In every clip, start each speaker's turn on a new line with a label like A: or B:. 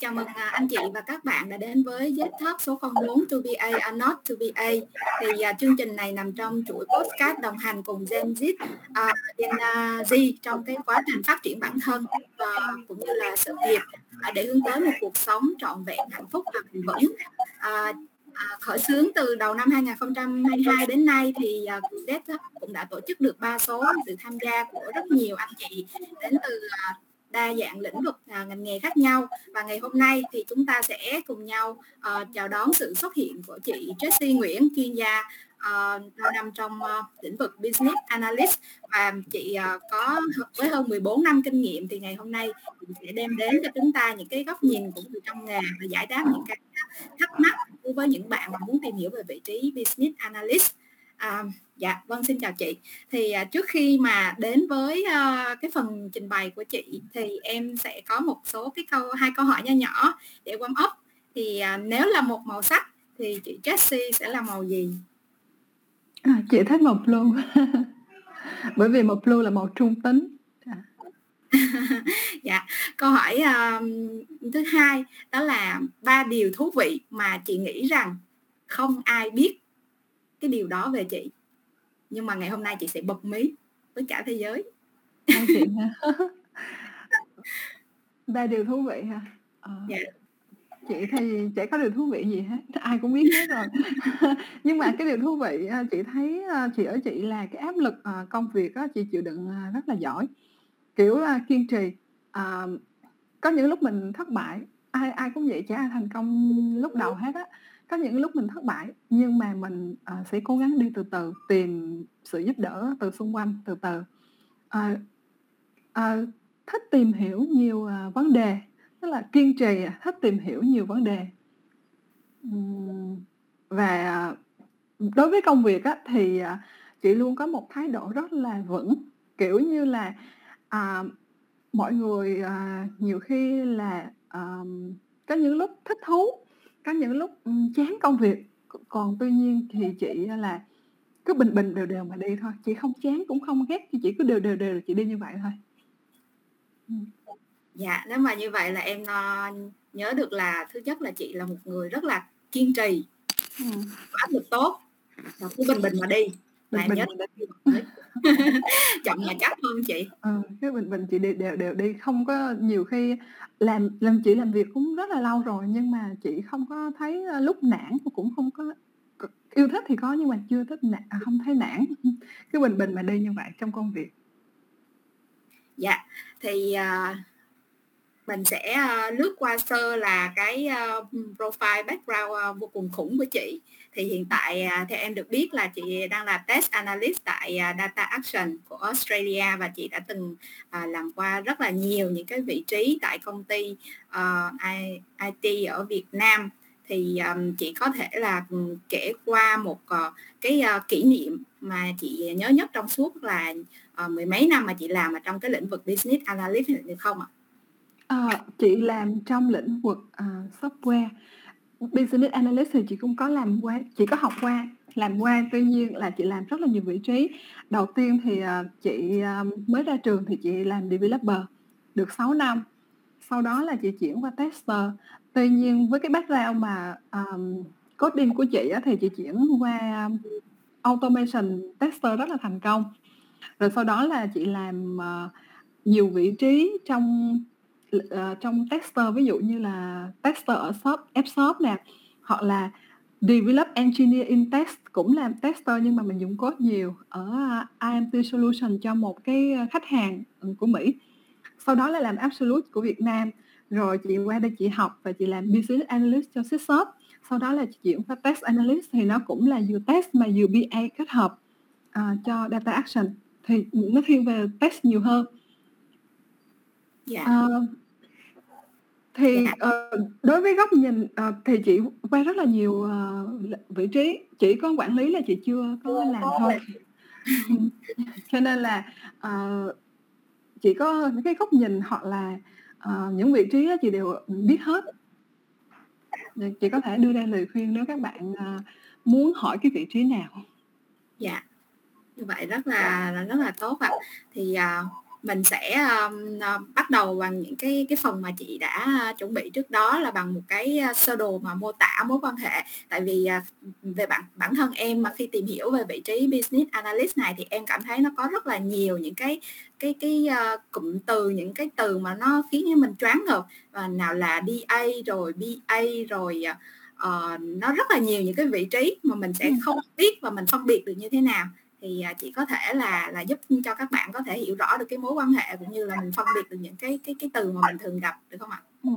A: chào mừng à, anh chị và các bạn đã đến với Z Talk số 04 To Be A or Not To Be A. Thì uh, chương trình này nằm trong chuỗi podcast đồng hành cùng Gen Z, uh, Gen Z trong cái quá trình phát triển bản thân uh, cũng như là sự nghiệp uh, để hướng tới một cuộc sống trọn vẹn hạnh phúc và bền vững. Uh, À, khởi xướng từ đầu năm 2022 đến nay thì uh, Z cũng đã tổ chức được ba số sự tham gia của rất nhiều anh chị đến từ uh, đa dạng lĩnh vực à, ngành nghề khác nhau. Và ngày hôm nay thì chúng ta sẽ cùng nhau uh, chào đón sự xuất hiện của chị Jessie Nguyễn chuyên gia uh, nằm trong uh, lĩnh vực business analyst. Và chị uh, có với hơn 14 năm kinh nghiệm thì ngày hôm nay sẽ đem đến cho chúng ta những cái góc nhìn cũng từ trong nghề và giải đáp những cái thắc mắc đối với những bạn mà muốn tìm hiểu về vị trí business analyst. À, dạ vâng xin chào chị. Thì à, trước khi mà đến với à, cái phần trình bày của chị thì em sẽ có một số cái câu hai câu hỏi nho nhỏ để warm up. Thì à, nếu là một màu sắc thì chị Jessie sẽ là màu gì?
B: À, chị thích màu blue. Bởi vì màu blue là màu trung tính.
A: Dạ, dạ câu hỏi uh, thứ hai đó là ba điều thú vị mà chị nghĩ rằng không ai biết cái điều đó về chị. Nhưng mà ngày hôm nay chị sẽ bật mí với cả thế giới.
B: Ba điều thú vị hả? Ờ, dạ. chị thì chả có điều thú vị gì hết ai cũng biết hết rồi. Nhưng mà cái điều thú vị à, chị thấy à, chị ở chị là cái áp lực à, công việc á, chị chịu đựng rất là giỏi. Kiểu kiên trì à, có những lúc mình thất bại ai ai cũng vậy chả ai thành công lúc đầu hết á có những lúc mình thất bại nhưng mà mình à, sẽ cố gắng đi từ từ tìm sự giúp đỡ từ xung quanh từ từ. À, à, thích tìm hiểu nhiều à, vấn đề tức là kiên trì à, thích tìm hiểu nhiều vấn đề. Và đối với công việc á, thì chị luôn có một thái độ rất là vững. Kiểu như là à, mọi người à, nhiều khi là à, có những lúc thích thú có những lúc chán công việc. Còn tuy nhiên thì chị là cứ bình bình đều đều mà đi thôi. Chị không chán cũng không ghét chị cứ đều đều đều chị đi như vậy thôi.
A: Dạ nếu mà như vậy là em uh, nhớ được là thứ nhất là chị là một người rất là kiên trì. Ừ. áp lực tốt. Và cứ bình bình mà đi mà em nhớ chậm mà chắc hơn chị.
B: Ừ, cái bình bình chị đều đều đều đi không có nhiều khi làm làm chị làm việc cũng rất là lâu rồi nhưng mà chị không có thấy lúc nản cũng không có yêu thích thì có nhưng mà chưa thích nản à, không thấy nản. Cứ bình bình mà đi như vậy trong công việc.
A: Dạ thì uh, mình sẽ uh, lướt qua sơ là cái uh, profile background uh, vô cùng khủng của chị thì hiện tại uh, theo em được biết là chị đang là test analyst tại uh, Data Action của Australia và chị đã từng uh, làm qua rất là nhiều những cái vị trí tại công ty uh, IT ở Việt Nam thì um, chị có thể là kể qua một uh, cái uh, kỷ niệm mà chị nhớ nhất trong suốt là uh, mười mấy năm mà chị làm ở trong cái lĩnh vực business analyst được không ạ?
B: À, chị làm trong lĩnh vực uh, software. Business analyst thì chị cũng có làm qua chị có học qua làm qua. Tuy nhiên là chị làm rất là nhiều vị trí. Đầu tiên thì uh, chị uh, mới ra trường thì chị làm developer được 6 năm. Sau đó là chị chuyển qua tester. Tuy nhiên với cái background mà um, coding của chị á, thì chị chuyển qua um, automation tester rất là thành công. Rồi sau đó là chị làm uh, nhiều vị trí trong uh, trong tester ví dụ như là tester ở shop app shop nè hoặc là develop engineer in test cũng làm tester nhưng mà mình dùng code nhiều ở ờ, IMT solution cho một cái ờ, khách hàng ừ, của Mỹ. Sau đó là làm absolute của Việt Nam. Rồi chị qua đây chị học và chị làm business analyst cho Sysop sau đó là chị chuyển qua test analyst thì nó cũng là vừa test mà vừa BA kết hợp uh, cho data action. Thì nó thiên về test nhiều hơn
A: dạ. uh,
B: thì uh, đối với góc nhìn uh, thì chị qua rất là nhiều uh, vị trí. Chỉ có quản lý là chị chưa có làm thôi. cho nên là uh, chỉ có cái góc nhìn hoặc là uh, những vị trí chị đều biết hết. Chị có thể đưa ra lời khuyên nếu các bạn uh, muốn hỏi cái vị trí nào.
A: Dạ. Như vậy rất là rất là tốt ạ. Thì uh, mình sẽ um, bắt đầu bằng những cái cái phần mà chị đã chuẩn bị trước đó là bằng một cái sơ đồ mà mô tả mối quan hệ. Tại vì uh, về bản bản thân em mà khi tìm hiểu về vị trí business analyst này thì em cảm thấy nó có rất là nhiều những cái cái cái uh, cụm từ những cái từ mà nó khiến cho mình choáng ngợp. Và nào là DA rồi BA rồi uh, nó rất là nhiều những cái vị trí mà mình sẽ không biết và mình phân biệt được như thế nào thì à, chị có thể là là giúp cho các bạn có thể hiểu rõ được cái mối quan hệ cũng như là mình phân biệt được những cái cái cái từ mà mình thường gặp được không ạ? Ừ.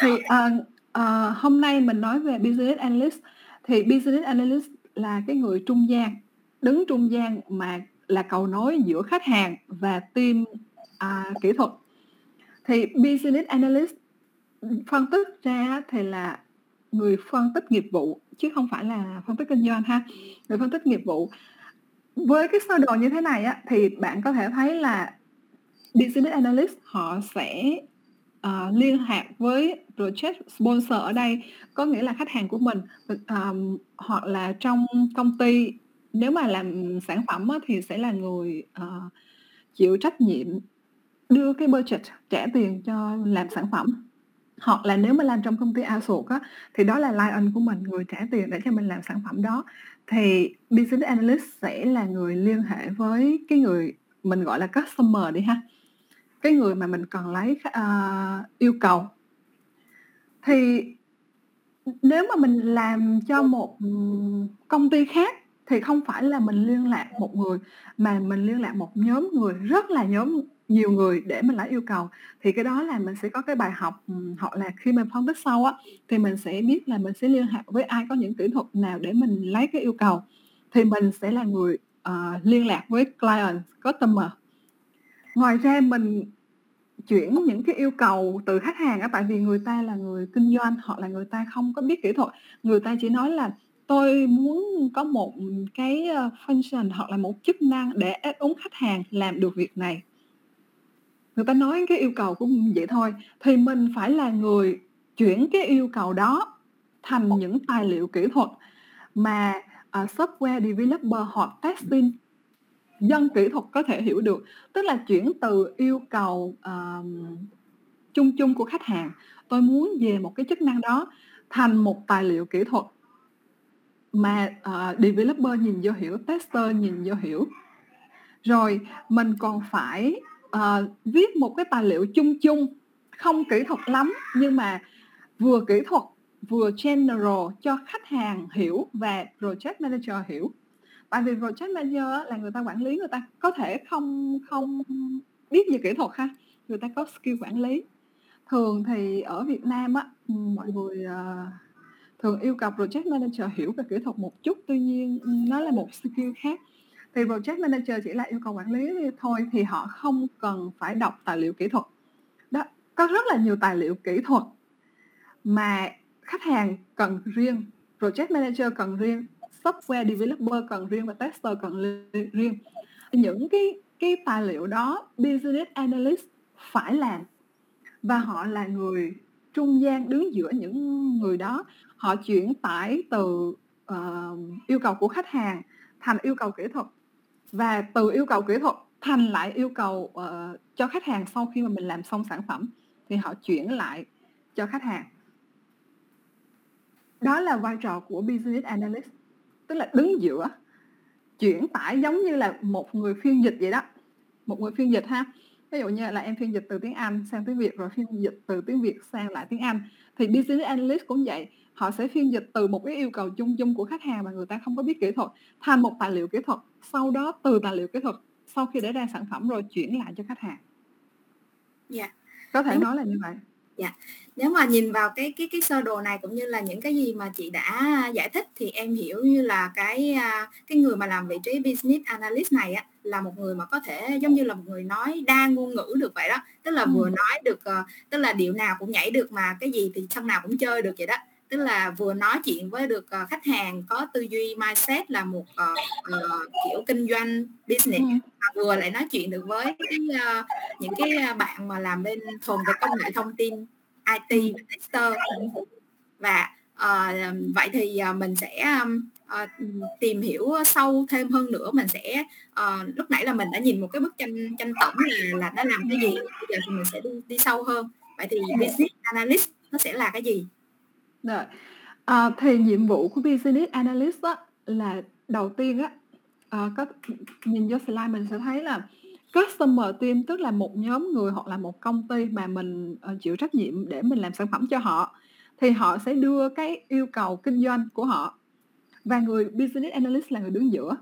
B: Thì uh, uh, hôm nay mình nói về business analyst. Thì business analyst là cái người trung gian đứng trung gian mà là cầu nối giữa khách hàng và team uh, kỹ thuật. Thì business analyst phân tích ra thì là người phân tích nghiệp vụ chứ không phải là phân tích kinh doanh ha. Người phân tích nghiệp vụ với cái sơ đồ như thế này á thì bạn có thể thấy là business analyst họ sẽ uh, liên hệ với project sponsor ở đây. Có nghĩa là khách hàng của mình um, hoặc là trong công ty. Nếu mà làm sản phẩm á, thì sẽ là người uh, chịu trách nhiệm đưa cái budget trả tiền cho làm sản phẩm. Hoặc là nếu mà làm trong công ty outsource á, thì đó là line của mình người trả tiền để cho mình làm sản phẩm đó thì business analyst sẽ là người liên hệ với cái người mình gọi là customer đi ha. Cái người mà mình cần lấy uh, yêu cầu. Thì nếu mà mình làm cho một ừ, công ty khác thì không phải là mình liên lạc một người mà mình liên lạc một nhóm người rất là nhóm nhiều người để mình lấy yêu cầu. Thì cái đó là mình sẽ có cái bài học hoặc là khi mình phân tích sau á thì mình sẽ biết là mình sẽ liên hệ với ai có những kỹ thuật nào để mình lấy cái yêu cầu. Thì mình sẽ là người uh, liên lạc với client customer. Ngoài ra mình chuyển những cái yêu cầu từ khách hàng á tại vì người ta là người kinh doanh hoặc là người ta không có biết kỹ thuật. Người ta chỉ nói là tôi muốn có một cái ờ, function hoặc là một chức năng để đáp ứng khách hàng làm được việc này người ta nói cái yêu cầu của mình vậy thôi. Thì mình phải là người chuyển cái yêu cầu đó thành những tài liệu kỹ thuật mà uh, software developer hoặc testing dân kỹ thuật có thể hiểu được. Tức là chuyển từ yêu cầu uh, chung chung của khách hàng tôi muốn về một cái chức năng đó thành một tài liệu kỹ thuật mà uh, developer nhìn vô hiểu tester nhìn vô hiểu. Rồi mình còn phải uh, viết một cái tài liệu chung chung không kỹ thuật lắm nhưng mà vừa kỹ thuật vừa general cho khách hàng hiểu và project manager hiểu. Tại vì project manager là người ta quản lý người ta có thể không không biết về kỹ thuật ha người ta có skill quản lý. Thường thì ở Việt Nam á mọi người uh, thường yêu cầu project manager hiểu về kỹ thuật một chút tuy nhiên ừ, nó là một skill khác thì project manager chỉ là yêu cầu quản lý thôi thì họ không cần phải đọc tài liệu kỹ thuật. Đó có rất là nhiều tài liệu kỹ thuật mà khách hàng cần riêng project manager cần riêng software developer cần riêng và tester cần riêng. Những cái cái tài liệu đó business analyst phải làm và họ là người trung gian đứng giữa những người đó. Họ chuyển tải từ uh, yêu cầu của khách hàng thành yêu cầu kỹ thuật và từ yêu cầu kỹ thuật thành lại yêu cầu uh, cho khách hàng sau khi mà mình làm xong sản phẩm thì họ chuyển lại cho khách hàng. Đó là vai trò của business analyst tức là đứng giữa chuyển tải giống như là một người phiên dịch vậy đó. Một người phiên dịch ha. Ví dụ như là em phiên dịch từ tiếng Anh sang tiếng Việt rồi phiên dịch từ tiếng Việt sang lại tiếng Anh. Thì business analyst cũng vậy họ sẽ phiên dịch từ một cái yêu cầu chung chung của khách hàng mà người ta không có biết kỹ thuật thành một tài liệu kỹ thuật sau đó từ tài liệu kỹ thuật sau khi để ra sản phẩm rồi chuyển lại cho khách hàng
A: dạ yeah.
B: có thể Đúng. nói là như vậy
A: dạ nếu mà nhìn vào cái cái cái sơ đồ này cũng như là những cái gì mà chị đã giải thích thì em hiểu như là cái à, cái người mà làm vị trí business analyst này á là một người mà có thể giống như là một người nói đa ngôn ngữ được vậy đó tức là ừ. vừa nói được uh, tức là điệu nào cũng nhảy được mà cái gì thì sân nào cũng chơi được vậy đó tức là vừa nói chuyện với được uh, khách hàng có tư duy mindset là một uh, uh, kiểu kinh doanh business ừ. và vừa lại nói chuyện được với cái, uh, những cái bạn mà làm bên thuần về công nghệ thông tin IT và tester. Và uh, vậy thì uh, mình sẽ um, uh, tìm hiểu sâu thêm hơn nữa. Mình sẽ uh, lúc nãy là mình đã nhìn một cái bức tranh tranh tổng là là nó làm cái gì bây giờ thì mình sẽ đi, đi sâu hơn. Vậy thì business analyst nó sẽ là cái gì
B: rồi à, thì nhiệm vụ của business analyst á, là đầu tiên á à, có nhìn vô slide mình sẽ thấy là customer team tức là một nhóm người hoặc là một công ty mà mình uh, chịu trách nhiệm để mình làm sản phẩm cho họ thì họ sẽ đưa cái yêu cầu kinh doanh của họ. Và người business analyst là người đứng giữa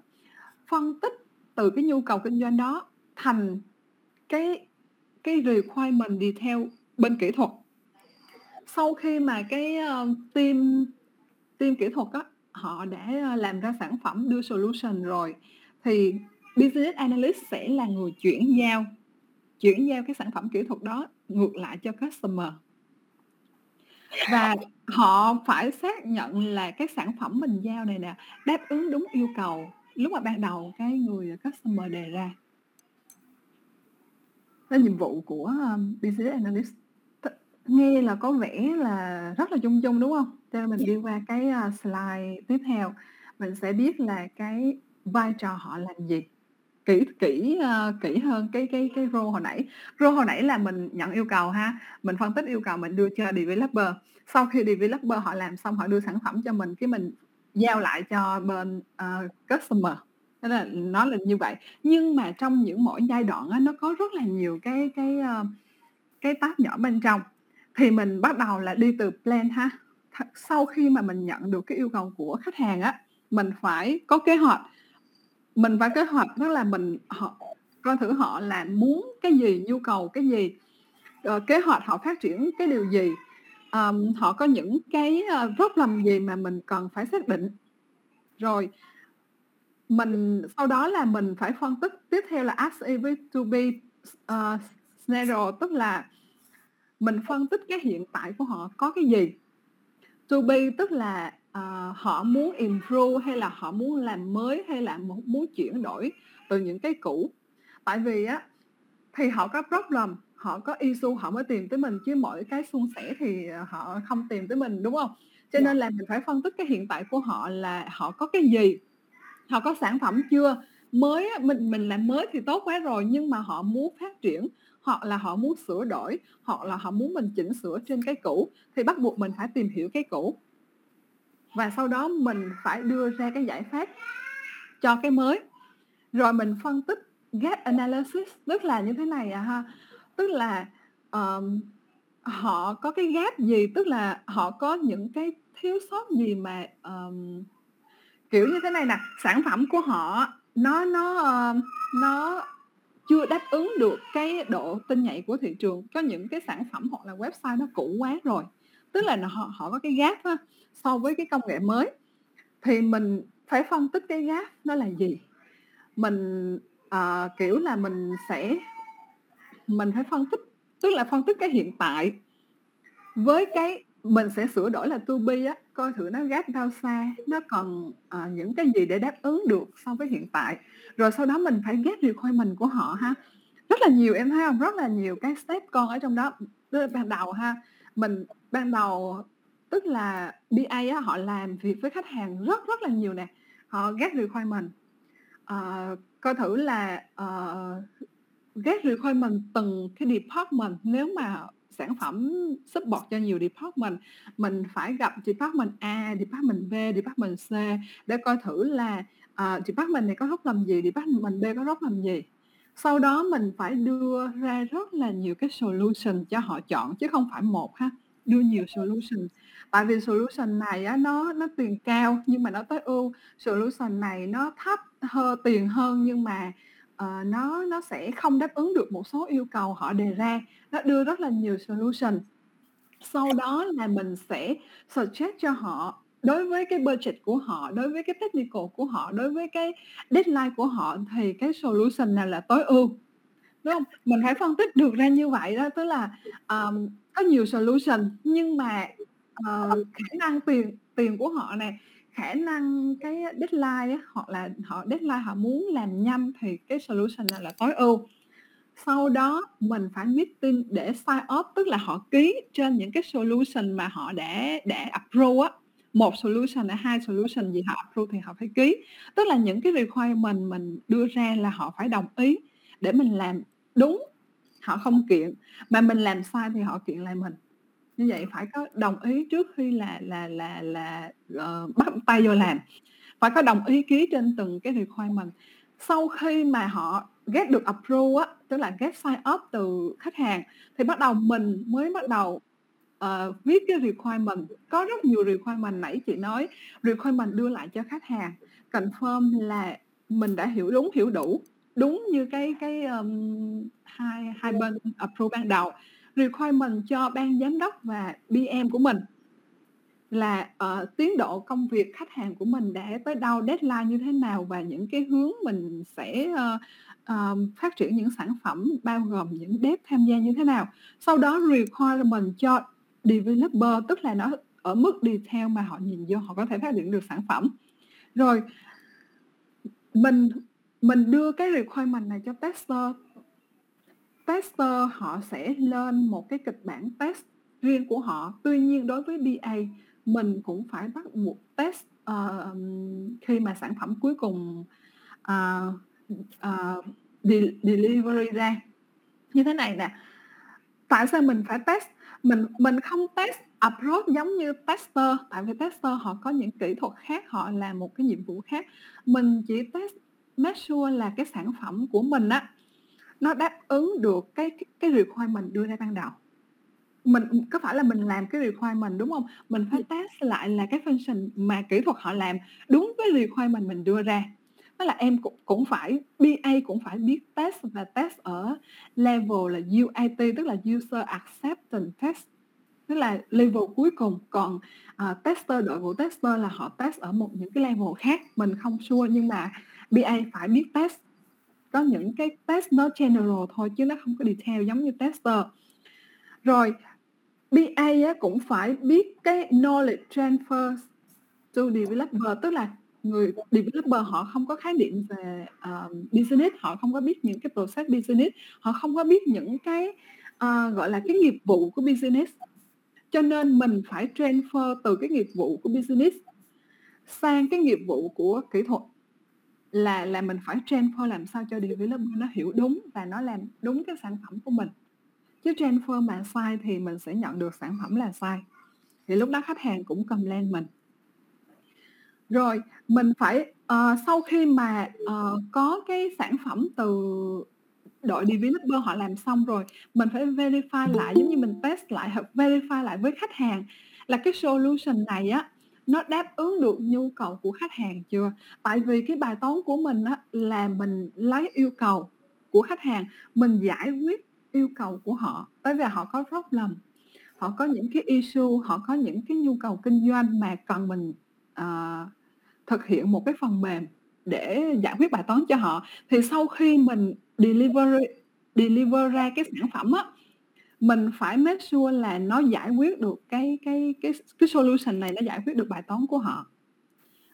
B: phân tích từ cái nhu cầu kinh doanh đó thành cái cái requirement đi theo bên kỹ thuật sau khi mà cái uh, team team kỹ thuật á họ đã ờ, làm ra sản phẩm đưa solution rồi thì business analyst sẽ là người chuyển giao chuyển giao cái sản phẩm kỹ thuật đó ngược lại cho customer. Và họ phải xác nhận là cái sản phẩm mình giao này nè đáp ứng đúng yêu cầu lúc mà ban đầu cái người customer đề ra. Đó nhiệm vụ của ờ, business analyst nghe là có vẻ là rất là chung chung đúng không? Cho nên mình dạ. đi qua cái uh, slide tiếp theo mình sẽ biết là cái vai trò họ làm gì kỹ kỹ uh, kỹ hơn cái cái cái role hồi nãy. Role hồi nãy là mình nhận yêu cầu ha mình phân tích yêu cầu mình đưa cho developer. Sau khi developer họ làm xong họ đưa sản phẩm cho mình cái mình giao lại cho bên uh, customer. Thế là nó là như vậy. Nhưng mà trong những mỗi giai đoạn á, nó có rất là nhiều cái cái uh, cái tác nhỏ bên trong thì mình bắt đầu là đi từ plan ha. Sau khi mà mình nhận được cái yêu cầu của khách hàng á mình phải có kế hoạch. Mình phải kế hoạch tức là mình họ coi thử họ là muốn cái gì nhu cầu cái gì ờ, kế hoạch họ phát triển cái điều gì. Um, họ có những cái ờ, uh, problem gì mà mình cần phải xác định. Rồi mình sau đó là mình phải phân tích tiếp theo là ask với to be uh, ờ, scenario tức là mình phân tích cái hiện tại của họ có cái gì? To be tức là uh, họ muốn improve hay là họ muốn làm mới hay là muốn chuyển đổi từ những cái cũ? Tại vì á thì họ có problem họ có issue họ mới tìm tới mình chứ mỗi cái suôn sẻ thì họ không tìm tới mình đúng không? Cho nên là mình phải phân tích cái hiện tại của họ là họ có cái gì? Họ có sản phẩm chưa? Mới mình mình làm mới thì tốt quá rồi nhưng mà họ muốn phát triển hoặc là họ muốn sửa đổi hoặc là họ muốn mình chỉnh sửa trên cái cũ thì bắt buộc mình phải tìm hiểu cái cũ. Và sau đó mình phải đưa ra cái giải pháp cho cái mới. Rồi mình phân tích gap analysis tức là như thế này à ha. Tức là um, họ có cái gap gì tức là họ có những cái thiếu sót gì mà um, kiểu như thế này nè sản phẩm của họ nó nó uh, nó chưa đáp ứng được cái độ tin nhạy của thị trường. Có những cái sản phẩm hoặc là website nó cũ quá rồi. Tức là họ họ có cái gap á so với cái công nghệ mới. Thì mình phải phân tích cái gap nó là gì? Mình uh, kiểu là mình sẽ mình phải phân tích tức là phân tích cái hiện tại. Với cái mình sẽ sửa đổi là to be á coi thử nó gap bao xa nó còn à, những cái gì để đáp ứng được so với hiện tại. Rồi sau đó mình phải ghép requirement của họ ha. Rất là nhiều em thấy không? Rất là nhiều cái step con ở trong đó. Ban đầu ha mình ban đầu tức là BA á, họ làm việc với khách hàng rất rất là nhiều nè. Họ ghép requirement uh, ờ, coi thử là uh, ghép requirement từng cái department nếu mà sản phẩm support cho nhiều department mình phải gặp department A, department B, department C để coi thử là uh, department này có rốt làm gì, department B có rốt làm gì. Sau đó mình phải đưa ra rất là nhiều cái solution cho họ chọn chứ không phải một ha, đưa nhiều solution. Tại vì solution này á, nó nó tiền cao nhưng mà nó tối ưu, solution này nó thấp hơn tiền hơn nhưng mà uh, nó nó sẽ không đáp ứng được một số yêu cầu họ đề ra. Nó đưa rất là nhiều solution. Sau đó là mình sẽ suggest cho họ đối với cái budget của họ đối với cái technical của họ đối với cái deadline của họ thì cái solution nào là tối ưu. Đúng không? Mình phải phân tích được ra như vậy đó tức là um, có nhiều solution nhưng mà uh, khả năng tiền tiền của họ này khả năng cái deadline á, hoặc là họ deadline họ muốn làm nhanh thì cái solution này là tối ưu. Sau đó mình phải meeting để sign up tức là họ ký trên những cái solution mà họ đã đã approve á. Một solution hay hai solution gì họ approve thì họ phải ký. Tức là những cái requirement mình đưa ra là họ phải đồng ý để mình làm đúng họ không kiện. Mà mình làm sai thì họ kiện lại mình như vậy phải có đồng ý trước khi là là là là uh, bắt tay vô làm. Phải có đồng ý ký trên từng cái requirement. Sau khi mà họ get được approve á tức là get sign up từ khách hàng thì bắt đầu mình mới bắt đầu uh, viết cái requirement. Có rất nhiều requirement nãy chị nói requirement đưa lại cho khách hàng. Confirm là mình đã hiểu đúng hiểu đủ. Đúng như cái cái um, hai hai bên approve ban đầu requirement cho ban giám đốc và BM của mình là uh, tiến độ công việc khách hàng của mình đã tới đâu deadline như thế nào và những cái hướng mình sẽ uh, uh, phát triển những sản phẩm bao gồm những dev tham gia như thế nào. Sau đó requirement cho developer tức là nó ở mức detail mà họ nhìn vô họ có thể phát triển được sản phẩm. Rồi mình mình đưa cái requirement này cho tester tester họ sẽ lên một cái kịch bản test riêng của họ. Tuy nhiên đối với BA mình cũng phải bắt buộc test uh, khi mà sản phẩm cuối cùng uh, uh, delivery ra. Như thế này nè tại sao mình phải test? Mình mình không test approach giống như tester tại vì tester họ có những kỹ thuật khác họ làm một cái nhiệm vụ khác. Mình chỉ test make sure là cái sản phẩm của mình á nó đáp ứng được cái cái requirement đưa ra ban đầu. Mình có phải là mình làm cái requirement đúng không? Mình phải test lại là cái function mà kỹ thuật họ làm đúng với requirement mình đưa ra. Tức là em cũng cũng phải BA cũng phải biết test và test ở level là UAT tức là user acceptance test. Tức là level cuối cùng. Còn uh, tester đội ngũ tester là họ test ở một những cái level khác mình không sure nhưng mà BA phải biết test có những cái test nó general thôi chứ nó không có detail giống như tester. Rồi BA á, cũng phải biết cái knowledge transfer to developer tức là người developer họ không có khái niệm về uh, business họ không có biết những cái process business họ không có biết những cái uh, gọi là cái nghiệp vụ của business. Cho nên mình phải transfer từ cái nghiệp vụ của business sang cái nghiệp vụ của kỹ thuật là là mình phải transfer làm sao cho developer nó hiểu đúng và nó làm đúng cái sản phẩm của mình. Chứ transfer mà sai thì mình sẽ nhận được sản phẩm là sai. Thì lúc đó khách hàng cũng cầm lên mình. Rồi mình phải uh, sau khi mà uh, có cái sản phẩm từ đội developer họ làm xong rồi mình phải verify lại giống như mình test lại hoặc verify lại với khách hàng là cái solution này á nó đáp ứng được nhu cầu của khách hàng chưa? Tại vì cái bài toán của mình á là mình lấy yêu cầu của khách hàng mình giải quyết yêu cầu của họ. Bởi vì họ có problem họ có những cái issue họ có những cái nhu cầu kinh doanh mà cần mình uh, thực hiện một cái phần mềm để giải quyết bài toán cho họ. Thì sau khi mình deliver deliver ra cái sản phẩm á mình phải make sure là nó giải quyết được cái cái cái cái solution này nó giải quyết được bài toán của họ.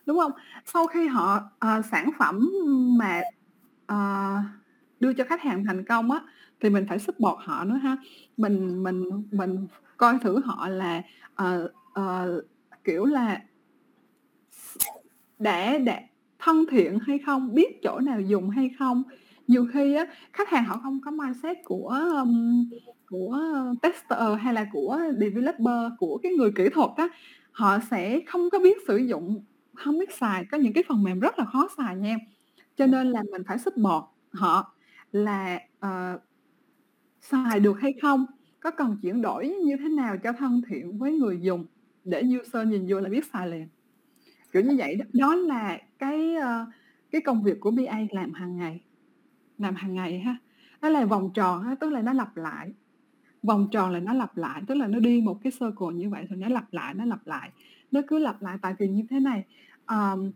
B: Đúng không? Sau khi họ uh, sản phẩm mà uh, đưa cho khách hàng thành công á thì mình phải support họ nữa ha. Mình mình mình coi thử họ là uh, uh, kiểu là để để thân thiện hay không biết chỗ nào dùng hay không. Nhiều khi á khách hàng họ không có mindset của um, của tester hay là của developer của cái người kỹ thuật á họ sẽ không có biết sử dụng không biết xài có những cái phần mềm rất là khó xài nha. Cho nên là mình phải support họ là uh, xài được hay không có cần chuyển đổi như thế nào cho thân thiện với người dùng để user nhìn vô là biết xài liền. Kiểu như vậy đó, đó là cái uh, cái công việc của BA làm hàng ngày làm hàng ngày ha. Nó là vòng tròn ha tức là nó lặp lại vòng tròn là nó lặp lại tức là nó đi một cái circle như vậy rồi nó lặp lại nó lặp lại nó cứ lặp lại tại vì như thế này. Um,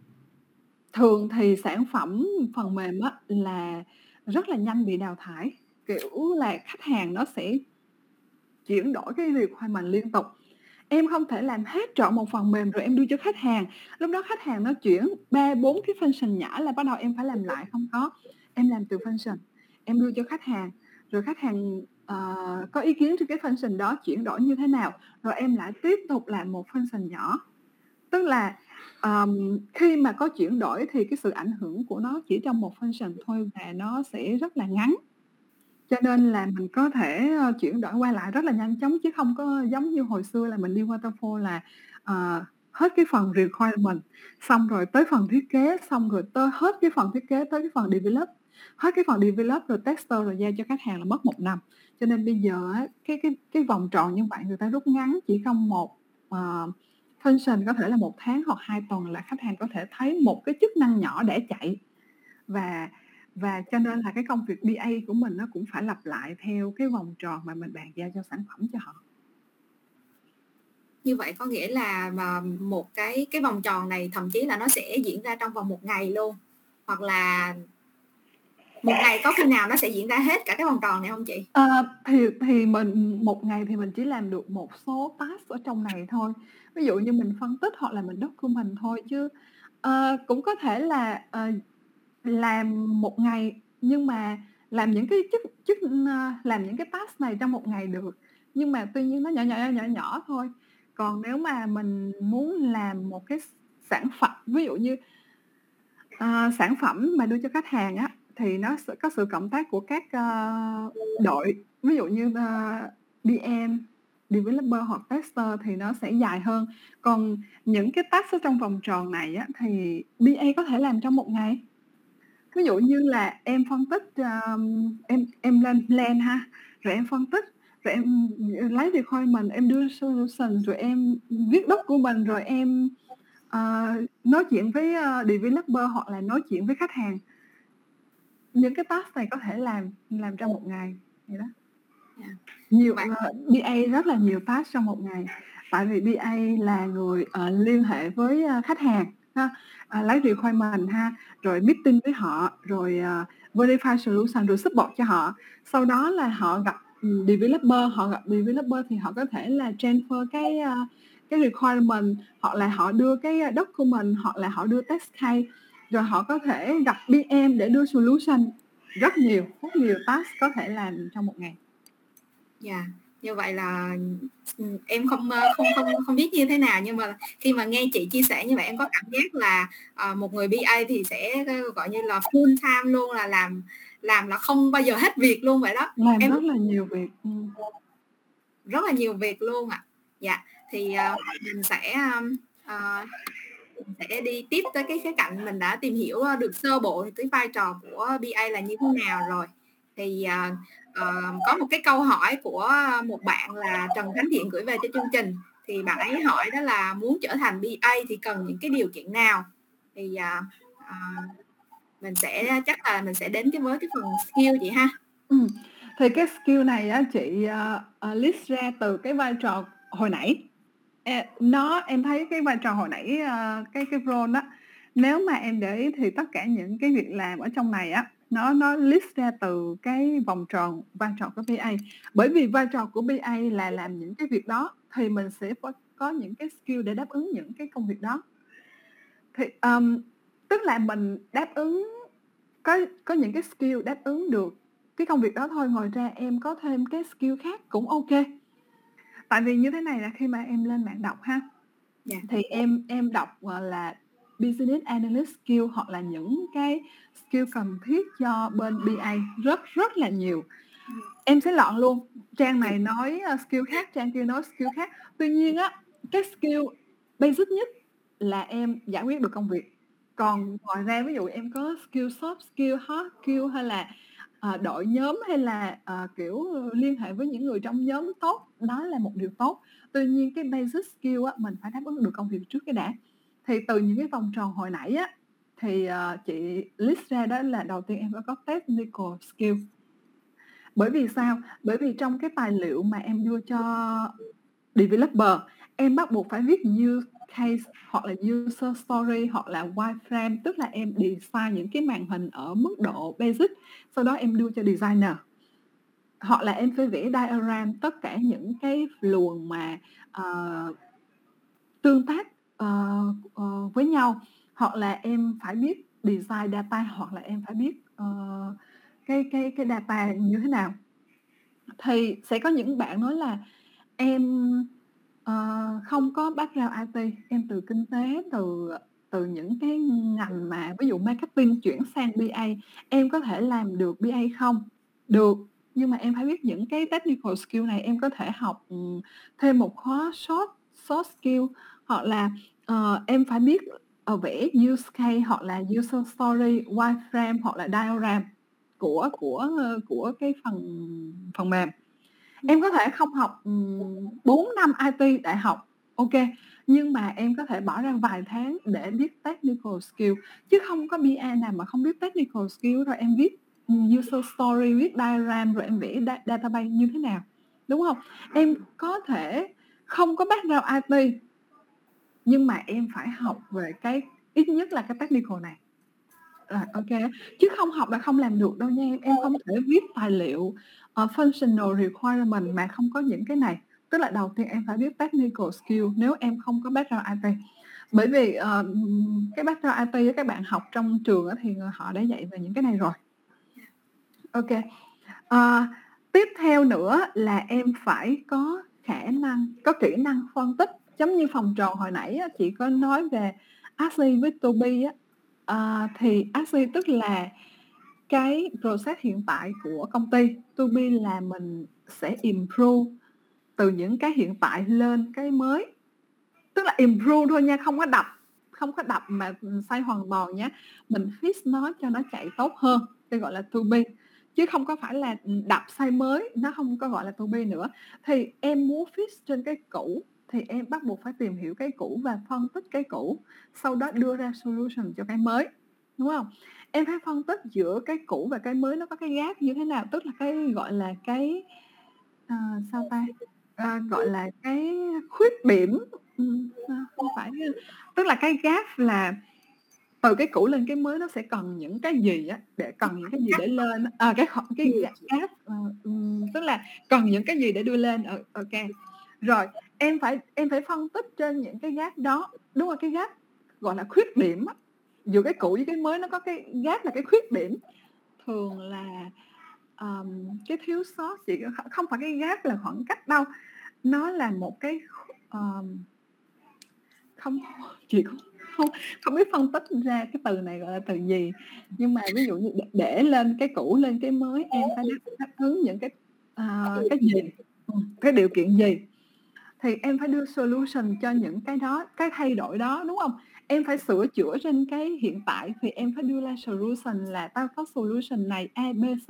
B: thường thì sản phẩm phần mềm á, là rất là nhanh bị đào thải kiểu là khách hàng nó sẽ chuyển đổi cái requirement liên tục. Em không thể làm hết trọn một phần mềm rồi em đưa cho khách hàng. Lúc đó khách hàng nó chuyển ba bốn cái function nhỏ là bắt đầu em phải làm lại không có. Em làm từ function em đưa cho khách hàng rồi khách hàng uh, có ý kiến trên cái function đó chuyển đổi như thế nào? Rồi em lại tiếp tục làm một function nhỏ. Tức là um, khi mà có chuyển đổi thì cái sự ảnh hưởng của nó chỉ trong một function thôi và nó sẽ rất là ngắn. Cho nên là mình có thể ờ, chuyển đổi qua lại rất là nhanh chóng chứ không có giống như hồi xưa là mình đi waterfall là uh, hết cái phần requirement xong rồi tới phần thiết kế xong rồi tới hết cái phần thiết kế tới cái phần develop hết cái phần develop rồi tester rồi giao cho khách hàng là mất một năm. Cho nên bây giờ cái cái cái vòng tròn như vậy người ta rút ngắn chỉ trong một uh, function có thể là một tháng hoặc hai tuần là khách hàng có thể thấy một cái chức năng nhỏ để chạy. Và và cho nên là cái công việc BA của mình nó cũng phải lặp lại theo cái vòng tròn mà mình bàn giao cho sản phẩm cho họ.
A: Như vậy có nghĩa là mà một cái cái vòng tròn này thậm chí là nó sẽ diễn ra trong vòng một ngày luôn. Hoặc là một ngày có khi nào nó sẽ diễn ra hết cả cái vòng tròn này không chị?
B: À, thì thì mình một ngày thì mình chỉ làm được một số task ở trong này thôi. Ví dụ như mình phân tích hoặc là mình document thôi chứ à, cũng có thể là à, làm một ngày nhưng mà làm những cái chức chức làm những cái task này trong một ngày được nhưng mà tuy nhiên nó nhỏ nhỏ nhỏ nhỏ thôi còn nếu mà mình muốn làm một cái sản phẩm ví dụ như uh, sản phẩm mà đưa cho khách hàng á thì nó sẽ có sự cộng tác của các uh, đội. Ví dụ như ờ, uh, DM developer hoặc tester thì nó sẽ dài hơn. Còn những cái task ở trong vòng tròn này á, thì BA có thể làm trong một ngày. Ví dụ như là em phân tích um, em em lên plan ha rồi em phân tích rồi em ờ, lấy requirement em đưa solution rồi em viết doc của mình rồi em uh, nói chuyện với uh, developer hoặc là nói chuyện với khách hàng những cái task này có thể làm làm trong một ngày vậy đó yeah. Dạ. nhiều uh, ờ, BA rất là nhiều task trong một ngày tại vì BA là người uh, liên hệ với uh, khách hàng ha uh, lấy requirement ha rồi meeting với họ rồi uh, verify solution rồi support cho họ sau đó là họ gặp developer họ gặp developer thì họ có thể là transfer cái uh, cái requirement hoặc là họ đưa cái document hoặc là họ đưa test case rồi họ có thể gặp PM để đưa solution rất nhiều rất nhiều task có thể làm trong một ngày.
A: Dạ. Yeah như vậy là em không không không không biết như thế nào nhưng mà khi mà nghe chị chia sẻ như vậy em có cảm giác là uh, một người BA thì sẽ gọi như là full time luôn là làm làm là không bao giờ hết việc luôn vậy đó
B: làm em rất là nhiều việc ừ.
A: rất là nhiều việc luôn ạ à. dạ thì uh, mình sẽ uh, sẽ đi tiếp tới cái khía cạnh mình đã tìm hiểu ờ, được sơ bộ cái vai trò của BA là như thế nào rồi. Thì uh, uh, có một cái câu hỏi của một bạn là Trần Khánh Thiện gửi về cho chương trình. Thì bạn ấy hỏi đó là muốn trở thành BA thì cần những cái điều kiện nào? Thì uh, uh, mình sẽ chắc là mình sẽ đến cái với cái phần skill chị ha.
B: Ừ. thì cái skill này á chị uh, list ra từ cái vai trò hồi nãy nó em thấy cái vai trò hồi nãy ờ, cái cái role đó nếu mà em để ý thì tất cả những cái việc làm ở trong này á nó nó list ra từ cái vòng tròn vai trò của BA bởi vì vai trò của BA là làm những cái việc đó thì mình sẽ có, có những cái skill để đáp ứng những cái công việc đó. Thì um, tức là mình đáp ứng có có những cái skill đáp ứng được cái công việc đó thôi. Ngoài ra em có thêm cái skill khác cũng ok tại vì như thế này là khi mà em lên mạng đọc ha yeah. Dạ. thì em em đọc là business analyst skill hoặc là những cái skill cần thiết cho bên BA rất rất là nhiều em sẽ lọn luôn trang này nói uh, skill khác trang kia nói skill khác tuy nhiên á cái skill basic nhất là em giải quyết được công việc còn ngoài ra ví dụ em có skill soft skill hard skill hay là à, đội nhóm hay là à, kiểu liên hệ với những người trong nhóm tốt đó là một điều tốt. Tuy nhiên cái basic skill á mình phải đáp ứng được công việc trước cái đã. Thì từ những cái vòng tròn hồi nãy á thì uh, chị list ra đó là đầu tiên em phải có technical skill. Bởi vì sao? Bởi vì trong cái tài liệu mà em đưa cho developer em bắt buộc phải viết use case hoặc là user story hoặc là wireframe tức là em design những cái màn hình ở mức độ basic. Sau đó em đưa cho designer. Hoặc là em phải vẽ diagram tất cả những cái luồng mà uh, tương tác uh, uh, với nhau. Hoặc là em phải biết design data hoặc là em phải biết uh, cái cái cái data như thế nào. Thì sẽ có những bạn nói là em Ờ, không có background IT, em từ kinh tế, từ từ những cái ngành mà ví dụ marketing chuyển sang BA, em có thể làm được BA không? Được, nhưng mà em phải biết những cái technical skill này, em có thể học, ừm, thêm một khóa short soft skill hoặc là, ờ, em phải biết, ờ, vẽ use case hoặc là user story, wireframe hoặc là diagram của của, ờ, của cái phần phần mềm. Em có thể không học, ừm, 4 năm IT đại học, OK, nhưng mà em có thể bỏ ra vài tháng để biết technical skill, chứ không có BA nào mà không biết technical skill rồi em viết, user story, viết diagram rồi em vẽ database như thế nào, đúng không Em có thể không có background IT nhưng mà em phải học về cái ít nhất là cái technical này. Rồi, OK chứ không học là không làm được đâu nha em, em không thể viết tài liệu, ờ, functional requirement mà không có những cái này. Tức là đầu tiên em phải biết technical skill nếu em không có background IT. Bởi vì, ờ, ừm, cái background IT các bạn học trong trường á thì, ờ, họ đã dạy về những cái này rồi. OK. Ờ, tiếp theo nữa là em phải có khả năng, có kỹ năng phân tích, giống như vòng tròn hồi nãy chị có nói về Ashley với Toby á, ờ, thì Ashley tức là cái process hiện tại của công ty, TUBI là mình sẽ improve từ những cái hiện tại lên cái mới. Tức là improve thôi nha, không có đập, không có đập mà, sai xây hoàn toàn nhé mình fix nó cho nó chạy tốt hơn, cái gọi là to be, chứ không có phải là, đập xây mới, nó không có gọi là to be nữa. Thì em muốn fix trên cái cũ thì em bắt buộc phải tìm hiểu cái cũ và phân tích cái cũ, sau đó đưa ra solution cho cái mới, đúng không? Em phải phân tích giữa cái cũ và cái mới nó có cái gap như thế nào, tức là cái, gọi là, cái, uh, sao ta, uh, gọi là, cái khuyết điểm, uh, không phải, tức là cái gap là từ cái cũ lên cái mới nó sẽ cần những cái gì á, để cần những cái gì để lên? À, ờ, cái cái gap uh, tức là cần những cái gì để đưa lên, OK. Rồi, em phải em phải phân tích trên những cái gap đó, đúng là cái gap, gọi là, khuyết điểm á, giữa cái cũ với cái mới nó có cái gap là cái khuyết điểm. Thường là, um, cái thiếu sót chỉ không phải cái gap là khoảng cách đâu, nó là một cái um, không chị không không không biết phân tích ra cái từ này gọi là từ gì, nhưng mà ví dụ như để để lên cái cũ lên cái mới em phải đáp ứng những cái, uh, cái gì, ừ, cái điều kiện gì, thì em phải đưa solution cho những cái đó, cái thay đổi đó, đúng không? Em phải sửa chữa trên cái hiện tại thì em phải đưa ra solution là tao có solution này A, B, C,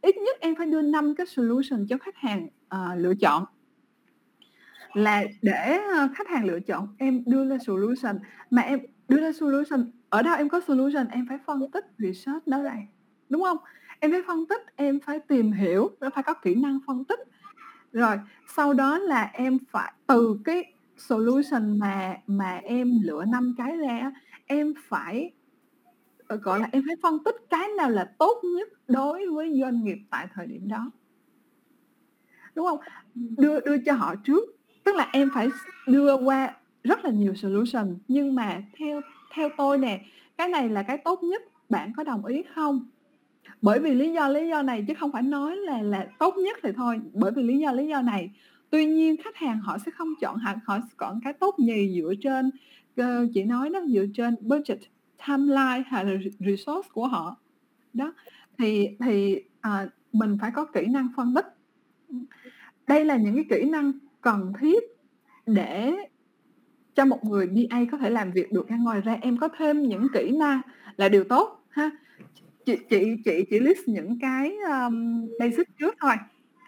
B: ít nhất em phải đưa năm cái solution cho khách hàng, uh, lựa chọn. Là để, ờ, khách hàng lựa chọn, em đưa ra solution, mà em đưa ra solution, ở đâu em có solution em phải phân tích, research nó ra, đúng không? Em phải phân tích, em phải tìm hiểu, phải có kỹ năng phân tích. Rồi, sau đó là em phải từ cái solution mà mà em lựa năm cái ra em phải, ờ, gọi là, em phải phân tích cái nào là tốt nhất đối với doanh nghiệp tại thời điểm đó. Đúng không Đưa đưa cho họ trước, tức là em phải đưa qua rất là nhiều solution, nhưng mà theo theo tôi nè, cái này là cái tốt nhất, bạn có đồng ý không? Bởi vì lý do, lý do này chứ không phải nói là là tốt nhất thì thôi, bởi vì lý do, lý do này. Tuy nhiên khách hàng họ sẽ không chọn hạt họ chọn cái tốt nhì dựa trên, ờ, chị nói đó, dựa trên budget, timeline hay là resource của họ. Đó, thì thì, à, mình phải có kỹ năng phân tích. Đây là những cái kỹ năng cần thiết để cho một người BA có thể làm việc được ra Ngoài ra em có thêm những kỹ năng là điều tốt ha. Chị chị chị chỉ list những cái, ờm, basic trước thôi.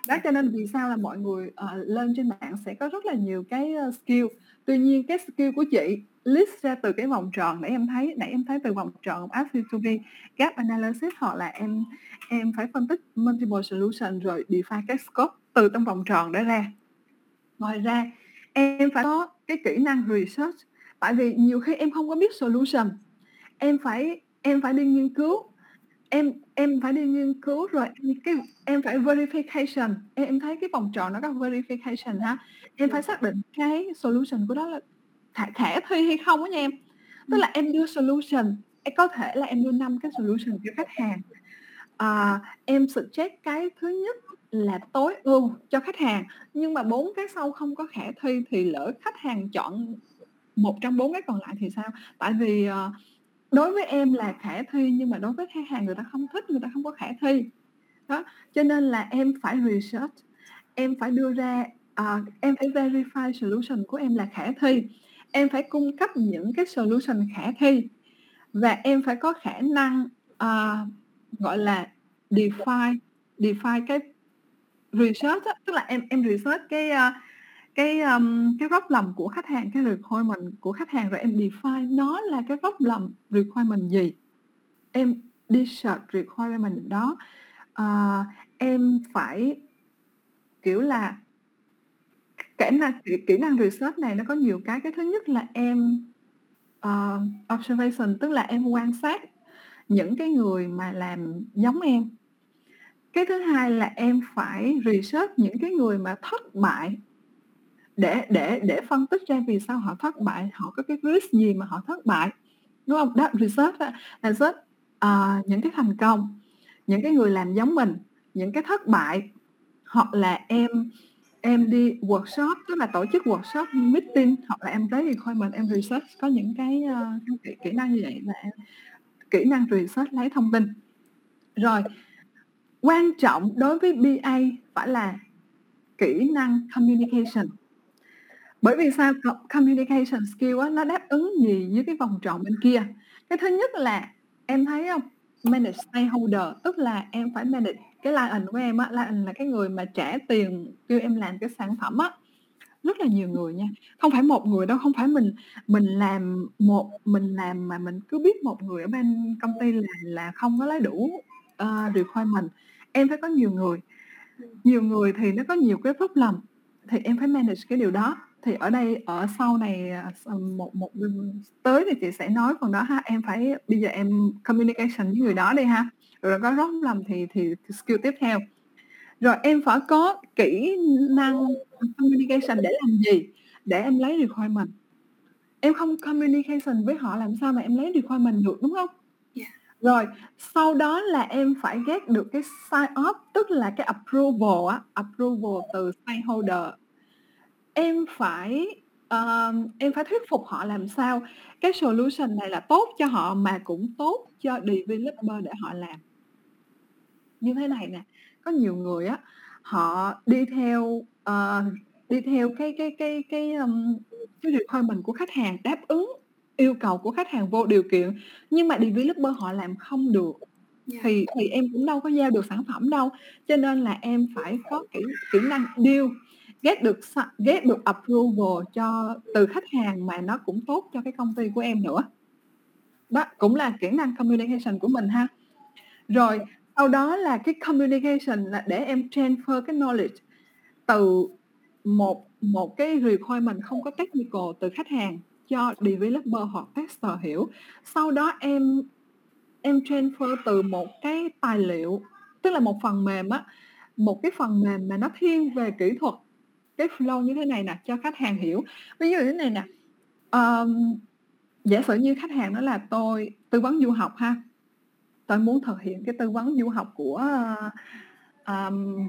B: Đó, cho nên vì sao là mọi người, ờ, lên trên mạng sẽ có rất là nhiều cái, ơ, skill. Tuy nhiên cái skill của chị list ra từ cái vòng tròn nãy em thấy, nãy em thấy từ vòng tròn be, gap analysis hoặc là em em phải phân tích multiple solution rồi define cái scope từ trong vòng tròn đó ra. Ngoài ra em phải có cái kỹ năng research, tại vì nhiều khi em không có biết solution, em phải em phải đi nghiên cứu, em em phải đi nghiên cứu rồi. Em cái em phải verification, em em thấy cái vòng tròn nó có verification ha, em phải xác định cái solution của đó là khả khả thi hay không á nha em. Tức là em đưa solution, em có thể là em đưa 5 cái solution cho khách hàng. Ờ, em suggest cái thứ nhất là tối ưu cho khách hàng nhưng mà bốn cái sau không có khả thi thì lỡ khách hàng chọn một trong bốn cái còn lại thì sao? Tại vì uh, đối với em là khả thi nhưng mà đối với khách hàng người ta không thích người ta không có khả thi đó cho nên là em phải research em phải đưa ra uh, em phải verify solution của em là khả thi em phải cung cấp những cái solution khả thi và em phải có khả năng uh, gọi là define define cái research đó. tức là em em research cái uh, cái um, cái lầm của khách hàng cái requirement của khách hàng rồi em define nó là cái problem requirement gì? Em đi search requirement đó. Uh, em phải kiểu là kỹ năng kỹ, kỹ năng research này nó có nhiều cái. Cái thứ nhất là em uh, observation tức là em quan sát những cái người mà làm giống em. Cái thứ hai là em phải research những cái người mà thất bại để để để phân tích ra vì sao họ thất bại họ có cái risk gì mà họ thất bại đúng không? Đó research là research uh, những cái thành công những cái người làm giống mình những cái thất bại hoặc là em em đi workshop tức là tổ chức workshop meeting hoặc là em lấy requirement em research có những cái uh, kỹ, kỹ năng như vậy là em kỹ năng research lấy thông tin. Rồi quan trọng đối với BA phải là kỹ năng communication bởi vì sao? Communication skill á, nó đáp ứng gì với cái vòng tròn bên kia. Cái thứ nhất là em thấy không? Manage stakeholder tức là em phải manage cái client của em á. Client là cái người mà trả tiền kêu em làm cái sản phẩm á. Rất là nhiều người nha. Không phải một người đâu không phải mình mình làm một mình làm mà mình cứ biết một người ở bên công ty là là không có lấy đủ uh, requirement. Em phải có nhiều người. Nhiều người thì nó có nhiều cái problem thì em phải manage cái điều đó thì ở đây ở sau này ờ, một một tới thì chị sẽ nói phần đó ha. Em phải bây giờ em communication với người đó đi ha. Rồi có rót lầm thì thì skill tiếp theo. Rồi em phải có kỹ năng communication để làm gì? Để em lấy requirement. Em không communication với họ làm sao mà em lấy requirement được đúng không? Yeah. rồi sau đó là em phải get được cái sign off tức là cái approval á approval từ stakeholder em phải uh, em phải thuyết phục họ làm sao cái solution này là tốt cho họ mà cũng tốt cho developer để họ làm như thế này nè có nhiều người á họ đi theo uh, đi theo cái cái cái cái um, cái requirement của khách hàng đáp ứng yêu cầu của khách hàng vô điều kiện nhưng mà developer họ làm không được yeah. Dạ. thì thì em cũng đâu có giao được sản phẩm đâu cho nên là em phải có kỹ kỹ năng deal get được get được approval cho, từ khách hàng mà nó cũng tốt cho cái công ty của em nữa. Đó, cũng là kỹ năng communication của mình ha. Rồi, sau đó là cái communication là để em transfer cái knowledge từ một một cái requirement không có technical từ khách hàng cho developer hoặc tester hiểu. Sau đó em em transfer từ một cái tài liệu, tức là một phần mềm á, một cái phần mềm mà nó thiên về kỹ thuật cái flow như thế này nè cho khách hàng hiểu. Ví dụ thế này nè um, giả sử như khách hàng đó là tôi tư vấn du học ha tôi muốn thực hiện cái tư vấn du học của um,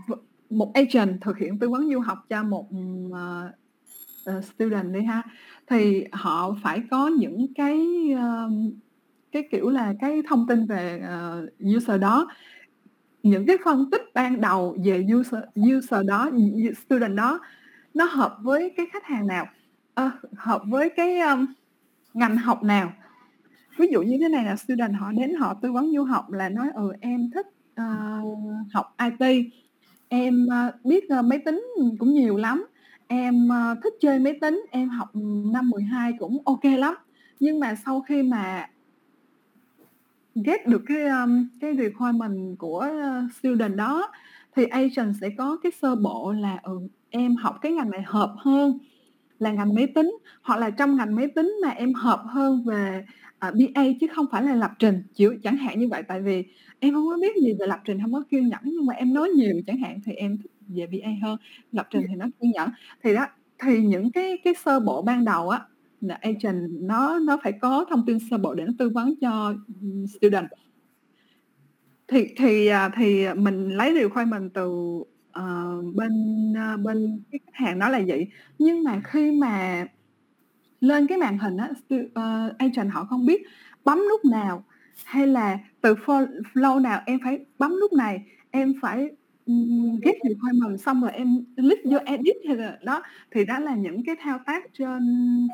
B: một agent thực hiện tư vấn du học cho một uh, student đi ha. Thì họ phải có những cái uh, cái kiểu là cái thông tin về uh, user đó. Những cái phân tích ban đầu về user user đó student đó nó hợp với cái khách hàng nào? À, hợp với cái um, ngành học nào? Ví dụ như thế này là student họ đến họ tư vấn du học là nói ừ em thích uh, học IT em uh, biết uh, máy tính cũng nhiều lắm. Em uh, thích chơi máy tính. Em học năm 12 cũng ok lắm. Nhưng mà sau khi mà get được cái um, cái requirement của student đó thì agent sẽ có cái sơ bộ là ừ, em học cái ngành này hợp hơn là ngành máy tính hoặc là trong ngành máy tính mà em hợp hơn về uh, à, BA chứ không phải là lập trình. Chịu chẳng hạn như vậy tại vì em không có biết gì về lập trình không có kiên nhẫn nhưng mà em nói nhiều chẳng hạn thì em thích về BA hơn. Lập trình thì nó kiên nhẫn. Thì đó thì những cái cái sơ bộ ban đầu á là agent nó nó phải có thông tin sơ bộ để nó tư vấn cho student. Thì thì à, thì mình lấy điều khai mình từ ờ, bên, ơ, bên cái khách hàng nói là vậy. Nhưng mà khi mà lên cái màn hình á, stu ờ, agent họ không biết bấm nút nào, hay là từ fo flow nào em phải bấm nút này, em phải, ừm, get requirement xong rồi em click vô edit hay là đó, thì đó là những cái thao tác trên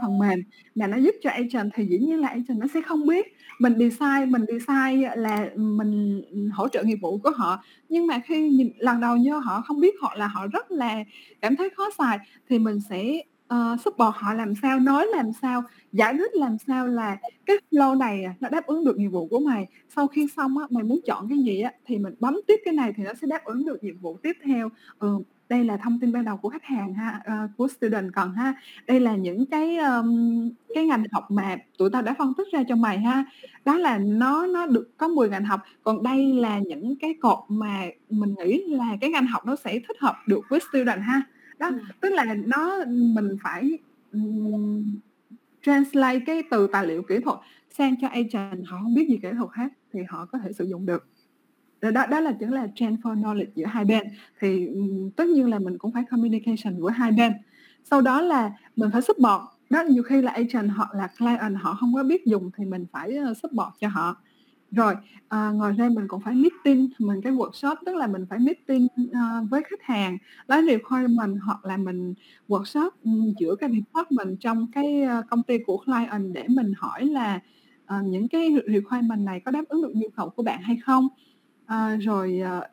B: phần mềm mà nó giúp cho agent thì dĩ nhiên là agent nó sẽ không biết. Mình design mình design là, mình, hỗ trợ nghiệp vụ của họ, nhưng mà khi nhìn lần đầu vô họ không biết hoặc là họ rất là cảm thấy khó xài thì mình sẽ, ờ, support họ làm sao, nói làm sao, giải thích làm sao là cái flow này, à, nó đáp ứng được nhiệm vụ của mày. Sau khi xong á, mày muốn chọn cái gì á, thì mình bấm tiếp cái này thì nó sẽ đáp ứng được nhiệm vụ tiếp theo. Ừ, đây là thông tin ban đầu của khách hàng ha, uh, của student cần ha. Đây là những cái, um, cái ngành học mà tụi tao đã phân tích ra cho mày ha. Đó là nó nó được có 10 ngành học, còn đây là những cái cột mà mình nghĩ là cái ngành học nó sẽ thích hợp được với student ha. Đó,
A: Ừm.
B: tức là nó mình phải, ừm, translate cái từ tài liệu kỹ thuật sang cho agent họ hông biết gì kỹ thuật hết thì họ có thể sử dụng được. Đó đó là chính là transfer knowledge giữa hai bên. Thì, ừm, tất nhiên là mình cũng phải communication giữa hai bên. Sau đó là mình phải support, đó, nhiều khi là agent hoặc là client họ hông có biết dùng thì mình phải, ơ, support cho họ. Rồi, ờ, ngoài ra mình còn phải meeting, mình cái workshop tức là mình phải meeting, ơ, với khách hàng, lấy requirement hoặc là mình workshop, ừm, giữa các department trong cái, ơ, công ty của client để mình hỏi là, ờ, những cái re requirement này có đáp ứng được nhu cầu của bạn hay không? Ờ, rồi, ờ,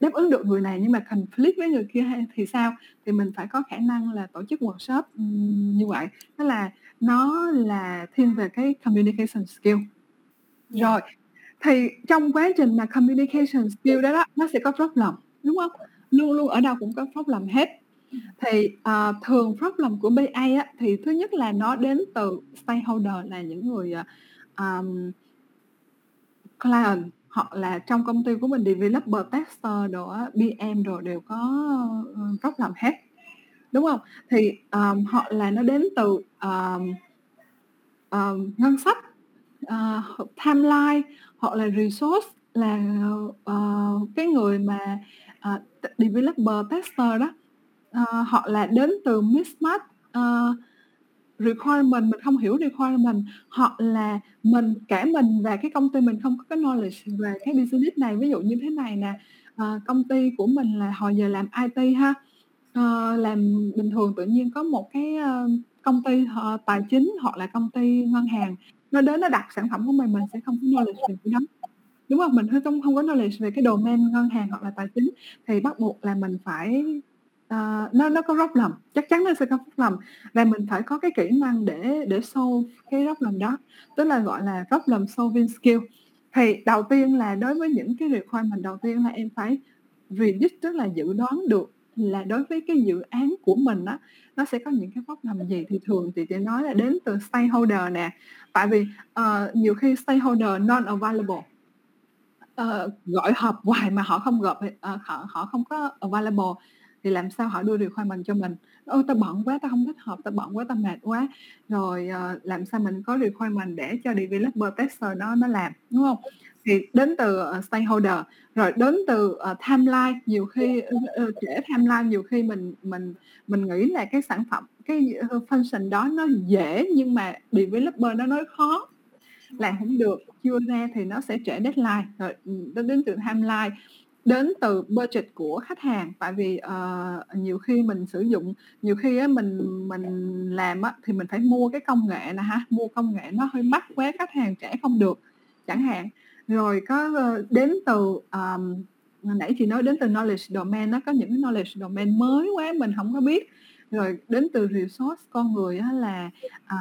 B: đáp ứng được người này nhưng mà conflict với người kia hay thì sao? Thì mình phải có khả năng là tổ chức workshop, ừm, như vậy. Tức là nó là thiên về cái communication skill.
A: Dạ.
B: Rồi, thì trong quá trình mà communication skill đó đó, nó sẽ có problem, đúng không Luôn luôn ở đâu cũng có problem hết. Thì, uh, thường problem của BA á, thì thứ nhất là nó đến từ stakeholder là những người, ờ, client hoặc là trong công ty của mình developer, tester đồ á, PM đồ đều có, ờ, ơ, problem hết, đúng không Thì, um, họ là nó đến từ, um, um, ngân sách, uh, timeline hoặc là resource là, uh, cái người mà, uh, developer, tester đó, uh, họ là đến từ mismatch, uh, requirement, mình không hiểu requirement, hoặc là mình cả mình và cái công ty mình không có cái knowledge về cái business này. Ví dụ như thế này nè, uh, công ty của mình là hồi giờ làm IT ha, uh, làm bình thường tự nhiên có một cái, uh, công ty uh, tài chính hoặc là công ty ngân hàng, nó đến nó đặt sản phẩm của mình, mình sẽ không có knowledge về cái đó, đúng không? Mình không không có knowledge về cái domain ngân hàng hoặc là tài chính. Thì bắt buộc là mình phải, uh, nó nó có problem, chắc chắn nó sẽ có problem và mình phải có cái kỹ năng để để solve cái problem đó, tức là, gọi là, problem solving skill. Thì đầu tiên là đối với những cái requirement đầu tiên là em phải predict tức là dự đoán được là đối với cái dự án của mình á, nó sẽ có những cái problem gì. Thì thường thì chị nói là đến từ stakeholder nè, tại vì, uh, nhiều khi stakeholder non-available, uh, gọi họp hoài mà họ không gặp uh, họ họ không có available thì làm sao họ đưa requirement cho mình. "Ôi, tao bận quá, tao không thích họp, tao bận quá, tao mệt quá." Rồi, uh, làm sao mình có requirement để cho developer, tester nó nó làm, đúng không thì đến từ, ờ, stakeholder, rồi đến từ, ờ, timeline, nhiều khi, ơ, ơ, trễ timeline, nhiều khi mình mình mình nghĩ là cái sản phẩm, cái, ơ, function đó nó dễ nhưng mà developer nó nói khó, làm hổng được, chưa ra thì nó sẽ trễ deadline. Rồi, ừm, đến đến từ timeline, đến từ budget của khách hàng, tại vì, ờ, nhiều khi mình sử dụng nhiều khi á mình mình làm á thì mình phải mua cái công nghệ nè ha, mua công nghệ nó hơi mắc quá, khách hàng trả không được chẳng hạn. Rồi có, ờ, đến từ, um, nãy chị nói đến từ knowledge domain, nó có những cái knowledge domain mới quá mình không có biết. Rồi đến từ resource con người á là, à,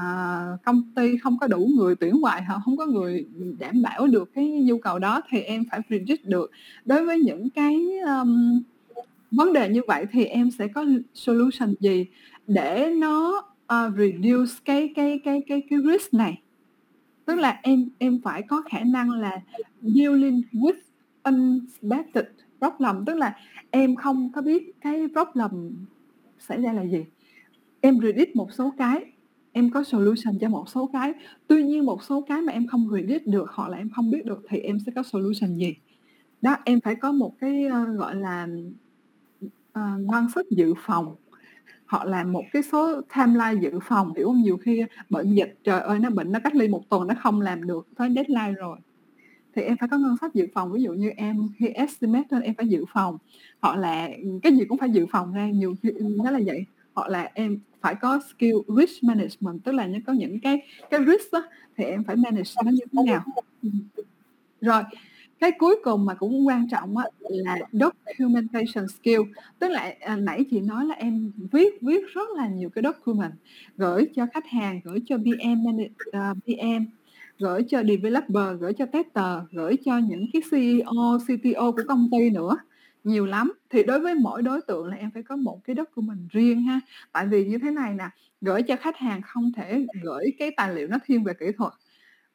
B: công ty không có đủ người tuyển hoài, họ không có người, đảm bảo được cái nhu cầu đó thì em phải predict được. Đối với những cái, um, vấn đề như vậy thì em sẽ có solution gì để nó, uh, reduce cái cái cái cái cái risk này. Tức là em em phải có khả năng là dealing with unexpected problem, tức là em không có biết cái problem xảy ra là gì. Em predict một số cái, em có solution cho một số cái, tuy nhiên một số cái mà em không predict được hoặc là em không biết được thì em sẽ có solution gì. Đó, em phải có một cái, uh, gọi là, uh, ngân sức dự phòng họ làm một cái số timeline dự phòng hiểu không nhiều khi bệnh dịch, trời ơi, nó bệnh, nó cách ly một tuần, nó không làm được tới deadline rồi. Thì em phải có ngân sách dự phòng, ví dụ như em khi estimate nên em phải dự phòng. Họ là, cái gì cũng phải dự phòng ra, nhiều khi ừ, nó là vậy. Họ là em phải có skill risk management, tức là nó có những cái cái risk đó thì em phải manage nó như thế nào. Ừ. Rồi cái cuối cùng mà cũng quan trọng á, là documentation skill. Tức là à, nãy chị nói là em viết viết rất là nhiều cái document gửi cho khách hàng gửi cho PM uh, PM gửi cho developer gửi cho tester gửi cho những cái CEO CTO của công ty nữa. Nhiều lắm. Thì đối với mỗi đối tượng là em phải có một cái document riêng ha. Tại vì như thế này nè gửi cho khách hàng không thể gửi cái tài liệu nó thiên về kỹ thuật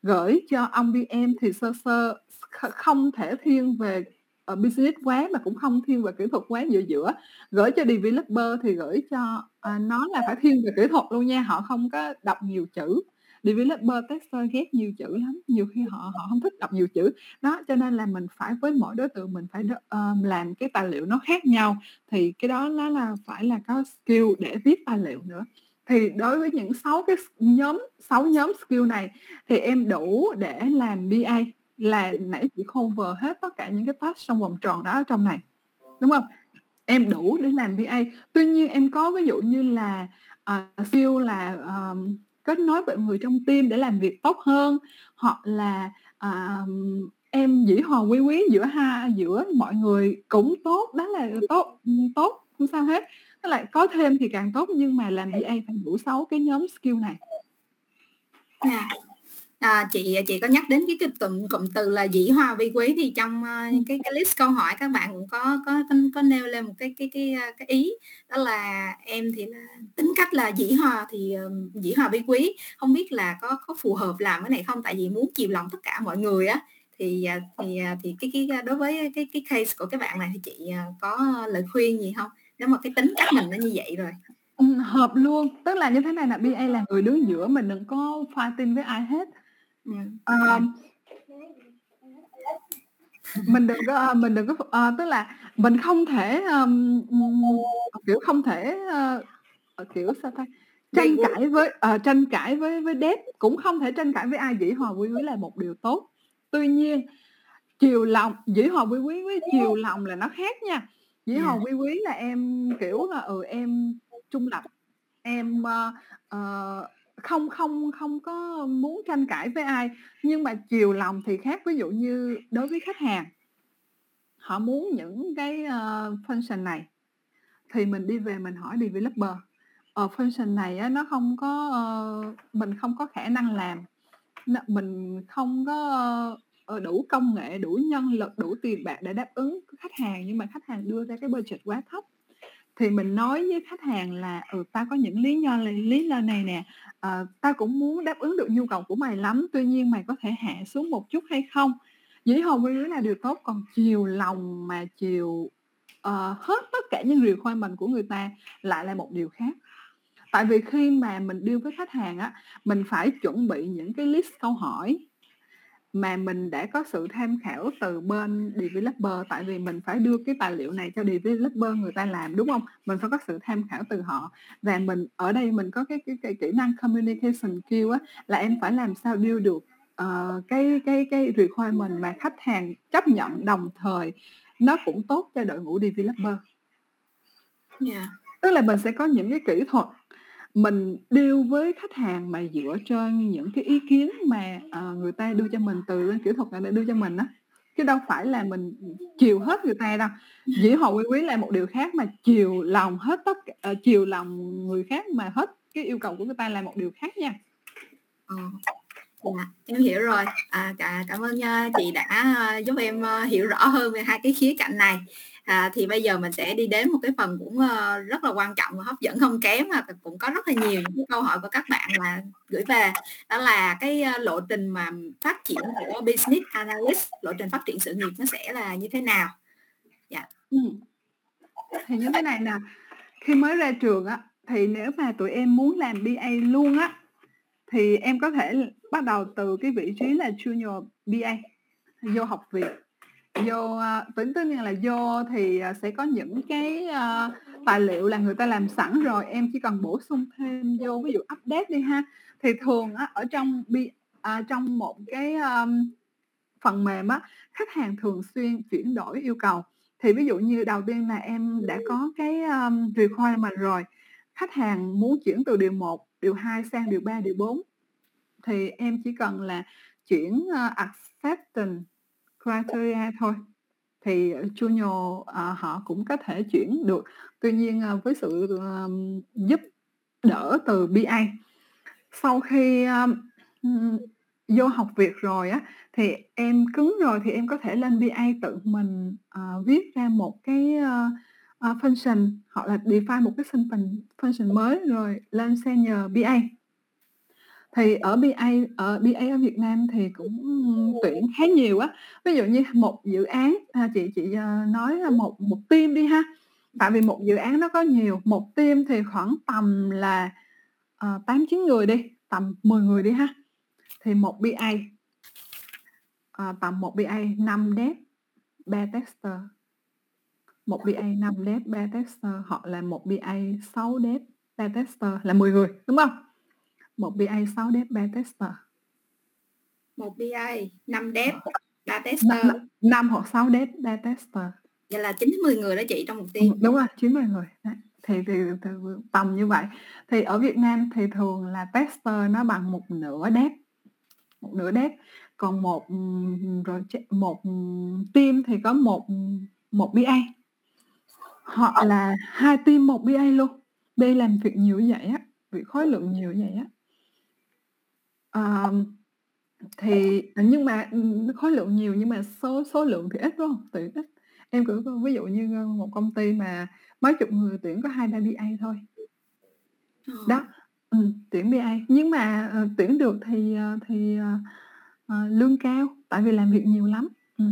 B: gửi cho ông BM thì sơ sơ không thể thiên về uh, business quá mà cũng không thiên về kỹ thuật quá giữa giữa. Gửi cho developer thì gửi cho uh, nó là phải thiên về kỹ thuật luôn nha họ không có đọc nhiều chữ. Developer tester ghét nhiều chữ lắm nhiều khi họ họ không thích đọc nhiều chữ. Đó cho nên là mình phải với mỗi đối tượng mình phải uh, làm cái tài liệu nó khác nhau thì cái đó nó là phải là có skill để viết tài liệu nữa thì đối với những sáu cái nhóm sáu nhóm skill này thì em đủ để làm BA là nãy chị cover hết tất cả những cái task trong vòng tròn đó ở trong này đúng không? Em đủ để làm BA tuy nhiên em có ví dụ như là uh, skill là um, kết nối với người trong team để làm việc tốt hơn hoặc là uh, em dĩ hòa quý quý giữa ha giữa mọi người cũng tốt đó là tốt tốt không sao hết tức là có thêm thì càng tốt nhưng mà làm BA phải đủ sáu cái nhóm skill này.
A: À, à, chị chị có nhắc đến cái cái cụm cụm từ là dĩ hòa vi quý thì trong uh, cái cái list câu hỏi các bạn cũng có có có, có nêu lên một cái cái cái cái ý. Đó là em thì là tính cách là dĩ hòa thì uh, dĩ hòa vi quý. Không biết là có có phù hợp làm cái này không? Tại vì muốn chiều lòng tất cả mọi người á. Thì thì thì cái cái đối với cái cái case của các bạn này thì chị có lời khuyên gì không nếu mà cái tính cách mình nó như vậy rồi.
B: Hợp luôn. Tức là như thế này là BA là người đứng giữa mình đừng có tin với ai hết. Ờ, mình đừng có mình đừng có ờ, tức là mình không thể, ờm, kiểu, không thể, ờ, kiểu, sao ta, tranh cãi với ờ, tranh cãi với với dev, cũng không thể tranh cãi với ai, dĩ hòa vi quý là một điều tốt. Tuy nhiên, chiều lòng dĩ hòa vi quý với chiều lòng là nó khác nha. Dĩ hòa vi quý là em, kiểu là, ừ, em trung lập, em, ơ, ờ không không không có muốn tranh cãi với ai, nhưng mà chiều lòng thì khác. Ví dụ như đối với khách hàng họ muốn những cái, ơ, function này, thì mình đi về mình hỏi developer, ờ, function này á nó không có, ơ mình không có khả năng làm, mình không có, Ờ, đủ công nghệ, đủ nhân lực, đủ tiền bạc để đáp ứng khách hàng, nhưng mà khách hàng đưa ra cái budget quá thấp. Thì mình nói với khách hàng là ừ ta có những lý do lý do này nè ờ, à, ta cũng muốn đáp ứng được nhu cầu của mày lắm tuy nhiên mày có thể hạ xuống một chút hay không? Dĩ hồn với đứa là điều tốt còn chiều lòng mà chiều uh, hết tất cả những requirement của người ta lại là một điều khác. Tại vì khi mà mình deal với khách hàng á mình phải chuẩn bị những cái list câu hỏi mà mình đã có sự tham khảo từ bên developer tại vì mình phải đưa cái tài liệu này cho developer người ta làm đúng không? Mình phải có sự tham khảo từ họ. Và mình ở đây mình có cái cái, cái kỹ năng communication skill á là em phải làm sao deal được uh, cái cái cái requirement mà khách hàng chấp nhận đồng thời nó cũng tốt cho đội ngũ developer. Yeah. Tức là mình sẽ có những cái kỹ thuật mình deal với khách hàng mà dựa trên những cái ý kiến mà, uh, người ta đưa cho mình từ bên kỹ thuật người ta đưa cho mình á, chứ đâu phải là mình chiều hết người ta đâu. Dĩ họ quy quý là một điều khác mà chiều lòng hết tất cả ờ, chiều lòng người khác mà hết cái yêu cầu của người ta là một điều khác nha.
A: ừ. dạ, em hiểu rồi. À, cảm ơn, uh, chị đã, giúp em, hiểu rõ hơn về hai cái khía cạnh này à, thì bây giờ mình sẽ đi đến một cái phần cũng uh, rất là quan trọng và hấp dẫn không kém mà cũng có rất là nhiều những câu hỏi của các bạn là gửi về. Đó là cái uh, lộ trình mà phát triển của business analyst lộ trình phát triển sự nghiệp nó sẽ là như thế nào?
B: Dạ. Ừ. thì như thế này nè khi mới ra trường á thì nếu mà tụi em muốn làm BA luôn á thì em có thể bắt đầu từ cái vị trí là junior BA vô học việc vô uh, tưởng tất nhiên là vô thì à, sẽ có những cái à, tài liệu là người ta làm sẵn rồi em chỉ cần bổ sung thêm vô ví dụ update đi ha. Thì thường á, ở trong bi à, trong một cái phần mềm á khách hàng thường xuyên chuyển đổi yêu cầu. Thì ví dụ như đầu tiên là em đã có cái um, requirement rồi khách hàng muốn chuyển từ điều 1, điều 2 sang điều 3, điều 4 thì em chỉ cần là chuyển acceptance criteria thôi. Thì ờ, Junior uh, ờ, họ cũng có thể chuyển được. Tuy nhiên uh, với sự uh, giúp đỡ từ BA sau khi um, vô học việc rồi á thì em cứng rồi thì em có thể lên BA tự mình uh, viết ra một cái uh, uh, function hoặc là define một cái function function mới rồi lên senior BA thì ở BA ở BA ở Việt Nam thì cũng tuyển khá nhiều á. Ví dụ như một dự án à, chị chị ờ, nói là một một team đi ha. Tại vì một dự án nó có nhiều một team thì khoảng tầm là ờ, tám chín người đi tầm 10 người đi ha. Thì một BA uh, ờ, tầm một BA 5 dev 3 tester. Một BA 5 dev 3 tester hoặc là một BA 6 dev 3 tester là 10 người đúng không? Một BA 6 dev 3 tester.
A: Một BA 5 dev 3 tester.
B: 5, 5 hoặc 6 dev 3 tester.
A: Vậy là 90 người đó chị trong một team. Ừ,
B: đúng rồi 90 người. Đấy. Thì, thì, thì tầm như vậy. Thì ở Việt Nam thì thường là tester nó bằng một nửa dev một nửa dev còn một rồi một team thì có một một BA hoặc là hai team một BA luôn. B làm việc nhiều vậy á việc khối lượng nhiều vậy á à, thì nhưng mà khối lượng nhiều nhưng mà số số lượng thì ít đúng không? Tuyển ít. Em cứ ví dụ như một công ty mà mấy chục người tuyển có hai ba BA thôi. Ờ. đó ừ, tuyển BA nhưng mà uh, tuyển được thì uh, thì uh, uh, lương cao tại vì làm việc nhiều lắm. Ừ.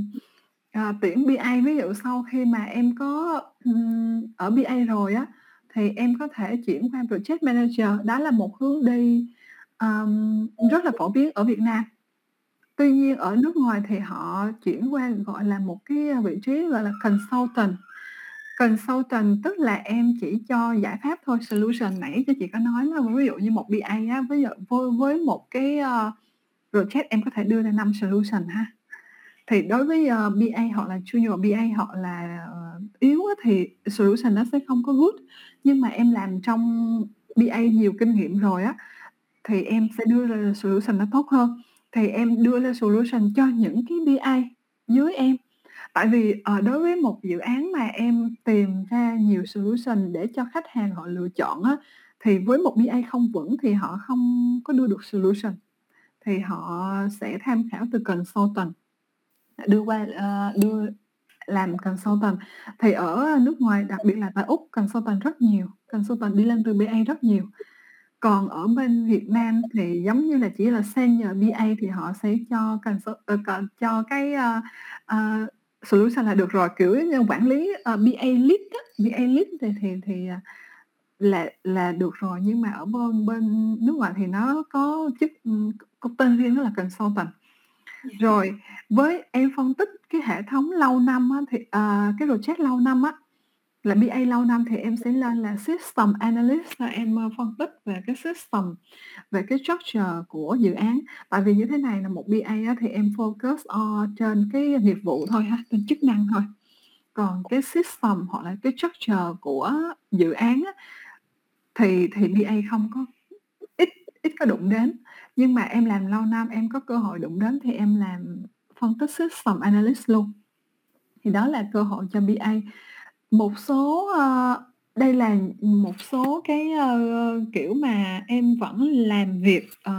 B: uh, tuyển BA ví dụ sau khi mà em có um, ở BA rồi á thì em có thể chuyển qua project manager. Đó là một hướng đi um, rất là phổ biến ở Việt Nam. Tuy nhiên ở nước ngoài thì họ chuyển qua gọi là một cái vị trí gọi là consultant. Consultant tức là em chỉ cho giải pháp thôi solution nãy cho chị có nói là ví dụ như một BA á ví dụ với, với một cái uh, project em có thể đưa ra năm solution ha. Thì đối với ờ, uh, BA hoặc là junior BA hoặc là uh, yếu á, thì solution nó sẽ không có good. Nhưng mà em làm trong BA nhiều kinh nghiệm rồi á thì em sẽ đưa ra solution nó tốt hơn. Thì em đưa ra solution cho những cái BI dưới em. Tại vì ở đối với một dự án mà em tìm ra nhiều solution để cho khách hàng họ lựa chọn á thì với một BI không vững thì họ không có đưa được solution. Thì họ sẽ tham khảo từ consultant. Đưa qua uh, đưa làm consultant. Thì ở nước ngoài đặc biệt là tại úc consultant rất nhiều. Consultant đi lên từ BA rất nhiều còn ở bên Việt Nam thì giống như là chỉ là senior BA thì họ sẽ cho consult, uh, cho cái uh, uh, solution là được rồi. Kiểu như quản lý uh, BA lead á, BA lead thì thì thì uh, là là được rồi. Nhưng mà ở bên bên nước ngoài thì nó có chức có tên riêng đó là consultant. Dạ. rồi với em phân tích cái hệ thống lâu năm á, thì uh, cái project lâu năm á là BA lâu năm thì em sẽ lên là system analyst là em ờ, phân tích về cái system về cái structure của dự án. Tại vì như thế này là một BA á, thì em focus on trên cái nghiệp vụ thôi ha trên chức năng thôi. Còn cái system hoặc là cái structure của dự án á, thì thì BA không có ít ít có đụng đến. Nhưng mà em làm lâu năm em có cơ hội đụng đến thì em làm phân tích system analyst luôn. Thì đó là cơ hội cho BA một số, ơ đây là một số cái, ơ, kiểu mà em vẫn làm việc, ờ,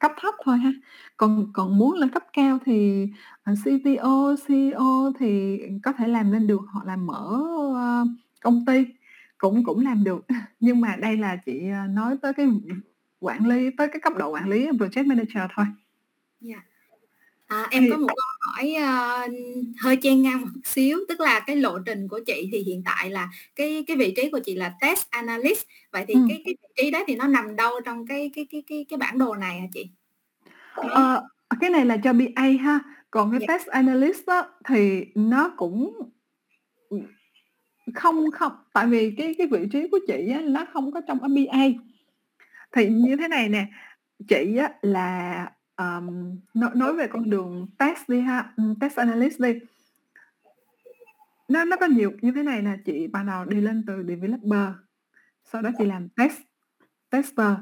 B: cấp thấp thôi ha. Còn còn muốn lên cấp cao thì, ờ, CTO, CEO thì có thể làm lên được hoặc là mở, ơ, công ty cũng cũng làm được. Nhưng mà đây là chị, ờ, nói tới cái, quản lý, tới cái cấp độ quản lý project manager thôi.
A: Yeah. À, em Thì có một câu hỏi uh, hơi chen ngang một xíu tức là cái lộ trình của chị thì hiện tại là cái cái vị trí của chị là test analyst vậy thì ừ. cái cái vị trí đó thì nó nằm đâu trong cái cái cái cái cái bản đồ này hả chị?
B: Ờ, cái này là cho BA ha Còn cái
A: Dạ.
B: test analyst á, thì nó cũng không không tại vì cái cái vị trí của chị á, nó không có trong ở BA. Thì như thế này nè, chị á là, ờm, nói nói về con đường test đi ha, ừm, test analyst đi. Nó nó có nhiều như thế này nè, chị ban đầu đi lên từ developer, sau đó chị làm test tester,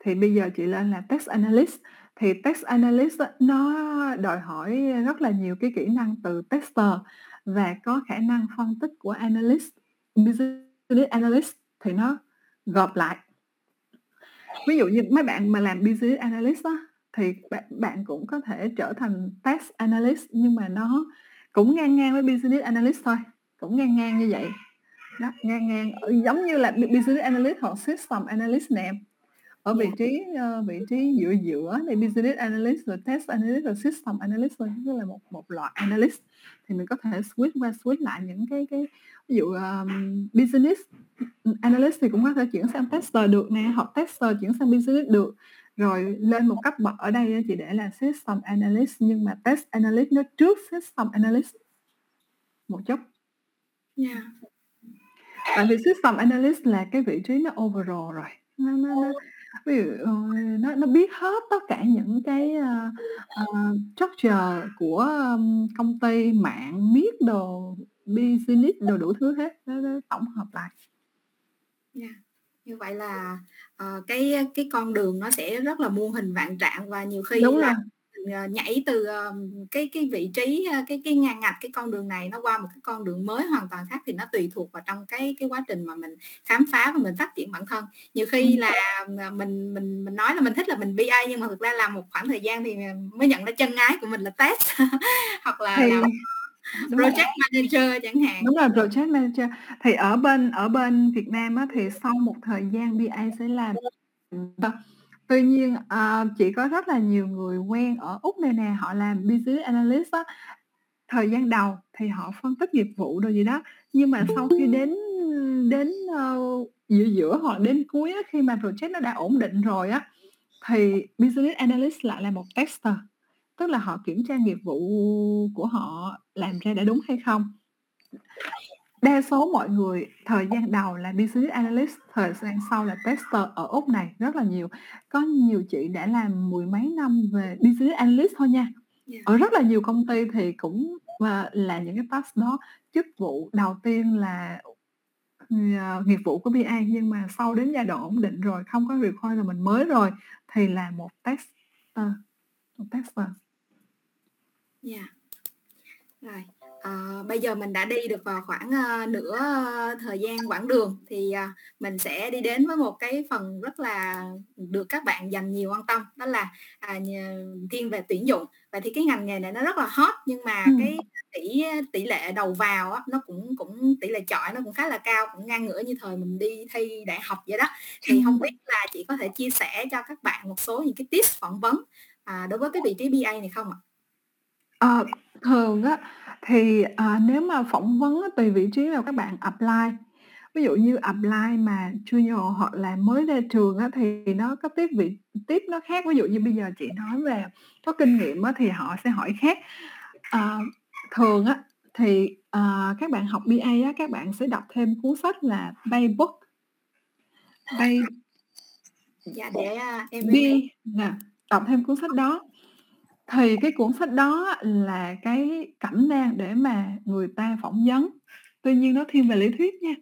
B: thì bây giờ chị lên là test analyst. Thì test analyst á, nó đòi hỏi rất là nhiều cái kỹ năng từ tester và có khả năng phân tích của analyst, business analyst thì nó gộp lại. Ví dụ như mấy bạn mà làm business analyst á, thì bạn bạn cũng có thể trở thành test analyst nhưng mà nó cũng ngang ngang với business analyst thôi, cũng ngang ngang như vậy. Đó, ngang ngang, ờ, giống như là bu business analyst hoặc system analyst nè. Ở vị trí, ơ, vị trí giữa giữa thì business analyst, rồi test analyst, rồi system analyst thôi, tức là một một loại analyst. Thì mình có thể switch qua switch lại những cái cái ví dụ, ờm, business, analyst thì cũng có thể chuyển sang tester được nè, hoặc tester chuyển sang business được. Rồi lên một cấp bậc ở đây chị để là system analyst nhưng mà test analyst nó trước system analyst một chút.
A: Yeah.
B: Tại vì system analyst là cái vị trí nó overall rồi, nó nó nó ví dụ, ờ, nó nó biết hết tất cả những cái, ơ, ờ, structure của, ưm, công ty, mạng, biết đồ, business đồ đủ thứ hết, nó nó tổng hợp lại.
A: Yeah. Như vậy là, ờ, cái cái con đường nó sẽ rất là muôn hình vạn trạng và nhiều khi
B: Đúng
A: là
B: rồi.
A: mình, ờ, nhảy từ, ờ, cái cái vị trí, cái cái ngang ngạch cái con đường này nó qua một cái con đường mới hoàn toàn khác thì nó tùy thuộc vào trong cái cái quá trình mà mình khám phá và mình phát triển bản thân. Nhiều khi là, mình mình mình nói là mình thích là mình BA nhưng mà thực ra làm một khoảng thời gian thì, mới nhận ra chân ái của mình là test hoặc là
B: Thì
A: làm
B: đúng rồi.
A: project manager chẳng hạn.
B: Đúng rồi, project manager. Thì ở bên ở bên Việt Nam á, thì sau một thời gian BA sẽ làm ờ, tuy nhiên, ờ, chị có rất là nhiều người quen ở Úc này nè, họ làm business analyst á, thời gian đầu thì họ phân tích nghiệp vụ đồ gì đó, nhưng mà sau khi đến đến, ơ, giữa giữa hoặc đến cuối á, khi mà project nó đã ổn định rồi á, thì business analyst lại là một tester, tức là họ kiểm tra nghiệp vụ của họ làm ra đã đúng hay không. Đa số mọi người thời gian đầu là business analyst, thời gian sau là tester ở Úc này rất là nhiều. Có nhiều chị đã làm mười mấy năm về business analyst thôi nha. Ở rất là nhiều công ty thì cũng, ờ, là những cái task đó, chức vụ đầu tiên là, ờ, nghiệp vụ của BA nhưng mà sau đến giai đoạn ổn định rồi, không có requirement mới rồi thì là một tester, một tester.
A: Yeah. Rồi, ờ, bây giờ mình đã đi được vào khoảng, ơ, nửa, ơ, thời gian quãng đường thì, à, mình sẽ đi đến với một cái phần rất là được các bạn dành nhiều quan tâm, đó là, à, nh thiên về tuyển dụng. Vậy thì cái ngành nghề này nó rất là hot nhưng mà
B: Ừm.
A: cái tỷ tỷ lệ đầu vào á, nó cũng cũng tỷ lệ chọi nó cũng khá là cao, cũng ngang ngửa như thời mình đi thi đại học vậy đó. Thì hông
B: Ừm.
A: biết là chị có thể chia sẻ cho các bạn một số những cái tips phỏng vấn, à, đối với cái vị trí BA này không ạ?
B: Ờ, thường á, thì, ờ, nếu mà phỏng vấn á, tùy vị trí mà các bạn apply. Ví dụ như apply mà junior hoặc là mới ra trường á, thì nó có tiếp vị tiếp nó khác. Ví dụ như bây giờ chị nói về có kinh nghiệm á, thì họ sẽ hỏi khác. Ờ, thường á, thì, ờ, các bạn học BA á, các bạn sẽ đọc thêm cuốn sách là Playbook. Play
A: Dạ, để, a, em
B: B
A: em em
B: nè, đọc thêm cuốn sách đó. Thì cái cuốn sách đó là cái cẩm nang để mà người ta phỏng vấn, tuy nhiên nó thiên về lý thuyết nha.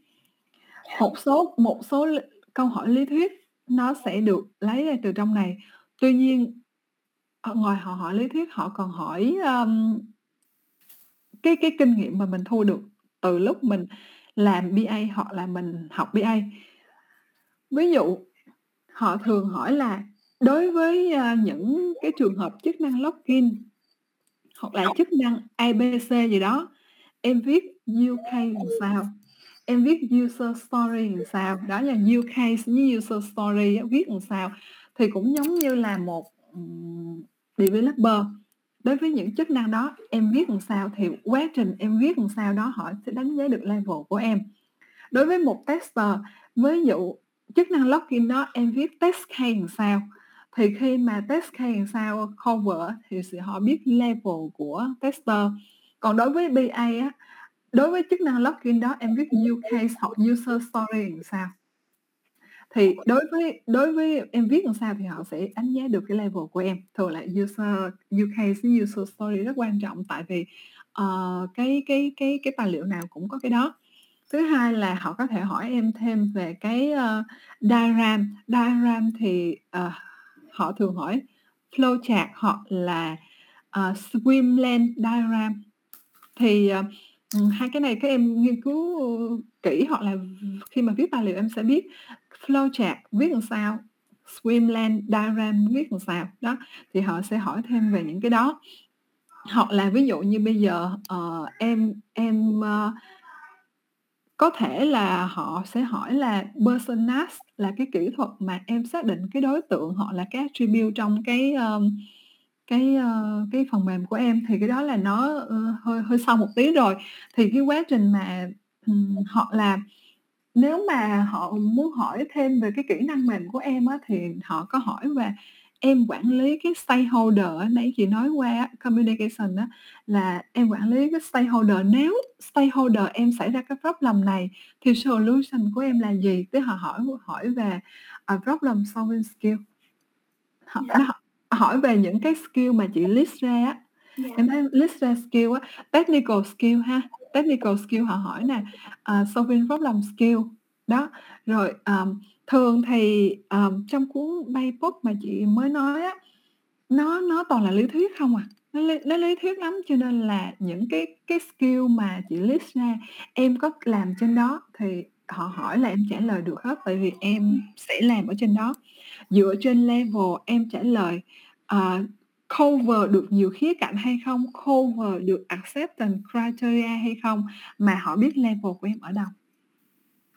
B: Một số một số l câu hỏi lý thuyết nó sẽ được lấy ra từ trong này. Tuy nhiên, ờ, ngoài họ hỏi lý thuyết họ còn hỏi, ờm cái cái kinh nghiệm mà mình thu được từ lúc mình làm BA hoặc là mình học BA. Ví dụ, họ thường hỏi là đối với, à, những cái trường hợp chức năng login hoặc là chức năng ABC gì đó, em viết uk làm sao? Em viết user story làm sao? Đó là uk với user story viết làm sao? Thì cũng giống như là một, developer. Đối với những chức năng đó, em viết làm sao thì quá trình em viết làm sao đó họ sẽ đánh giá được level của em. Đối với một tester, với dụ chức năng login đó em viết test case làm sao? Thì khi mà test case làm sao cover thì sẽ họ biết level của tester. Còn đối với BA á đối với chức năng login đó em viết new case hoặc user story làm sao. Thì đối với đối với em viết làm sao thì họ sẽ đánh giá được cái level của em. Thường là user use case với user story rất quan trọng tại vì uh, cái cái cái cái tài liệu nào cũng có cái đó. Thứ hai là họ có thể hỏi em thêm về cái uh, diagram. Diagram thì uh, họ thường hỏi flowchart hoặc là uh, swim lane diagram. Thì uh, hai cái này các em nghiên cứu kỹ hoặc là khi mà viết tài liệu em sẽ biết flowchart viết làm sao swim lane diagram viết làm sao. Đó thì họ sẽ hỏi thêm về những cái đó. Hoặc là ví dụ như bây giờ uh, em em uh, có thể là họ sẽ hỏi là personas là cái kỹ thuật mà em xác định cái đối tượng họ là cái attribute trong cái um, cái uh, cái phần mềm của em. Thì cái đó là nó uh, hơi hơi sau một tí rồi. Thì cái quá trình mà um, họ làm nếu mà họ muốn hỏi thêm về cái kỹ năng mềm của em á, thì họ có hỏi về em quản lý cái stakeholder nãy chị nói qua communication á là em quản lý cái stakeholder nếu stakeholder em xảy ra cái problem này thì solution của em là gì tức họ hỏi hỏi về uh, problem solving skill họ, yeah. Dạ. hỏi về những cái skill mà chị list ra á yeah. Dạ. em thấy list ra skill á technical skill ha technical skill họ hỏi nè uh, solving problem skill đó rồi um, thường thì um, trong cuốn bay book mà chị mới nói á nó nó toàn là lý thuyết không à. Nó lý, nó lý thuyết lắm cho nên là những cái cái skill mà chị list ra em có làm trên đó thì họ hỏi là em trả lời được hết tại vì em sẽ làm ở trên đó. Dựa trên level em trả lời uh, cover được nhiều khía cạnh hay không cover được acceptance criteria hay không mà họ biết level của em ở đâu.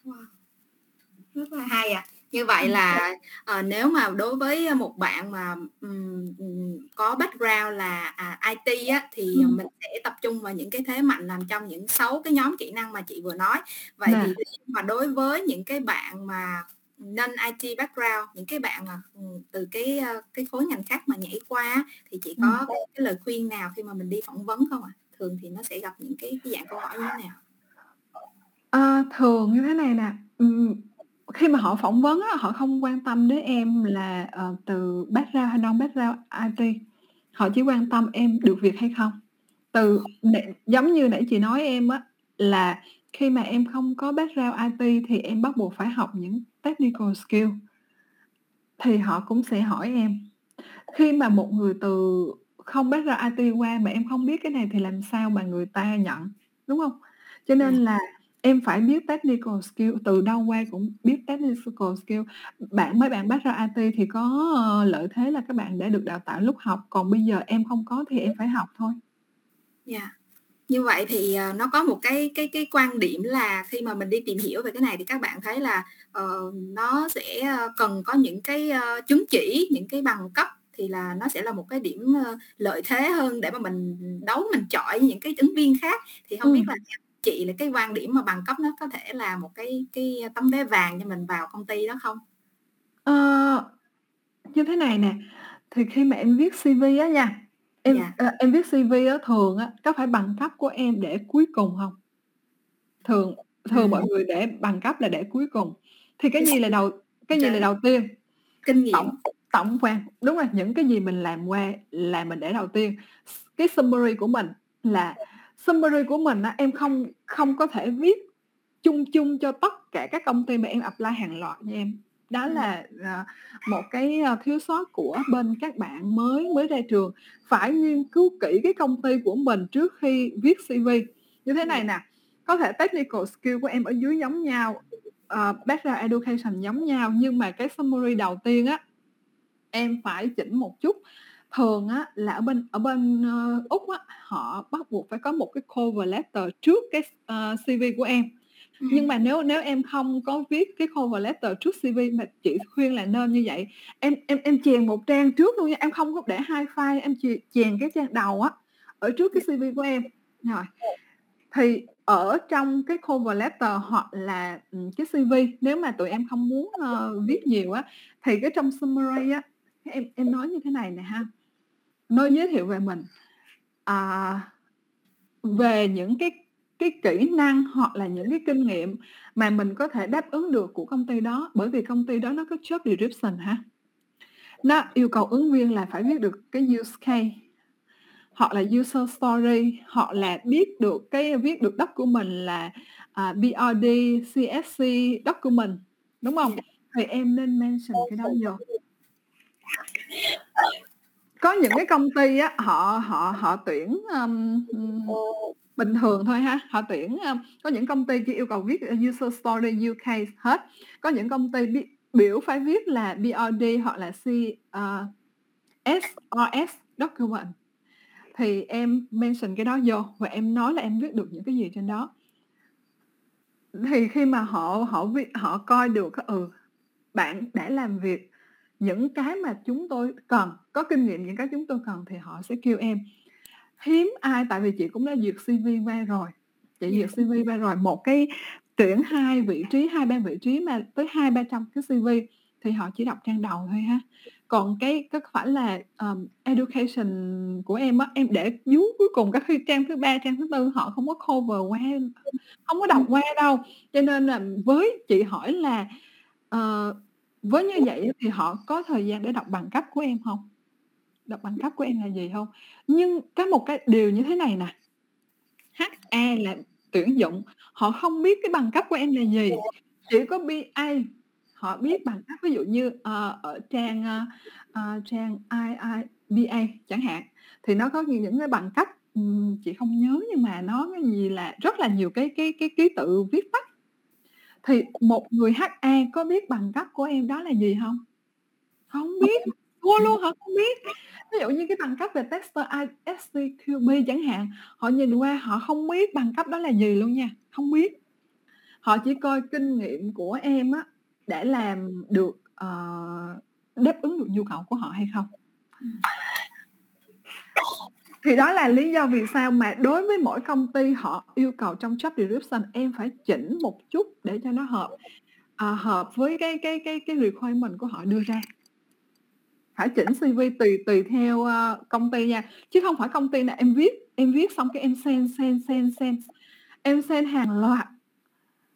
A: Wow rất là hay à như vậy là uh, nếu mà đối với một bạn mà um, có background là à, IT á, thì ừ. mình sẽ tập trung vào những cái thế mạnh nằm trong những sáu cái nhóm kỹ năng mà chị vừa nói vậy Đà. thì mà đối với những cái bạn mà non IT background những cái bạn mà từ cái cái khối ngành khác mà nhảy qua thì chị có ừ. cái, cái lời khuyên nào khi mà mình đi phỏng vấn không ạ? À? Thường thì nó sẽ gặp những cái, cái dạng câu hỏi như thế nào?
B: À, thường như thế này nè khi mà họ phỏng vấn á, họ không quan tâm đến em là, ờ, từ background hay non background IT, họ chỉ quan tâm em được việc hay không. Từ giống như nãy chị nói em á, là khi mà em không có background IT thì em bắt buộc phải học những technical skill. Thì họ cũng sẽ hỏi em. Khi mà một người từ không background IT qua mà em không biết cái này thì làm sao mà người ta nhận, đúng không? Cho nên là Em phải biết technical skill, từ đâu qua cũng biết technical skill. Bạn mấy bạn background IT thì có, ờ, lợi thế là các bạn đã được đào tạo lúc học, còn bây giờ em không có thì em phải học thôi.
A: Yeah. Như vậy thì, ờ, nó có một cái cái cái quan điểm là khi mà mình đi tìm hiểu về cái này thì các bạn thấy là, ờ, nó sẽ, cần có những cái, ơ, chứng chỉ, những cái bằng cấp thì là nó sẽ là một cái điểm, lợi thế hơn để mà mình đấu, mình chọi những cái ứng viên khác. Thì không biết là chị là cái quan điểm mà bằng cấp nó có thể là một cái cái tấm vé vàng cho mình vào công ty đó không?
B: Ờ, như thế này nè, thì khi mà em viết CV á nha, em
A: Dạ.
B: ờ, em viết CV á, thường á, có phải bằng cấp của em để cuối cùng không? Thường thường mọi người để bằng cấp là để cuối cùng. Thì cái gì là đầu cái gì là đầu tiên?
A: Kinh nghiệm.
B: Tổng tổng quan, đúng rồi, những cái gì mình làm qua là mình để đầu tiên. cái summary của mình là summary của mình á, em không không có thể viết chung chung cho tất cả các công ty mà em apply hàng loạt như em. Đó là, à, một cái, a, thiếu sót của bên các bạn mới mới ra trường. Phải nghiên cứu kỹ cái công ty của mình trước khi viết CV. Như thế này nè, có thể technical skill của em ở dưới giống nhau, ờ, background education giống nhau, nhưng mà cái summary đầu tiên á, em phải chỉnh một chút thường á là ở bên ở bên ờ, úc á họ bắt buộc phải có một cái cover letter trước cái uh, ờ, cv của em. Ừ. nhưng mà nếu nếu em không có viết cái cover letter trước cv mà chị khuyên là nên như vậy em em em chèn một trang trước luôn nha em không có để hai file em chèn cái trang đầu á ở trước cái cv của em. Rồi thì ở trong cái cover letter hoặc là cái cv nếu mà tụi em không muốn uh, viết nhiều á thì cái trong summary á em em nói như thế này nè ha, nói giới thiệu về mình, à, về những cái cái kỹ năng hoặc là những cái kinh nghiệm mà mình có thể đáp ứng được của công ty đó, bởi vì công ty đó nó có job description ha. Nó yêu cầu ứng viên là phải viết được cái use case hoặc là user story, hoặc là biết được cái viết được đất của mình là, à, BRD, CSC mình đúng không Thì em nên mention cái đó vô. Có những cái công ty á, họ họ họ tuyển, ờm, bình thường thôi ha, họ tuyển, ơ có những công ty chỉ yêu cầu viết, user story, use case hết. Có những công ty biết biểu phải viết là BRD hoặc là C ờ, SRS document. Thì em mention cái đó vô và em nói là em viết được những cái gì trên đó. Thì khi mà họ họ họ coi được ừ, bạn đã làm việc những cái mà chúng tôi cần, có kinh nghiệm những cái chúng tôi cần thì họ sẽ kêu em. Hiếm ai tại vì chị cũng đã duyệt CV qua rồi, chị duyệt CV qua rồi, một cái tuyển 2 vị trí, 2-3 vị trí mà tới 200-300 cái CV thì họ chỉ đọc trang đầu thôi ha. Còn cái có phải là, ờm, education của em á, em để dú cuối cùng cái khi trang thứ 3, trang thứ 4 họ không có cover qua, không có đọc qua đâu. Cho nên là với chị hỏi là, ờ, với như vậy thì họ có thời gian để đọc bằng cấp của em không? Đọc bằng cấp của em là gì không? Nhưng có một cái điều như thế này nè, HA là tuyển dụng, họ không biết cái bằng cấp của em là gì, chỉ có BA, họ biết bằng cấp ví dụ như, uh, ở trang, uh, trang IIBA chẳng hạn, thì nó có những những cái bằng cấp, ừm, chị không nhớ nhưng mà nó cái gì là rất là nhiều cái cái cái ký tự viết tắt. Thì một người HR có biết bằng cấp của em đó là gì hông? Hông biết, thua luôn, họ không biết. Ví dụ như cái bằng cấp về tester ISTQB chẳng hạn, họ nhìn qua họ không biết bằng cấp đó là gì luôn nha, không biết. Họ chỉ coi kinh nghiệm của em á, để làm được, ờ, đáp ứng được nhu cầu của họ hay không. Thì đó là lý do vì sao mà đối với mỗi công ty họ yêu cầu trong job description em phải chỉnh một chút để cho nó hợp, ờ, hợp với cái cái cái cái requirement của họ đưa ra. Phải chỉnh CV tùy tùy theo, ơ, công ty nha, chứ không phải công ty nào em viết em viết xong cái em send, send, send, send, em send hàng loạt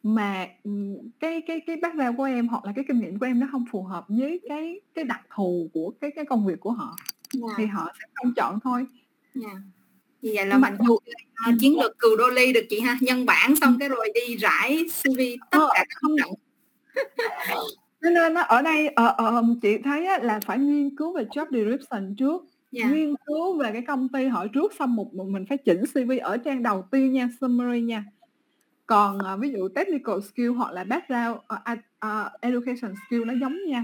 B: mà, ừm, cái cái cái background của em hoặc là cái kinh nghiệm của em nó hông phù hợp với cái cái đặc thù của cái cái công việc của họ, thì
A: Yeah.
B: họ sẽ không chọn thôi.
A: Yeah. Như vậy là
B: Mặc
A: mình
B: dù
A: chiến lược cừu đô ly được chị ha, nhân bản xong cái rồi đi rải CV tất
B: Ờ,
A: cả các hoạt động.
B: Nên á, ở đây, ờ, ờ, chị thấy á là phải nghiên cứu về job description trước,
A: Yeah.
B: nghiên cứu về cái công ty họ trước xong một một mình phải chỉnh CV ở trang đầu tiên nha, summary nha. Còn, ờ, ví dụ technical skill hoặc là background, a ờ, education skill nó giống nhau.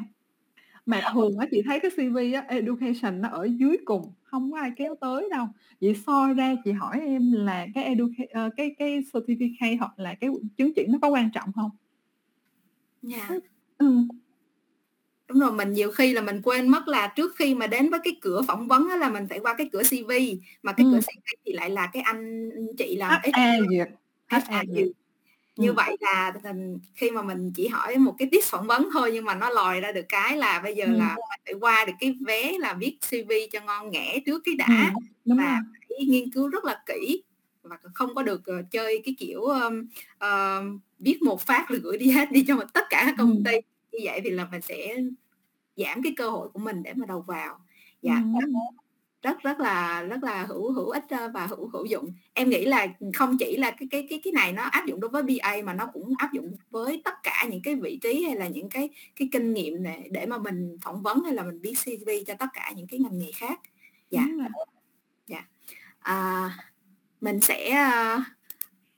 B: Mà thường á, chị thấy cái CV á, education nó ở dưới cùng, hông có ai kéo tới đâu. Vậy so ra chị hỏi em là cái educa ờ, cái cái certificate hoặc là cái chứng chỉ nó có quan trọng hông?
A: Yeah.
B: Ừm, ừm.
A: Đúng rồi, mình nhiều khi là mình quên mất là trước khi mà đến với cái cửa phỏng vấn á là mình phải qua cái cửa CV, mà cái cửa
B: Ừm.
A: CV thì lại là cái anh chị làm
B: HR duyệt, HR.
A: Như vậy là mình khi mà mình chỉ hỏi một cái tips phỏng vấn thôi nhưng mà nó lòi ra được cái là bây giờ
B: Ừm.
A: là mình phải qua được cái vé là viết CV cho ngon nghẻ trước cái đã,
B: đúng rồi.
A: và phải nghiên cứu rất là kỹ và không có được, ờ, chơi cái kiểu, ờm, ờ, viết một phát rồi gửi đi hết, đi cho tất cả các công ty. Như vậy thì là mình sẽ giảm cái cơ hội của mình để mà đầu vào. Dạ,
B: Ừm
A: rất rất là rất là hữu hữu ích, và hữu hữu dụng. Em nghĩ là, không chỉ là cái cái cái cái này nó áp dụng đối với BA mà nó cũng áp dụng với tất cả những cái vị trí hay là những cái cái kinh nghiệm để để mà mình phỏng vấn hay là mình viết CV cho tất cả những cái ngành nghề khác. Dạ. Dạ. À, mình sẽ, a,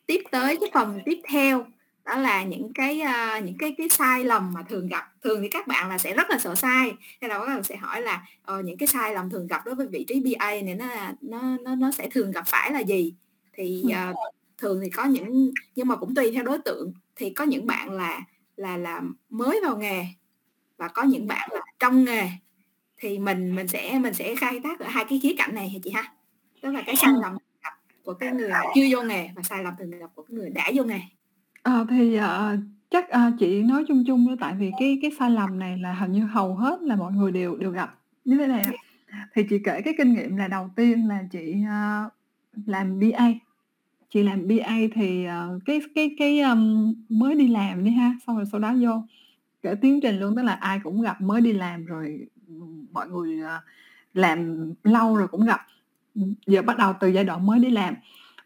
A: tiếp tới cái phần tiếp theo, đó là những cái, a, những cái cái sai lầm mà thường gặp. Thường thì các bạn là sẽ rất là sợ sai, nên là bắt đầu sẽ hỏi là, ờ, những cái sai lầm thường gặp đối với vị trí BA này nó là nó nó nó sẽ thường gặp phải là gì? Thì, ờ, thường thì có những nhưng mà cũng tùy theo đối tượng, thì có những bạn là là là mới vào nghề và có những bạn là trong nghề. Thì mình mình sẽ mình sẽ khai thác ở hai cái khía cạnh này hả chị ha? Tức là cái sai lầm của cái người chưa vô nghề và sai lầm thường gặp của cái người đã vô nghề.
B: Ờ, thì, ờ, chắc, a, chị nói chung chung thôi tại vì cái cái sai lầm này là hình như hầu hết là mọi người đều đều gặp. như thế này ạ. Thì chị kể cái kinh nghiệm là đầu tiên là chị, ờ, làm BA. Chị làm BA thì, ờ, cái cái cái, ưm, mới đi làm đi ha, xong rồi sau đó vô kể tiến trình luôn, tức là ai cũng gặp mới đi làm rồi, mọi người, ờ, làm lâu rồi cũng gặp. giờ bắt đầu từ giai đoạn mới đi làm,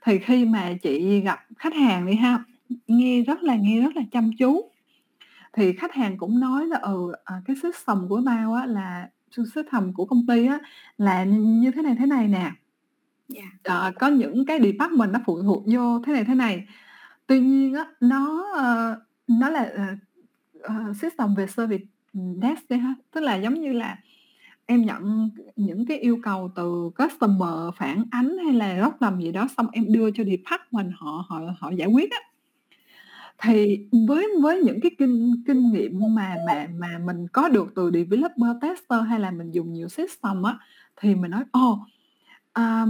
B: thì khi mà chị gặp khách hàng đi ha, nghe rất là nghe rất là chăm chú. Thì khách hàng cũng nói là, ừ, ờ, "Cái system của tao á là system của công ty á là như thế này, thế này nè."
A: Yeah.
B: Ờ, có những cái department nó phụ thuộc vô thế này, thế này. Tuy nhiên á, nó, ờ, nó là, ờ, system về service, desk đi ha, tức là giống như là em nhận những cái yêu cầu từ customer phản ánh hay là lầm gì đó, xong em đưa cho department họ họ họ giải quyết á. Thì với với những cái kinh kinh nghiệm mà mà mà mình có được từ developer, tester hay là mình dùng nhiều system á, thì mình nói: "Ồ, à,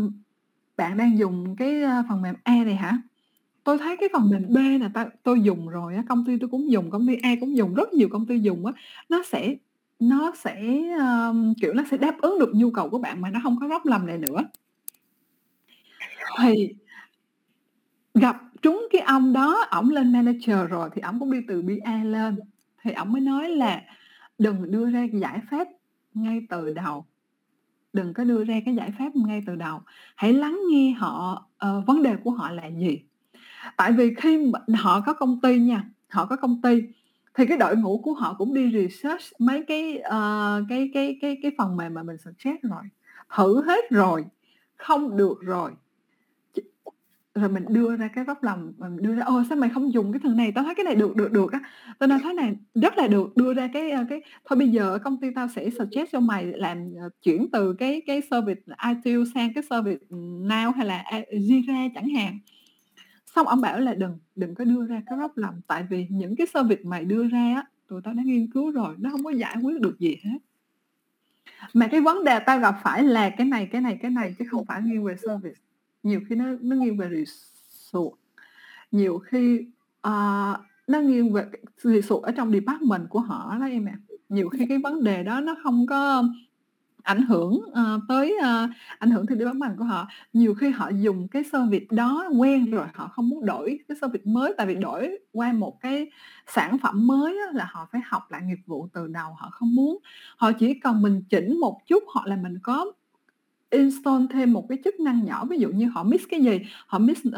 B: bạn đang dùng cái, ờ, phần mềm A này hả? Tôi thấy cái phần mềm B là ta tôi dùng rồi á, công ty tôi cũng dùng, công ty A cũng dùng, rất nhiều công ty dùng á, nó sẽ nó sẽ, ơ, kiểu, nó sẽ đáp ứng được nhu cầu của bạn mà nó hông có lầm này nữa." Thì gặp trúng cái ông đó, ổng lên manager rồi thì ổng cũng đi từ BA lên, thì ổng mới nói là "Đừng đưa ra giải pháp ngay từ đầu." Đừng có đưa ra cái giải pháp ngay từ đầu, hãy lắng nghe họ, uh, vấn đề của họ là gì. Tại vì khi họ có công ty nha, họ có công ty thì cái đội ngũ của họ cũng đi research mấy cái, uh, cái cái cái cái phần mềm mà mình suggest rồi, thử hết rồi, không được rồi. Rồi mình đưa ra cái góc lòng mình đưa ra: ôi sao mày không dùng cái thằng này? Tao thấy cái này được, được, được á, tao nói thấy này rất là được." Đưa ra cái, cái "Thôi bây giờ ở công ty tao sẽ suggest cho mày làm, ờ, chuyển từ cái cái service ITU sang cái service, Now hay là Jira chẳng hạn." Xong ông bảo là "Đừng, đừng có đưa ra cái góc lòng tại vì những cái service mày đưa ra á, tụi tao đã nghiên cứu rồi, nó không có giải quyết được gì hết. Mà cái vấn đề tao gặp phải là cái này, cái này, cái này chứ không phải nghiêng về service, nhiều khi nó nó nghiêng về resort nhiều khi, uh, nó nghiêng về resort ở trong department của họ đó em ạ. Nhiều khi cái vấn đề đó nó không có ảnh hưởng, uh, tới, uh, ảnh hưởng tới điểm bán bằng của họ. Nhiều khi họ dùng cái service đó quen rồi, họ không muốn đổi cái service mới, tại vì đổi qua một cái sản phẩm mới á là họ phải học lại nghiệp vụ từ đầu, họ không muốn. Họ chỉ cần mình chỉnh một chút hoặc là mình có install thêm một cái chức năng nhỏ, ví dụ như họ miss cái gì, họ miss, uh,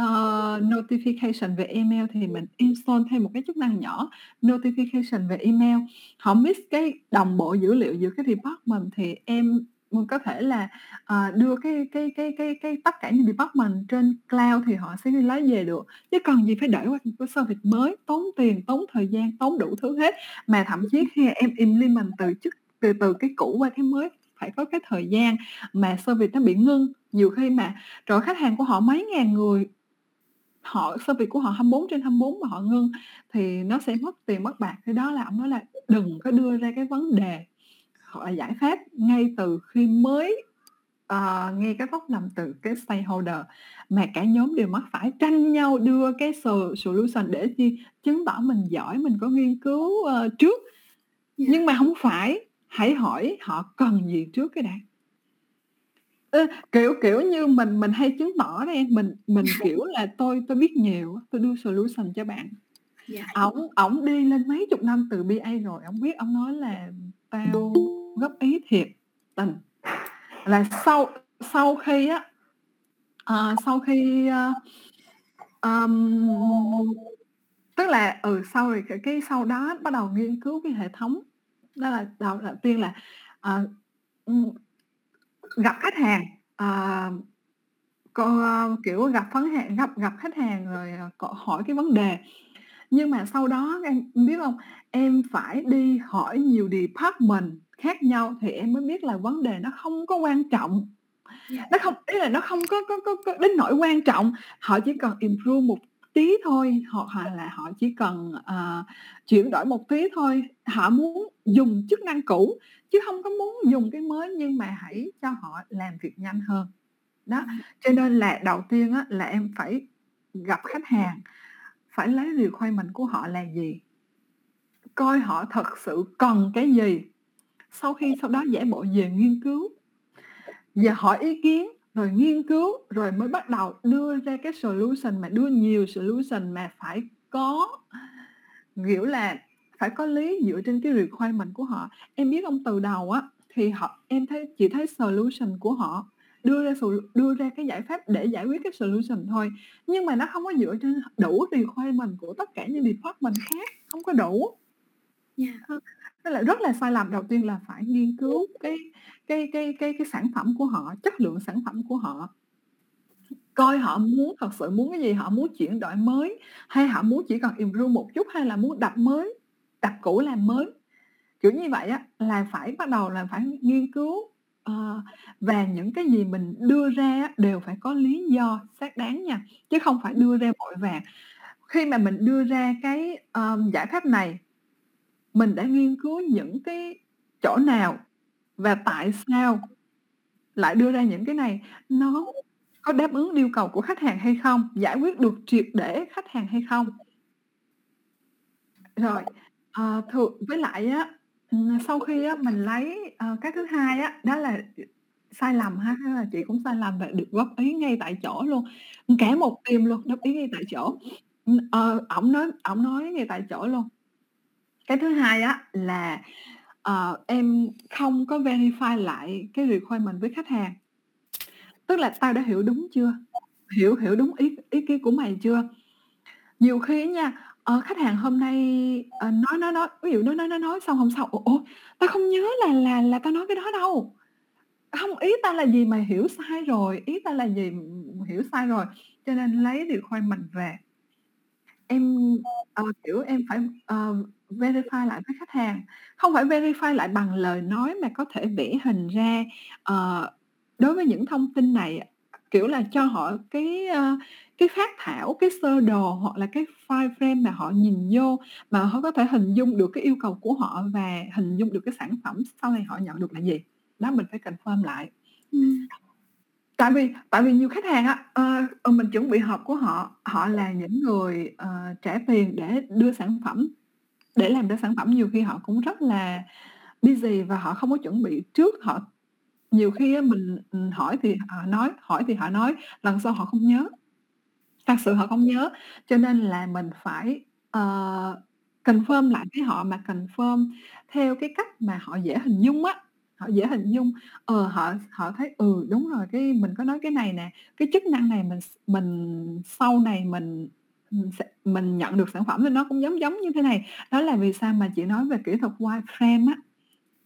B: notification về email thì mình install thêm một cái chức năng nhỏ notification về email. Họ miss cái đồng bộ dữ liệu giữa cái department thì em, có thể là, uh, đưa cái cái cái cái cái tất cả những department trên cloud thì họ sẽ lấy về được, chứ cần gì phải đợi qua cái service mới, tốn tiền, tốn thời gian, tốn đủ thứ hết. Mà thậm chí khi em implement từ chức từ từ cái cũ qua cái mới phải có cái thời gian mà service nó bị ngưng. Nhiều khi mà ơi, khách hàng của họ mấy ngàn người, họ service của họ 24/24 mà họ ngưng thì nó sẽ mất tiền mất bạc. Thì đó là ổng nói là "Đừng có đưa ra cái vấn đề hoặc là giải pháp ngay từ khi mới, ờ, nghe cái lầm từ cái stakeholder mà cả nhóm đều mắc phải, tranh nhau đưa cái solution để chi? Chứng tỏ mình giỏi, mình có nghiên cứu, ơ, trước. Nhưng mà hông phải, hãy hỏi họ cần gì trước cái đã." Ơ, kiểu, kiểu như, mình mình hay chứng tỏ em, mình mình, kiểu là, tôi tôi biết nhiều tôi đưa solution cho bạn.
A: Dạ.
B: Ổng ổng đi lên mấy chục năm từ BA rồi, ổng biết ổng nói là "Tao góp ý thiệt tình." Là sau sau khi á, ờ, sau khi, ơ, ờm, tức là, ừ, sau rồi cái cái sau đó bắt đầu nghiên cứu cái hệ thống. Đó là đầu đầu tiên là, ừm, gặp khách hàng, ờ, co kiểu, gặp vấn hạn gặp gặp khách hàng rồi, c hỏi cái vấn đề. Nhưng mà sau đó em biết hông? Em phải đi hỏi nhiều department khác nhau thì em mới biết là vấn đề nó không có quan trọng.
A: Dạ.
B: Nó không ý là nó không có có có có đến nỗi quan trọng, họ chỉ cần improve một tí thôi, hoặc là họ chỉ cần, ờ, chuyển đổi một tí thôi. Họ muốn dùng chức năng cũ chứ hông có muốn dùng cái mới, nhưng mà hãy cho họ làm việc nhanh hơn. Đó, cho nên là đầu tiên á là em phải gặp khách hàng, phải lấy requirement của họ là gì, coi họ thật sự cần cái gì, sau khi sau đó giả bộ về nghiên cứu và hỏi ý kiến rồi nghiên cứu rồi mới bắt đầu đưa ra cái solution mà đưa nhiều solution mà phải có kiểu là phải có lý dựa trên cái requirement của họ. Em biết ông từ đầu á thì họ em thấy chỉ thấy solution của họ đưa ra đưa ra cái giải pháp để giải quyết cái solution thôi. Nhưng mà nó không có dựa trên đủ requirement của tất cả những department khác không có đủ. Yeah. Đó là rất là sai lầm. Đầu tiên là phải nghiên cứu cái cái cái cái cái sản phẩm của họ chất lượng sản phẩm của họ. Coi họ muốn thật sự muốn cái gì họ muốn chuyển đổi mới hay họ muốn chỉ cần improve một chút hay là muốn đập mới đập cũ làm mới. Kiểu như vậy á là phải bắt đầu là phải nghiên cứu uh, và những cái gì mình đưa ra đều phải có lý do xác đáng nha chứ không phải đưa ra vội vàng. Khi mà mình đưa ra cái um, giải pháp này mình đã nghiên cứu những cái chỗ nào và tại sao lại đưa ra những cái này? Nó có đáp ứng yêu cầu của khách hàng hay không? Giải quyết được triệt để khách hàng hay không? Rồi ờ, à, thường với lại á ừ, sau khi á mình lấy à, cái thứ hai á đó là sai lầm ha hay là chị cũng sai lầm và được góp ý ngay tại chỗ luôn. Cả một tim luôn góp ý ngay tại chỗ. Ờ, ổng nói ổng nói ngay tại chỗ luôn cái thứ hai á là uh, em không có verify lại cái requirement với khách hàng. Tức là tao đã hiểu đúng chưa? Hiểu hiểu đúng ý ý kiến của mày chưa? Nhiều khi nha uh, khách hàng hôm nay uh, nói nói nói ví dụ nói nói nói nói xong hôm sau ủa tao không nhớ là là là tao nói cái đó đâu. Không ý ta là gì mà hiểu sai rồi ý ta là gì hiểu sai rồi cho nên lấy requirement về. Em uh, kiểu em phải uh, verify lại với khách hàng. Không phải verify lại bằng lời nói mà có thể vẽ hình ra uh, đối với những thông tin này kiểu là cho họ cái uh, cái phát thảo cái sơ đồ hoặc là cái file frame mà họ nhìn vô mà họ có thể hình dung được cái yêu cầu của họ và hình dung được cái sản phẩm sau này họ nhận được là gì. Đó mình phải confirm lại. Ừ. tại vì tại vì nhiều khách hàng á uh, mình chuẩn bị họp của họ họ là những người uh, trả tiền để đưa sản phẩm để làm ra sản phẩm nhiều khi họ cũng rất là busy và họ không có chuẩn bị trước. Họ nhiều khi mình hỏi thì họ nói hỏi thì họ nói lần sau họ không nhớ. Thật sự họ không nhớ. Cho nên là mình phải uh, confirm lại với họ mà confirm theo cái cách mà họ dễ hình dung á. Họ dễ hình dung. Ờ họ họ thấy ừ đúng rồi cái mình có nói cái này nè cái chức năng này mình mình sau này mình mình nhận được sản phẩm thì nó cũng giống giống như thế này. Đó là vì sao mà chị nói về kỹ thuật wireframe á.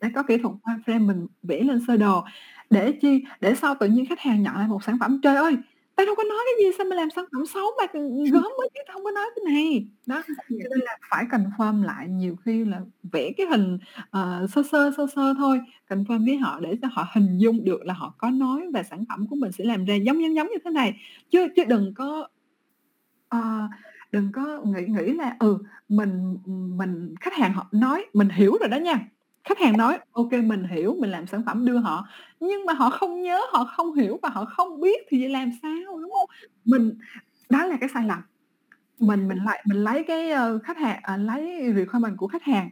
B: Để có kỹ thuật wireframe mình vẽ lên sơ đồ để chi để sau tự nhiên khách hàng nhận lại một sản phẩm. Trời ơi tao đâu có nói cái gì sao mà làm sản phẩm xấu mà gớm mới chứ không có nói cái này. Đó cho nên là phải confirm lại nhiều khi là vẽ cái hình uh, sơ sơ sơ sơ thôi. Confirm với họ để cho họ hình dung được là họ có nói và sản phẩm của mình sẽ làm ra giống giống giống như thế này. Chứ chứ đừng có uh, đừng có nghĩ nghĩ là ừ mình mình khách hàng họ nói mình hiểu rồi đó nha. Khách hàng nói ok mình hiểu mình làm sản phẩm đưa họ. Nhưng mà họ không nhớ họ không hiểu và họ không biết thì vậy làm sao đúng không? Mình đó là cái sai lầm. Mình mình lại mình lấy cái uh, khách hàng uh, lấy requirement của khách hàng.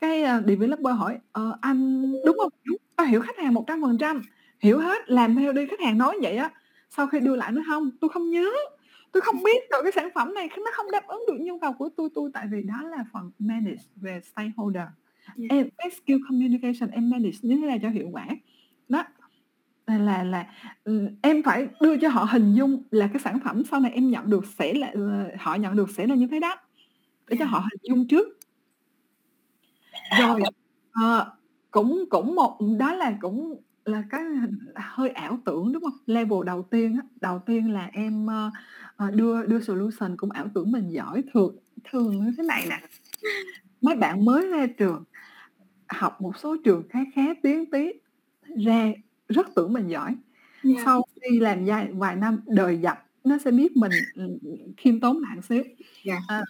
B: Cái uh, developer hỏi uh, anh đúng không? Đúng tao hiểu khách hàng một trăm phần trăm hiểu hết làm theo đi khách hàng nói vậy á. Sau khi đưa lại nó không tôi không nhớ tôi không biết được cái sản phẩm này nó không đáp ứng được nhu cầu của tôi tôi tại vì đó là phần manage về stakeholder. Yeah. em cái skill communication em manage như thế nào cho hiệu quả. Đó. Là là, là ừ, em phải đưa cho họ hình dung là cái sản phẩm sau này em nhận được sẽ là ờ, họ nhận được sẽ là như thế đó. Để cho họ hình dung trước. Rồi à, cũng cũng một đó là cũng là cái hơi ảo tưởng đúng không? Level đầu tiên á đầu tiên là em uh, đưa đưa solution cũng ảo tưởng mình giỏi thường thường như thế này nè. Mấy bạn mới ra trường học một số trường khá khá tiếng tí ra rất tưởng mình giỏi. Yeah. sau khi làm vài, vài năm đời dập nó sẽ biết mình ừ, khiêm tốn bạn xíu. Yeah. à,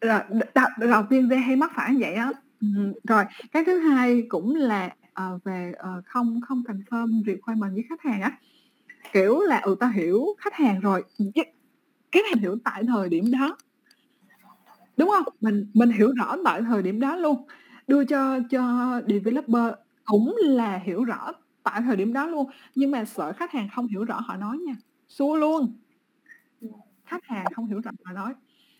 B: rồi đầu, đầu tiên ra hay mắc phải vậy á. Ừ, rồi cái thứ hai cũng là uh, về uh, không không confirm requirement với khách hàng á. Kiểu là ừ ta hiểu khách hàng rồi cái này hiểu tại thời điểm đó đúng không mình mình hiểu rõ tại thời điểm đó luôn đưa cho cho developer cũng là hiểu rõ tại thời điểm đó luôn, nhưng mà sợ khách hàng không hiểu rõ họ nói nha, xua luôn. Khách hàng không hiểu rõ họ nói.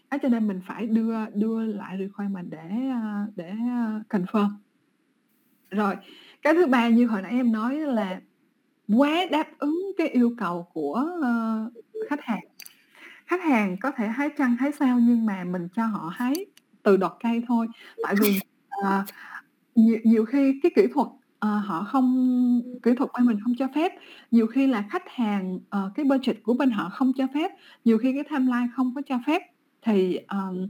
B: à, cho nên mình phải đưa đưa lại requirement để, ờ, để, ờ, confirm. Rồi, cái thứ ba như hồi nãy em nói là quá đáp ứng cái yêu cầu của, ờ, khách hàng. Khách hàng có thể hái trăng hái sao nhưng mà mình cho họ hái từ đọt cây thôi, tại vì, ờ, nhiều nhiều khi cái kỹ thuật, ờ, họ không kỹ thuật bên mình không cho phép, nhiều khi là khách hàng, ờ, cái budget của bên họ không cho phép, nhiều khi cái timeline không có cho phép, thì, ờm,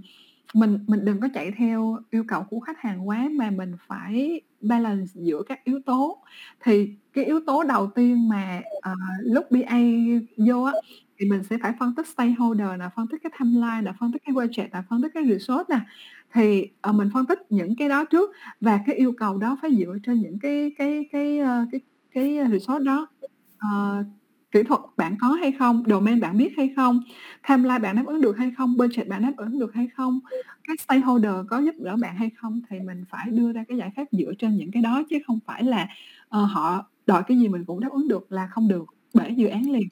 B: mình mình đừng có chạy theo yêu cầu của khách hàng quá mà mình phải balance giữa các yếu tố. Thì cái yếu tố đầu tiên mà, uh, lúc BA vô á, thì mình sẽ phải phân tích stakeholder là phân tích cái timeline là phân tích cái budget là phân tích cái resource nè. Thì, uh, mình phân tích những cái đó trước và cái yêu cầu đó phải dựa trên những cái cái cái, cái cái cái resource đó. uh, kỹ thuật bạn có hay không, domain bạn biết hay không, timeline bạn đáp ứng được hay không, budget bạn đáp ứng được hay không, các stakeholder có giúp đỡ bạn hay không, thì mình phải đưa ra cái giải pháp dựa trên những cái đó chứ không phải là, uh, họ đòi cái gì mình cũng đáp ứng được là không được, bể dự án liền.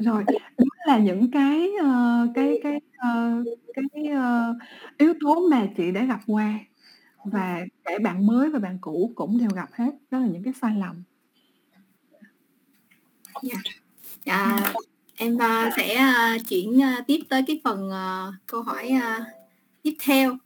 B: Rồi, đó là những cái, ờ, cái cái, ơ, cái, ơ, yếu tố mà chị đã gặp qua và kể bạn mới và bạn cũ cũng đều gặp hết, đó là những cái sai lầm.
A: Yeah. À, em, a, sẽ, a, chuyển, a, tiếp tới cái phần, ờ, câu hỏi, a, tiếp theo.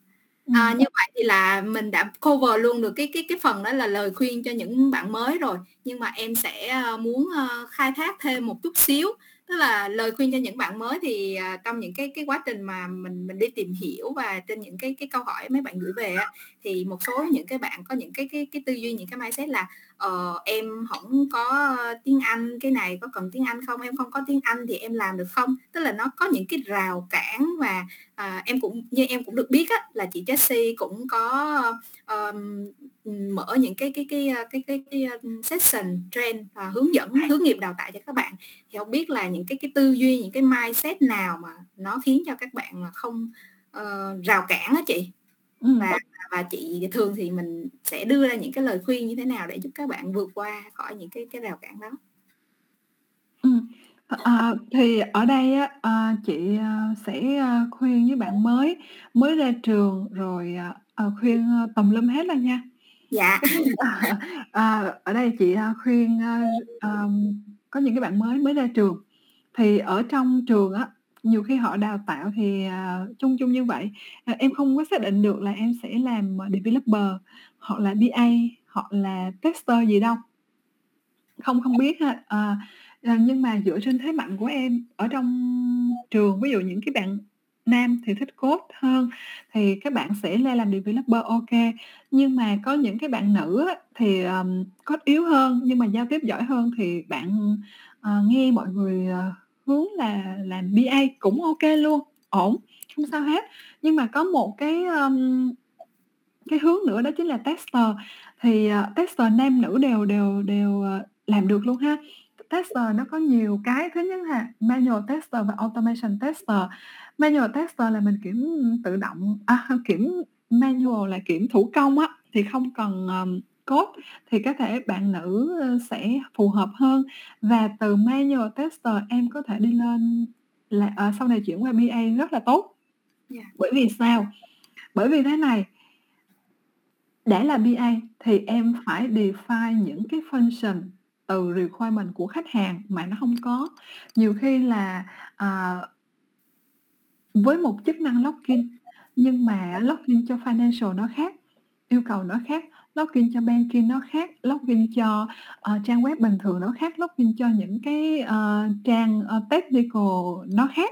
A: À,
B: Ừm.
A: như vậy thì là mình đã cover luôn được cái cái cái phần đó là lời khuyên cho những bạn mới rồi, nhưng mà em sẽ, a, muốn, ơ, khai thác thêm một chút xíu. Tức là lời khuyên cho những bạn mới thì, à, trong những cái cái quá trình mà mình mình đi tìm hiểu và trên những cái cái câu hỏi mấy bạn gửi về á, thì một số những cái bạn có những cái cái cái tư duy, những cái mindset là, ờ, em không có tiếng Anh, cái này có cần tiếng Anh không? Em không có tiếng Anh thì em làm được không? Tức là nó có những cái rào cản và, à, em cũng như em cũng được biết á, là chị Jessie cũng có, um, mở những cái cái cái, cái cái cái cái, session train à, hướng dẫn, hướng nghiệp đào tạo cho các bạn. Thì không biết là những cái cái tư duy, những cái mindset nào mà nó khiến cho các bạn mà không, uh, rào cản á chị? Và và chị thường thì mình sẽ đưa ra những cái lời khuyên như thế nào để giúp các bạn vượt qua khỏi những cái cái rào cản đó?
B: Ờ, ờ, thì ở đây á, ờ, chị, sẽ, khuyên với bạn mới, mới ra trường rồi, ờ, khuyên, ơ, tùm lum hết luôn nha.
A: Dạ.
B: Ờ, ở đây chị, khuyên, ờm, có những cái bạn mới mới ra trường, thì ở trong trường á, nhiều khi họ đào tạo thì, ờ, chung chung như vậy, ờ, em không có xác định được là em sẽ làm, à, developer hoặc là BA hoặc là tester gì đâu. Không không biết ha, ờ, nhưng mà dựa trên thế mạnh của em ở trong trường, ví dụ những cái bạn nam thì thích code hơn thì các bạn sẽ lên làm developer OK. Nhưng mà có những cái bạn nữ thì, um, code yếu hơn nhưng mà giao tiếp giỏi hơn thì bạn, uh, nghe mọi người, uh, hướng là làm BA cũng OK luôn, ổn, không sao hết. Nhưng mà có một cái, um, cái hướng nữa đó chính là tester, thì, uh, tester nam nữ đều đều đều, uh, làm được luôn ha. Tester nó có nhiều cái, thứ nhất là manual tester và automation tester. Manual tester là mình kiểm tự động à, kiểm manual là kiểm thủ công á, thì không cần, um, code thì có thể bạn nữ, sẽ phù hợp hơn. Và từ manual tester em có thể đi lên là, ờ, sau này chuyển qua BA rất là tốt.
A: Yeah.
B: Bởi vì sao? Bởi vì thế này để là BA thì em phải define những cái function từ requirement của khách hàng mà nó hông có. Nhiều khi là, ờ với một chức năng login, nhưng mà login cho financial nó khác, yêu cầu nó khác, login cho banking nó khác, login cho, uh, trang web bình thường nó khác, login cho những cái, uh, trang, uh, technical nó khác.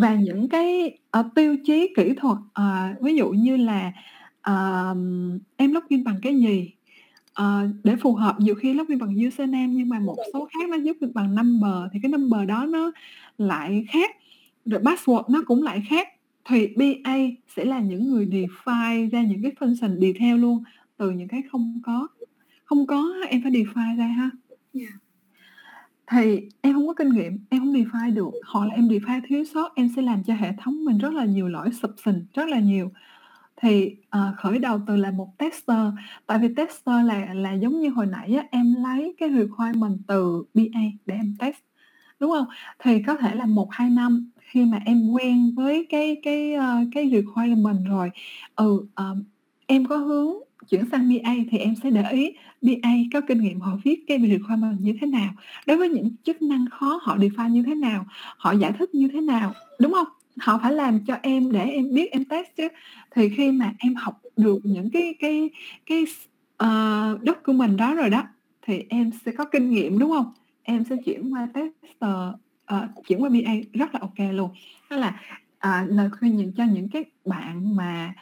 B: Và những cái, uh, tiêu chí kỹ thuật, uh, ví dụ như là, uh, em login bằng cái gì, ờ, để phù hợp nhiều khi login bằng username nhưng mà một số khác nó giúp được bằng number thì cái number đó nó lại khác, rồi password nó cũng lại khác. Thì BA sẽ là những người define ra những cái function detail luôn, từ những cái không có. Không có em phải define ra ha.
A: Yeah.
B: Thì em hông có kinh nghiệm, em hông define được, hoặc là em define thiếu sót, em sẽ làm cho hệ thống mình rất là nhiều lỗi xụp xình, rất là nhiều. thì uh, khởi đầu từ là một tester tại vì tester là là giống như hồi nãy á, em lấy cái requirement từ BA để em test đúng không thì có thể là một hai năm khi mà em quen với cái cái uh, cái requirement rồi ừ uh, em có hướng chuyển sang BA thì em sẽ để ý BA có kinh nghiệm họ viết cái requirement như thế nào đối với những chức năng khó họ define như thế nào họ giải thích như thế nào đúng không? Họ phải làm cho em để em biết em test chứ. Thì khi mà em học được những cái cái cái ờ, uh, document đó rồi đó thì em sẽ có kinh nghiệm đúng không? Em sẽ chuyển qua tester uh, chuyển qua BA rất là ok luôn. Đó là uh, lời khuyên dành cho những cái bạn mà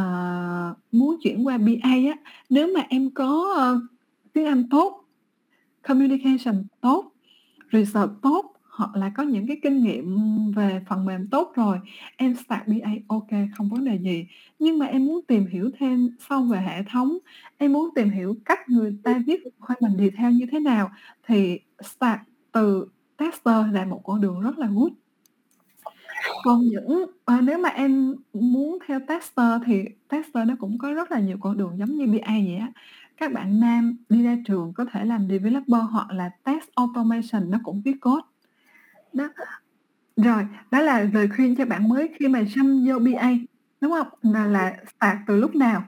B: uh, muốn chuyển qua BA á nếu mà em có uh, tiếng Anh tốt communication tốt research tốt hoặc là có những cái kinh nghiệm về phần mềm tốt rồi em start BA ok không vấn đề gì. Nhưng mà em muốn tìm hiểu thêm sâu về hệ thống em muốn tìm hiểu cách người ta viết khoa mình đi theo như thế nào thì start từ tester là một con đường rất là good còn những à, nếu mà em muốn theo tester thì tester nó cũng có rất là nhiều con đường giống như BA vậy á. Các bạn nam đi ra trường có thể làm developer hoặc là test automation nó cũng viết code. Đó. Rồi đó là lời khuyên cho bạn mới khi mà xâm vô BA đúng không? Là là start từ lúc nào?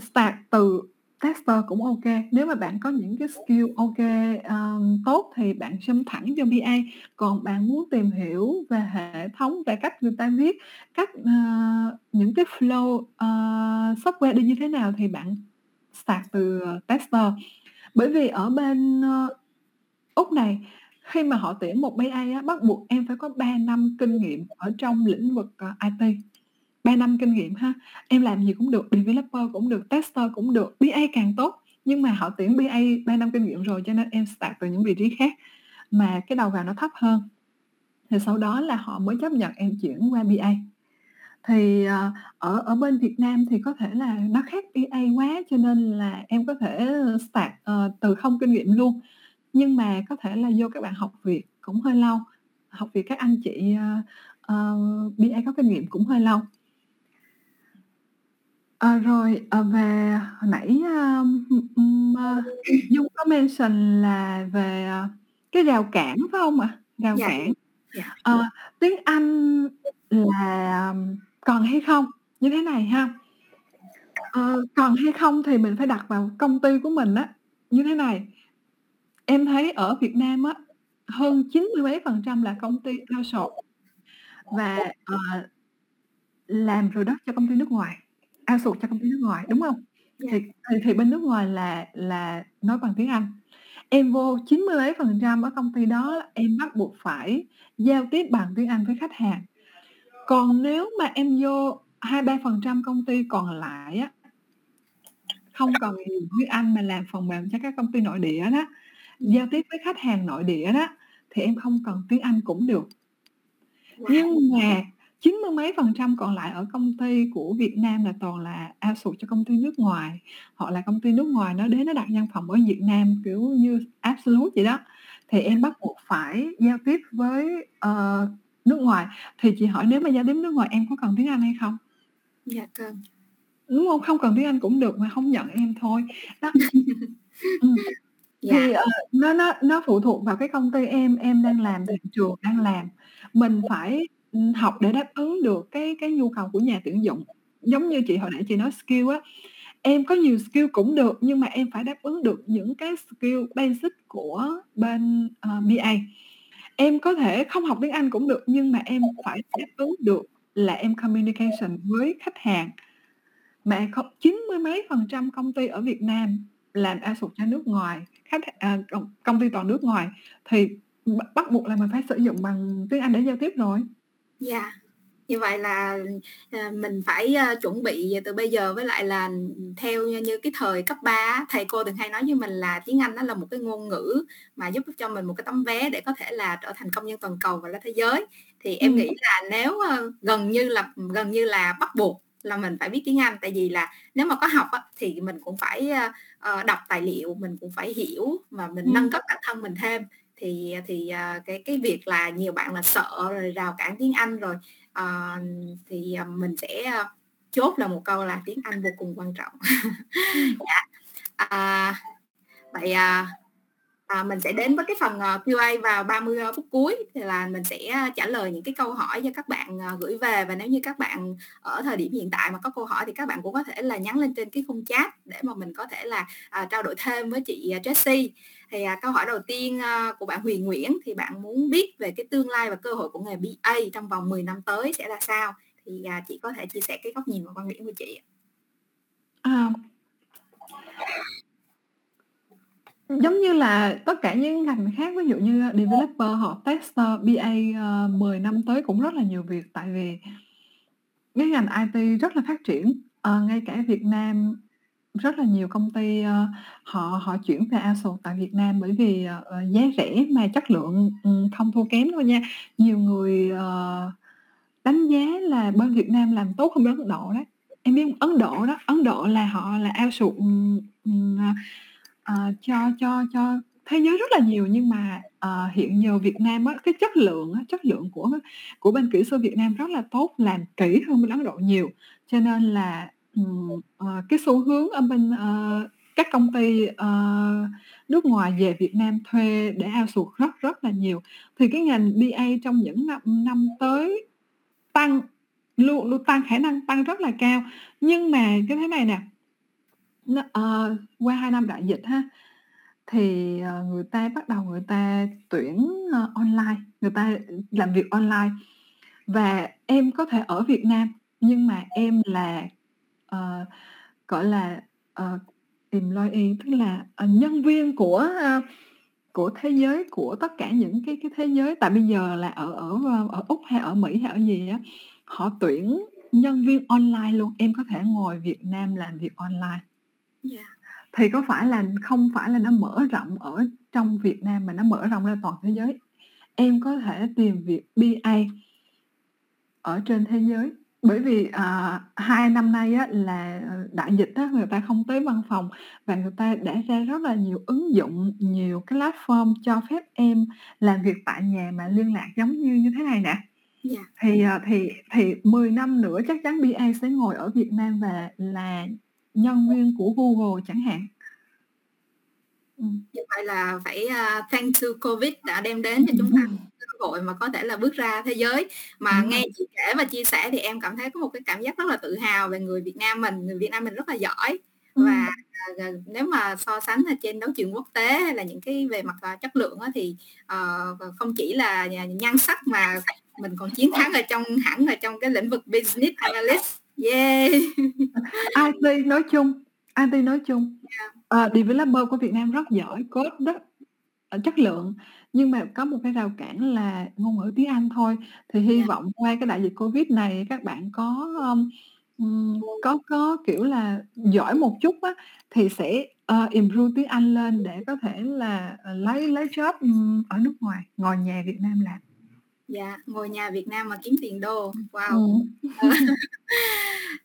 B: Start từ tester cũng ok. Nếu mà bạn có những cái skill ok um, tốt thì bạn xâm thẳng cho BA còn bạn muốn tìm hiểu về hệ thống về cách người ta viết cách uh, những cái flow uh, software đi như thế nào thì bạn sạc từ tester. Bởi vì ở bên uh, úc này khi mà họ tuyển một BA á, bắt buộc em phải có 3 năm kinh nghiệm ở trong lĩnh vực uh, IT 3 năm kinh nghiệm ha. Em làm gì cũng được developer cũng được tester cũng được BA càng tốt. Nhưng mà họ tuyển BA 3 năm kinh nghiệm rồi cho nên em start từ những vị trí khác. Mà cái đầu vào nó thấp hơn. Thì sau đó là họ mới chấp nhận em chuyển qua BA thì ờ, ở ở bên Việt Nam thì có thể là nó khác BA quá cho nên là em có thể start uh, từ không kinh nghiệm luôn. Nhưng mà có thể là vô các bạn học việc cũng hơi lâu. Học việc các anh chị ờ, uh, uh, BA có kinh nghiệm cũng hơi lâu. À, rồi, ờ, về hồi nãy, a, ừm, ơ, Dung có mention là về, à, cái rào cản, phải hông ạ? Rào
A: Dạ.
B: cản.
A: Dạ.
B: Ờ, tiếng Anh là còn hay không? Như thế này ha. Ờ, còn hay không thì mình phải đặt vào công ty của mình á, như thế này. Em thấy ở Việt Nam á, hơn chín mươi mấy phần trăm là công ty outsource và, ờ, làm product cho công ty nước ngoài outsource cho công ty nước ngoài, đúng hông?
A: Dạ.
B: Thì thì thì bên nước ngoài là là nói bằng tiếng Anh. Em vô chín mươi mấy phần trăm ở công ty đó em bắt buộc phải giao tiếp bằng tiếng Anh với khách hàng. Còn nếu mà em vô 2-3% công ty còn lại á không cần dùng tiếng Anh mà làm phần mềm cho các công ty nội địa đó, giao tiếp với khách hàng nội địa đó, thì em không cần tiếng Anh cũng được. Nhưng mà chín mươi mấy phần trăm còn lại ở công ty của Việt Nam là toàn là outsource cho công ty nước ngoài, hoặc là công ty nước ngoài nó đến nó đặt văn phòng ở Việt Nam, kiểu như Absolute vậy đó, thì em bắt buộc phải giao tiếp với, ờ, nước ngoài. Thì chị hỏi nếu mà giao tiếp nước ngoài em có cần tiếng Anh hay không?
A: Dạ cần.
B: Đúng hông? Không cần tiếng Anh cũng được mà không nhận em thôi. Đó. Ừm.
A: Dạ.
B: Thì, ờ, nó nó nó phụ thuộc vào cái công ty em em đang làm, thị trường đang làm. Mình phải, ừm, học để đáp ứng được cái cái nhu cầu của nhà tuyển dụng. Giống như chị hồi nãy chị nói skill á, em có nhiều skill cũng được nhưng mà em phải đáp ứng được những cái skill basic của bên, ờ, BA. Em có thể không học tiếng Anh cũng được nhưng mà em phải đáp ứng được là em communication với khách hàng. Mà không chín mươi mấy phần trăm công ty ở Việt Nam làm outsource cho nước ngoài, khách à, công công ty toàn nước ngoài thì b bắt buộc là mình phải sử dụng bằng tiếng Anh để giao tiếp rồi.
A: Dạ. Như vậy là, à, mình phải, a, chuẩn bị từ bây giờ với lại là theo như như cái thời cấp 3 á, thầy cô thường hay nói với mình là tiếng Anh nó là một cái ngôn ngữ mà giúp cho mình một cái tấm vé để có thể là trở thành công dân toàn cầu và ra thế giới. Thì em
B: Ừm.
A: nghĩ là nếu, ơ, gần như là gần như là bắt buộc là mình phải biết tiếng Anh, tại vì là nếu mà có học á, thì mình cũng phải, ờ, đọc tài liệu, mình cũng phải hiểu và mình nâng
B: Ừm.
A: cấp bản thân mình thêm. Thì thì, à, cái cái việc là nhiều bạn là sợ rồi rào cản tiếng Anh rồi, ờ, thì, ờ, mình sẽ, ơ, chốt là một câu là tiếng Anh vô cùng quan trọng. Dạ. à, vậy à, à, mình sẽ đến với cái phần uh, QA vào 30 phút cuối. Thì là mình sẽ trả lời những cái câu hỏi cho các bạn gửi về. Và nếu như các bạn ở thời điểm hiện tại mà có câu hỏi thì các bạn cũng có thể là nhắn lên trên cái khung chat để mà mình có thể là uh, trao đổi thêm với chị Jessie thì à, câu hỏi đầu tiên à, của bạn Huyền Nguyễn thì bạn muốn biết về cái tương lai và cơ hội của nghề BA trong vòng 10 năm tới sẽ là sao? Thì à, chị có thể chia sẻ cái góc nhìn và quan điểm của chị
B: à, Giống như là tất cả những ngành khác, ví dụ như developer hoặc tester, BA, ờ, 10 năm tới cũng rất là nhiều việc, tại vì cái ngành IT rất là phát triển. à, ngay cả Việt Nam rất là nhiều công ty, ờ, họ họ chuyển về outsource tại Việt Nam bởi vì, ờ, ờ, giá rẻ mà chất lượng, ừm, không thua kém đâu nha. Nhiều người, ờ, đánh giá là bên Việt Nam làm tốt hơn bên Ấn Độ đấy. Em biết Ấn Độ đó, Ấn Độ là họ là outsource, ừm, ừm, ờ, cho cho cho thế giới rất là nhiều nhưng mà, ờ, hiện giờ Việt Nam á, cái chất lượng á, chất lượng của của bên kỹ sư Việt Nam rất là tốt, làm kỹ hơn bên Ấn Độ nhiều. Cho nên là, Ờ, ờ, cái xu hướng ở bên, ờ, các công ty, ờ, nước ngoài về Việt Nam thuê để outsource rất rất là nhiều. Thì cái ngành BA trong những năm năm tới tăng, luôn luôn tăng, khả năng tăng rất là cao. Nhưng mà cái thế này nè nó ờ, qua hai năm đại dịch ha, thì, ờ, người ta bắt đầu người ta tuyển, ơ, online, người ta, làm việc online. Và em có thể ở Việt Nam, nhưng mà em là, ờ, gọi là, ờ, employee, tức là, ờ, nhân viên của, ơ, của thế giới, của tất cả những cái cái thế giới. Tại bây giờ là ở ở, ơ, ở Úc hay ở Mỹ hay ở gì á, họ tuyển nhân viên online luôn, em có thể ngồi Việt Nam làm việc online.
A: Yeah.
B: Thì có phải là không phải là nó mở rộng ở trong Việt Nam mà nó mở rộng ra toàn thế giới. Em có thể tìm việc BA ở trên thế giới. Bởi vì, à, 2 năm nay á là, ờ, đại dịch á, người ta không tới văn phòng và người ta đã ra rất là nhiều ứng dụng, nhiều cái platform cho phép em làm việc tại nhà mà liên lạc giống như như thế này nè.
A: Yeah.
B: Thì, ờ, thì thì 10 năm nữa chắc chắn BA sẽ ngồi ở Việt Nam và là nhân viên của Google chẳng hạn.
A: Ừm. Như vậy là phải, a, thanks to Covid đã đem đến cho chúng ta cơ hội mà có thể là bước ra thế giới. Mà
B: Đúng
A: nghe chị kể và chia sẻ thì em cảm thấy có một cái cảm giác rất là tự hào về người Việt Nam mình, người Việt Nam mình rất là giỏi. Và,
B: Ừm.
A: à, nếu mà so sánh ở trên đấu trường quốc tế hay là những cái về mặt, à, chất lượng á thì, ờ, không chỉ là nh nhan sắc mà mình còn chiến thắng ở trong hẳn ở trong cái lĩnh vực business analyst. Yeah!
B: IT nói chung IT nói chung,
A: Yeah.
B: ờ, developer của Việt Nam rất giỏi, code rất chất lượng, nhưng mà có một cái rào cản là ngôn ngữ tiếng Anh thôi. Thì hy
A: Yeah.
B: vọng qua cái đại dịch Covid này các bạn có, ưm, ừm, có có, kiểu là, giỏi một chút á, thì sẽ, ờ, improve tiếng Anh lên để có thể là, ờ, lấy lấy job, ừm, ở nước ngoài, ngồi nhà Việt Nam làm.
A: Dạ, ngồi nhà Việt Nam mà kiếm tiền đô. Wow! Ờ.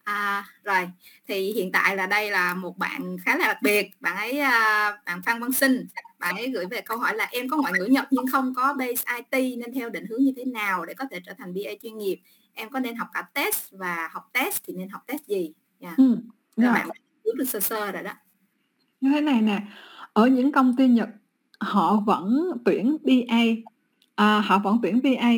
A: À, rồi, thì hiện tại là đây là một bạn khá là đặc biệt, bạn ấy, a, bạn Phan Văn Sinh, bạn ấy gửi về câu hỏi là "Em có ngoại ngữ Nhật nhưng không có base IT nên theo định hướng như thế nào để có thể trở thành BA chuyên nghiệp? Em có nên học cả test và học test thì nên học test gì?" Yeah.
B: Ừm,
A: Là
B: rồi.
A: bạn biết được sơ sơ rồi đó.
B: Như thế này nè, ở những công ty Nhật họ vẫn tuyển BA, à, họ vẫn tuyển BA,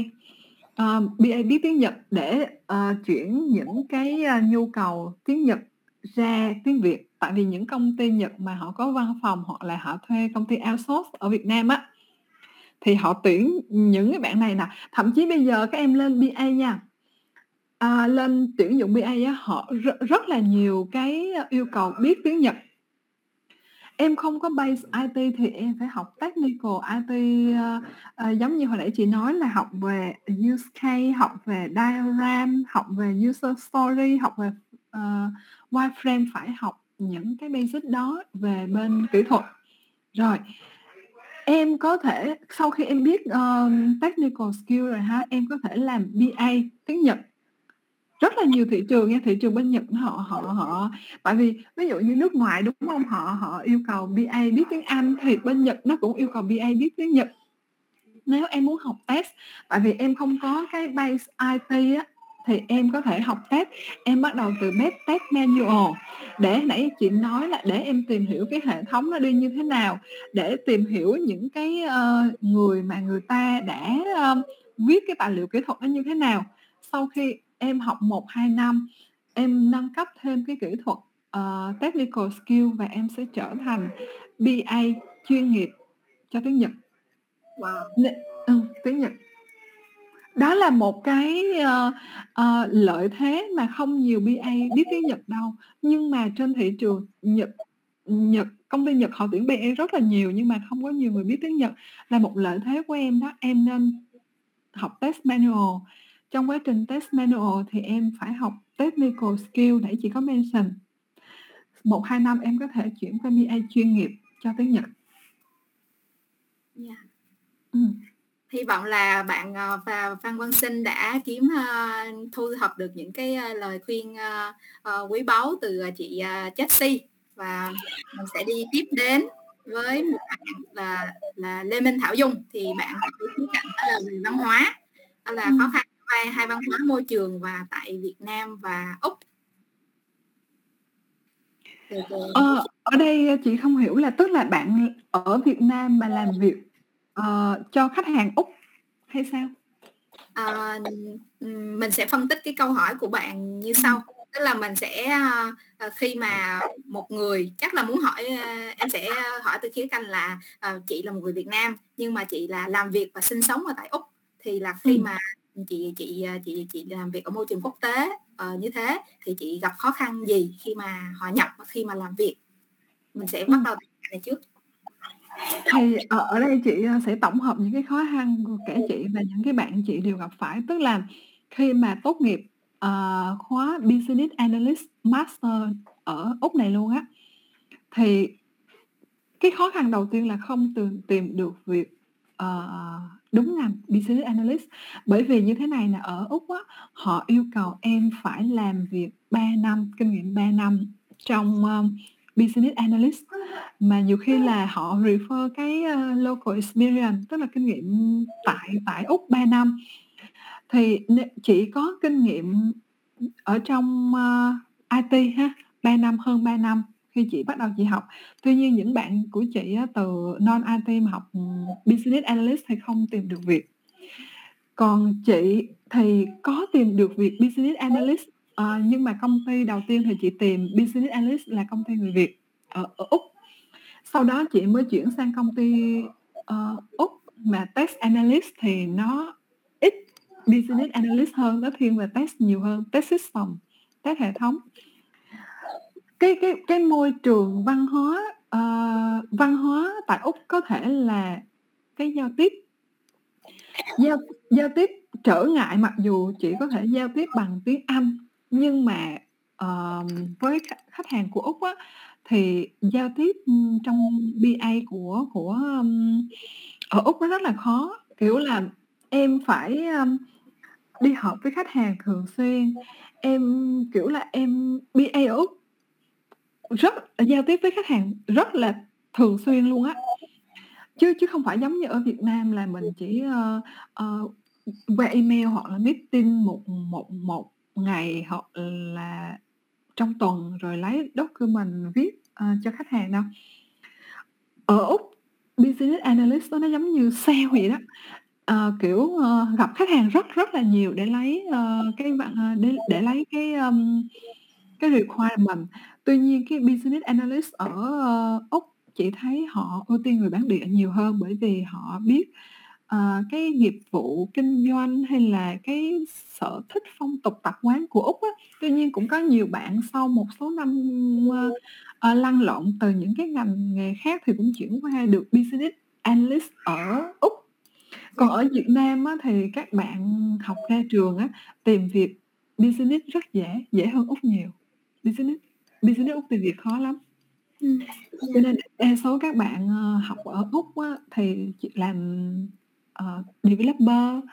B: ờ, à, BA biết tiếng Nhật để, ờ, chuyển những cái, a, nhu cầu tiếng Nhật ra tiếng Việt. Tại vì những công ty Nhật mà họ có văn phòng hoặc là họ thuê công ty outsource ở Việt Nam á, thì họ tuyển những cái bạn này nè. Thậm chí bây giờ các em lên BA nha, à, lên tuyển dụng BA á, họ r- rất là nhiều cái yêu cầu biết tiếng Nhật. Em không có base IT thì em phải học technical IT, ơ, ờ, ờ, giống như hồi nãy chị nói là học về use case, học về diagram, học về user story, học về, ờ, wireframe, phải học những cái basic đó về bên kỹ thuật. Rồi, em có thể sau khi em biết, ờ, technical skill rồi ha, em có thể làm BA tiếng Nhật. Rất là nhiều thị trường nha, thị trường bên Nhật họ họ họ tại vì ví dụ như nước ngoài, đúng không? Họ họ yêu cầu BA biết tiếng Anh thì bên Nhật nó cũng yêu cầu BA biết tiếng Nhật. Nếu em muốn học test, tại vì em không có cái base IT á, thì em có thể học test. Em bắt đầu từ bếp test manual để nãy chị nói là để em tìm hiểu cái hệ thống nó đi như thế nào để tìm hiểu những cái uh, người mà người ta đã uh, viết cái tài liệu kỹ thuật nó như thế nào. Sau khi em học một hai năm em nâng cấp thêm cái kỹ thuật uh, technical skill và em sẽ trở thành BA chuyên nghiệp cho tiếng Nhật.
A: Wow.
B: ừ, tiếng Nhật. Đó là một cái uh, uh, lợi thế mà không nhiều BA biết tiếng Nhật đâu. Nhưng mà trên thị trường Nhật Nhật công ty Nhật họ tuyển BA rất là nhiều nhưng mà không có nhiều người biết tiếng Nhật là một lợi thế của em đó. Em nên học test manual. Trong quá trình test manual thì em phải học technical skill nãy chị có mention một hai năm em có thể chuyển qua MBA chuyên nghiệp cho tiếng Nhật.
A: Yeah. Ừ. Hy vọng là bạn ờ, và Phan Văn Sinh đã kiếm uh, thu thập được những cái uh, lời khuyên quý báu từ chị Chelsea và mình sẽ đi tiếp đến với một bạn là là Lê Minh Thảo Dung thì bạn khía cạnh đó là về văn hóa đó là ừ. khó khăn hai, hai văn hóa môi trường và tại Việt Nam và Úc
B: Ờ, ở đây chị không hiểu là tức là bạn ở Việt Nam mà làm việc, ờ, cho khách hàng Úc hay sao?
A: À, mình sẽ phân tích cái câu hỏi của bạn như sau. Tức là mình sẽ à, khi mà một người chắc là muốn hỏi em sẽ hỏi từ khía cạnh là chị là một người Việt Nam nhưng mà chị là làm việc và sinh sống ở tại Úc thì là khi ừ. mà chị chị chị chị làm việc ở môi trường quốc tế uh, như thế thì chị gặp khó khăn gì khi mà họ nhập khi mà làm việc? Mình sẽ bắt đầu từ này trước.
B: Thì ở, đây chị ờ, sẽ tổng hợp những cái khó khăn của kể chị và những cái bạn chị đều gặp phải. Tức là khi mà tốt nghiệp uh, khóa business analyst master ở úc này luôn á thì cái khó khăn đầu tiên là không tìm tìm được việc uh, đúng ngành business analyst. Bởi vì như thế này là ở úc á họ yêu cầu em phải làm việc 3 năm kinh nghiệm 3 năm trong um, business analyst. Mà nhiều khi là họ refer cái uh, local experience tức là kinh nghiệm tại tại úc 3 năm. Thì chỉ có kinh nghiệm ở trong uh, IT ha 3 năm hơn 3 năm khi chị bắt đầu chị học. Tuy nhiên những bạn của chị á, từ non IT mà học ừ, business analyst thì không tìm được việc. Còn chị thì có tìm được việc business analyst ờ, nhưng mà công ty đầu tiên thì chị tìm business analyst là công ty người Việt ở, ở úc. Sau đó chị mới chuyển sang công ty uh, úc mà test analyst thì nó ít business analyst hơn nó thiên về test nhiều hơn test system test hệ thống cái cái cái môi trường văn hóa uh, văn hóa tại úc có thể là cái giao tiếp. Giao giao tiếp trở ngại mặc dù chỉ có thể giao tiếp bằng tiếng anh nhưng mà uh, với khách hàng của úc á, thì giao tiếp ừ, trong ba của của um, ở úc nó rất là khó. Kiểu là em phải um, đi họp với khách hàng thường xuyên em kiểu là em ba ở úc rất giao tiếp với khách hàng rất là thường xuyên luôn á. Chứ chứ không phải giống như ở Việt Nam là mình chỉ uh, uh, qua email hoặc là meeting một một một ngày hoặc là trong tuần rồi lấy document viết uh, cho khách hàng đâu. Ở úc business analyst đó nó giống như sale vậy đó. Uh, kiểu uh, gặp khách hàng rất rất là nhiều để lấy uh, cái bạn uh, để để lấy cái um, cái requirement Tuy nhiên cái business analyst ở, ơ, Úc chị thấy họ ưu tiên người bản địa nhiều hơn bởi vì họ biết, ờ, cái nghiệp vụ kinh doanh hay là cái sở thích, phong tục tập quán của Úc á. Tuy nhiên cũng có nhiều bạn sau một số năm, ơ, ờ, lăn lộn từ những cái ngành nghề khác thì cũng chuyển qua được business analyst ở Úc. Còn ở Việt Nam á, thì các bạn học ra trường á, tìm việc business rất dễ, dễ hơn Úc nhiều. Business business Úc tìm việc khó lắm. Ừm, Cho nên đa số các bạn, ờ, học ở Úc á, thì chỉ làm, ờ, developer,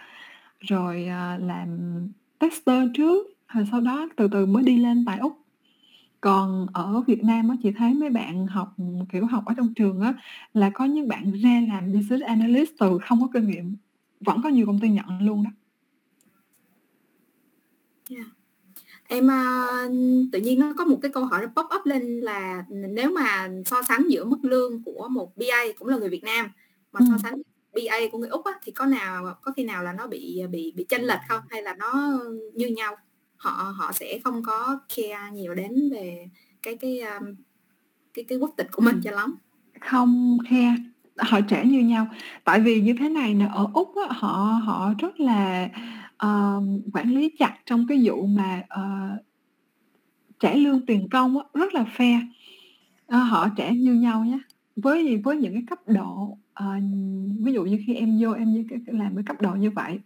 B: rồi, ờ, làm tester trước, rồi sau đó từ từ mới đi lên tại Úc. Còn ở Việt Nam á, chị thấy mấy bạn học, kiểu, học ở trong trường á, là có những bạn ra làm business analyst từ không có kinh nghiệm, vẫn có nhiều công ty nhận luôn đó.
A: Em uh, tự nhiên nó có một cái câu hỏi nó pop up lên là nếu mà so sánh giữa mức lương của một BA cũng là người Việt Nam mà so sánh BA của người Úc á, thì có nào có khi nào là nó bị bị bị chênh lệch không? Hay là nó như nhau? Họ họ sẽ không có care nhiều đến về cái cái um, cái cái quốc tịch của mình cho lắm.
B: Không care. Họ trẻ như nhau. Tại vì như thế này nè ở úc á, họ họ rất là Ờ, quản lý chặt trong cái vụ mà uh, trả lương tiền công á, rất là fair. Uh, họ trả như nhau nhé với với những cái cấp độ uh, ví dụ như khi em vô em như làm với cấp độ như vậy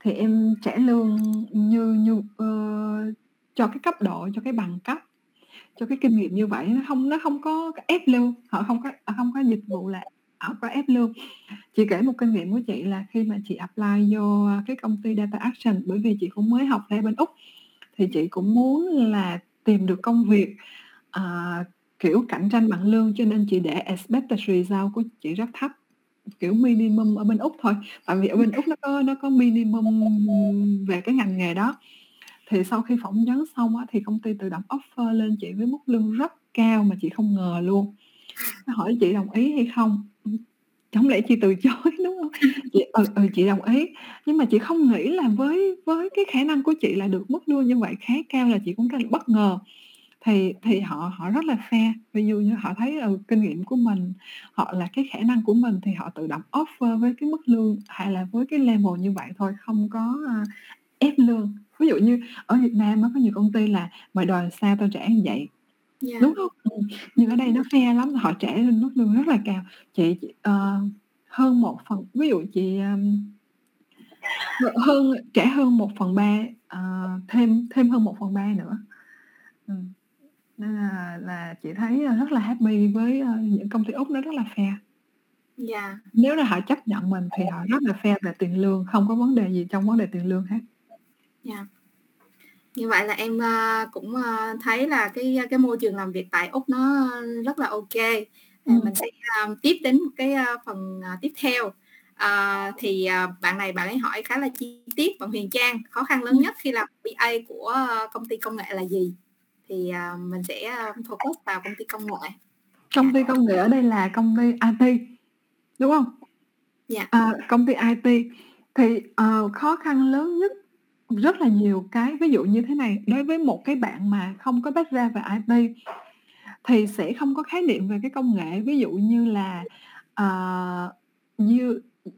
B: thì em trả lương như như uh, cho cái cấp độ cho cái bằng cấp cho cái kinh nghiệm như vậy nó không nó không có ép lương họ không có không có dịch vụ là họ có ép lương chị kể một kinh nghiệm của chị là khi mà chị apply vô cái công ty data action bởi vì chị cũng mới học ra bên úc thì chị cũng muốn là tìm được công việc uh, kiểu cạnh tranh bằng lương cho nên chị để expected result của chị rất thấp kiểu minimum ở bên úc thôi. Tại vì ở bên úc nó có nó có minimum về cái ngành nghề đó. Thì sau khi phỏng vấn xong á, thì công ty tự động offer lên chị với mức lương rất cao mà chị không ngờ luôn. Nó hỏi chị đồng ý hay không? Chẳng lẽ chị từ chối đúng không? Chị ừ, ừ chị đồng ý. Nhưng mà chị không nghĩ là với với cái khả năng của chị là được mức lương như vậy khá cao là chị cũng rất là bất ngờ. Thì thì họ họ rất là fair. Ví dụ như họ thấy ừ, kinh nghiệm của mình họ là cái khả năng của mình thì họ tự động offer với cái mức lương hay là với cái level như vậy thôi không có uh, ép lương. Ví dụ như ở Việt Nam có nhiều công ty là mày đòi sao tao trả như vậy yeah. đúng không ừ. nhưng ở đây nó fair lắm họ trả lên mức lương rất là cao chị uh, hơn một phần ví dụ chị um, hơn trả hơn một phần ba uh, thêm thêm hơn một phần ba nữa ừ. nên là là chị thấy rất là happy với uh, những công ty úc nó rất là fair
A: yeah.
B: nếu là họ chấp nhận mình thì họ rất là fair về tiền lương không có vấn đề gì trong vấn đề tiền lương hết
A: yeah như vậy là em uh, cũng uh, thấy là cái cái môi trường làm việc tại úc nó rất là ok. Ừ. mình sẽ tiếp đến cái phần tiếp theo. Uh, thì bạn này bạn ấy hỏi khá là chi tiết bạn Huyền Trang khó khăn lớn nhất khi làm BA của công ty công nghệ là gì? Thì mình sẽ focus vào công ty công nghệ.
B: Công ty công nghệ ở đây là công ty IT đúng không?
A: Dạ.
B: À, công ty IT thì uh, khó khăn lớn nhất rất là nhiều cái, ví dụ như thế này, đối với một cái bạn mà không có background về IT thì sẽ không có khái niệm về cái công nghệ, ví dụ như là, ờ, uh, u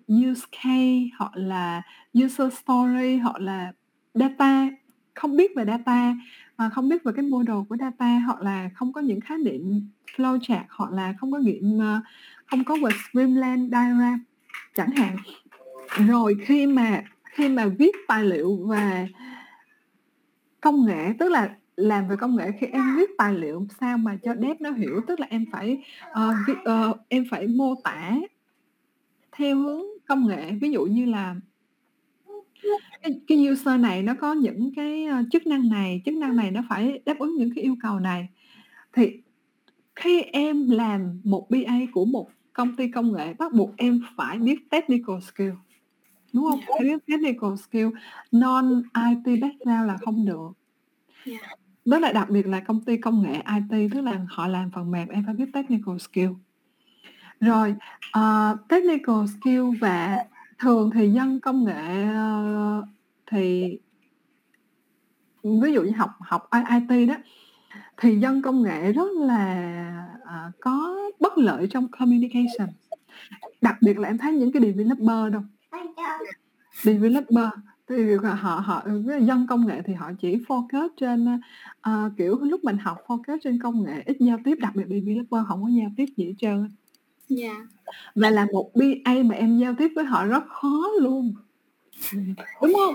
B: use case hoặc là user story hoặc là data, không biết về data, mà không biết về cái model của data hoặc là không có những khái niệm flowchart hoặc là không có nghiệm, ờ, không có về streamline diagram chẳng hạn. Rồi khi mà khi mà viết tài liệu về công nghệ, tức là làm về công nghệ khi em viết tài liệu sao mà cho dev nó hiểu, tức là em phải, ờ, viết ờ, em phải mô tả theo hướng công nghệ. Ví dụ như là cái cái user này nó có những cái, ơ, chức năng này, chức năng này nó phải đáp ứng những cái yêu cầu này. Thì khi em làm một BA của một công ty công nghệ, bắt buộc em phải biết technical skill. Đúng không? Phải biết technical skill, non-IT background là không được.
A: Yeah.
B: Đó là đặc biệt là công ty công nghệ IT, tức là họ làm phần mềm, em phải biết technical skill. Rồi, ờ, technical skill và thường thì dân công nghệ, ờ, thì ví dụ như học học IT đó, thì dân công nghệ rất là, ờ, có bất lợi trong communication. Đặc biệt là em thấy những cái developer đâu. Developer thì họ họ dân công nghệ thì họ chỉ focus trên, ờ, kiểu, lúc mình học focus trên công nghệ, ít giao tiếp, đặc biệt developer hổng có giao tiếp gì hết trơn.
A: Yeah.
B: Và là một BA mà em giao tiếp với họ rất khó luôn. Đúng hông?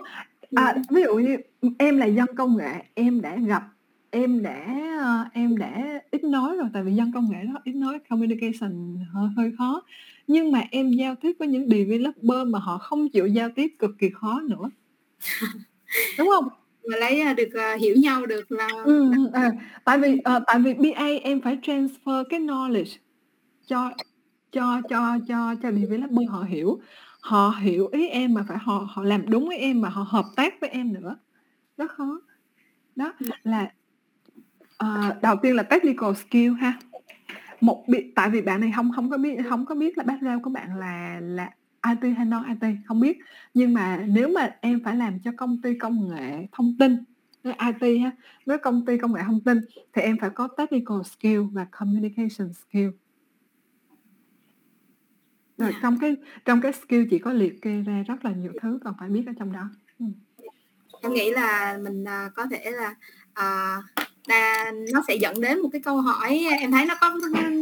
B: À, ví dụ như, em là dân công nghệ, em đã gặp em đã, ơ, em đã ít nói rồi, tại vì dân công nghệ rất ít nói, communication hơi hơi khó. Nhưng mà em giao tiếp với những developer mà họ không chịu giao tiếp cực kỳ khó nữa. Đúng hông?
A: Mà lấy, a, được, ờ, hiểu nhau được là
B: Ừm, ừm, à, tại vì, ờ, tại vì BA em phải transfer cái knowledge cho cho cho cho cho developer họ hiểu. Họ hiểu ý em mà phải họ họ làm đúng ý em mà họ hợp tác với em nữa. Rất khó. đó là uh, đầu tiên là technical skill ha một bị tại vì bạn này không không có biết không có biết là background của bạn là là IT hay non IT không biết nhưng mà nếu mà em phải làm cho công ty công nghệ thông tin IT ha với công ty công nghệ thông tin thì em phải có technical skill và communication skill rồi yeah. trong cái trong cái skill chỉ có liệt kê ra rất là nhiều thứ còn phải biết ở trong đó ừ.
A: em nghĩ là mình uh, có thể là uh, là nó sẽ dẫn đến một cái câu hỏi em thấy nó có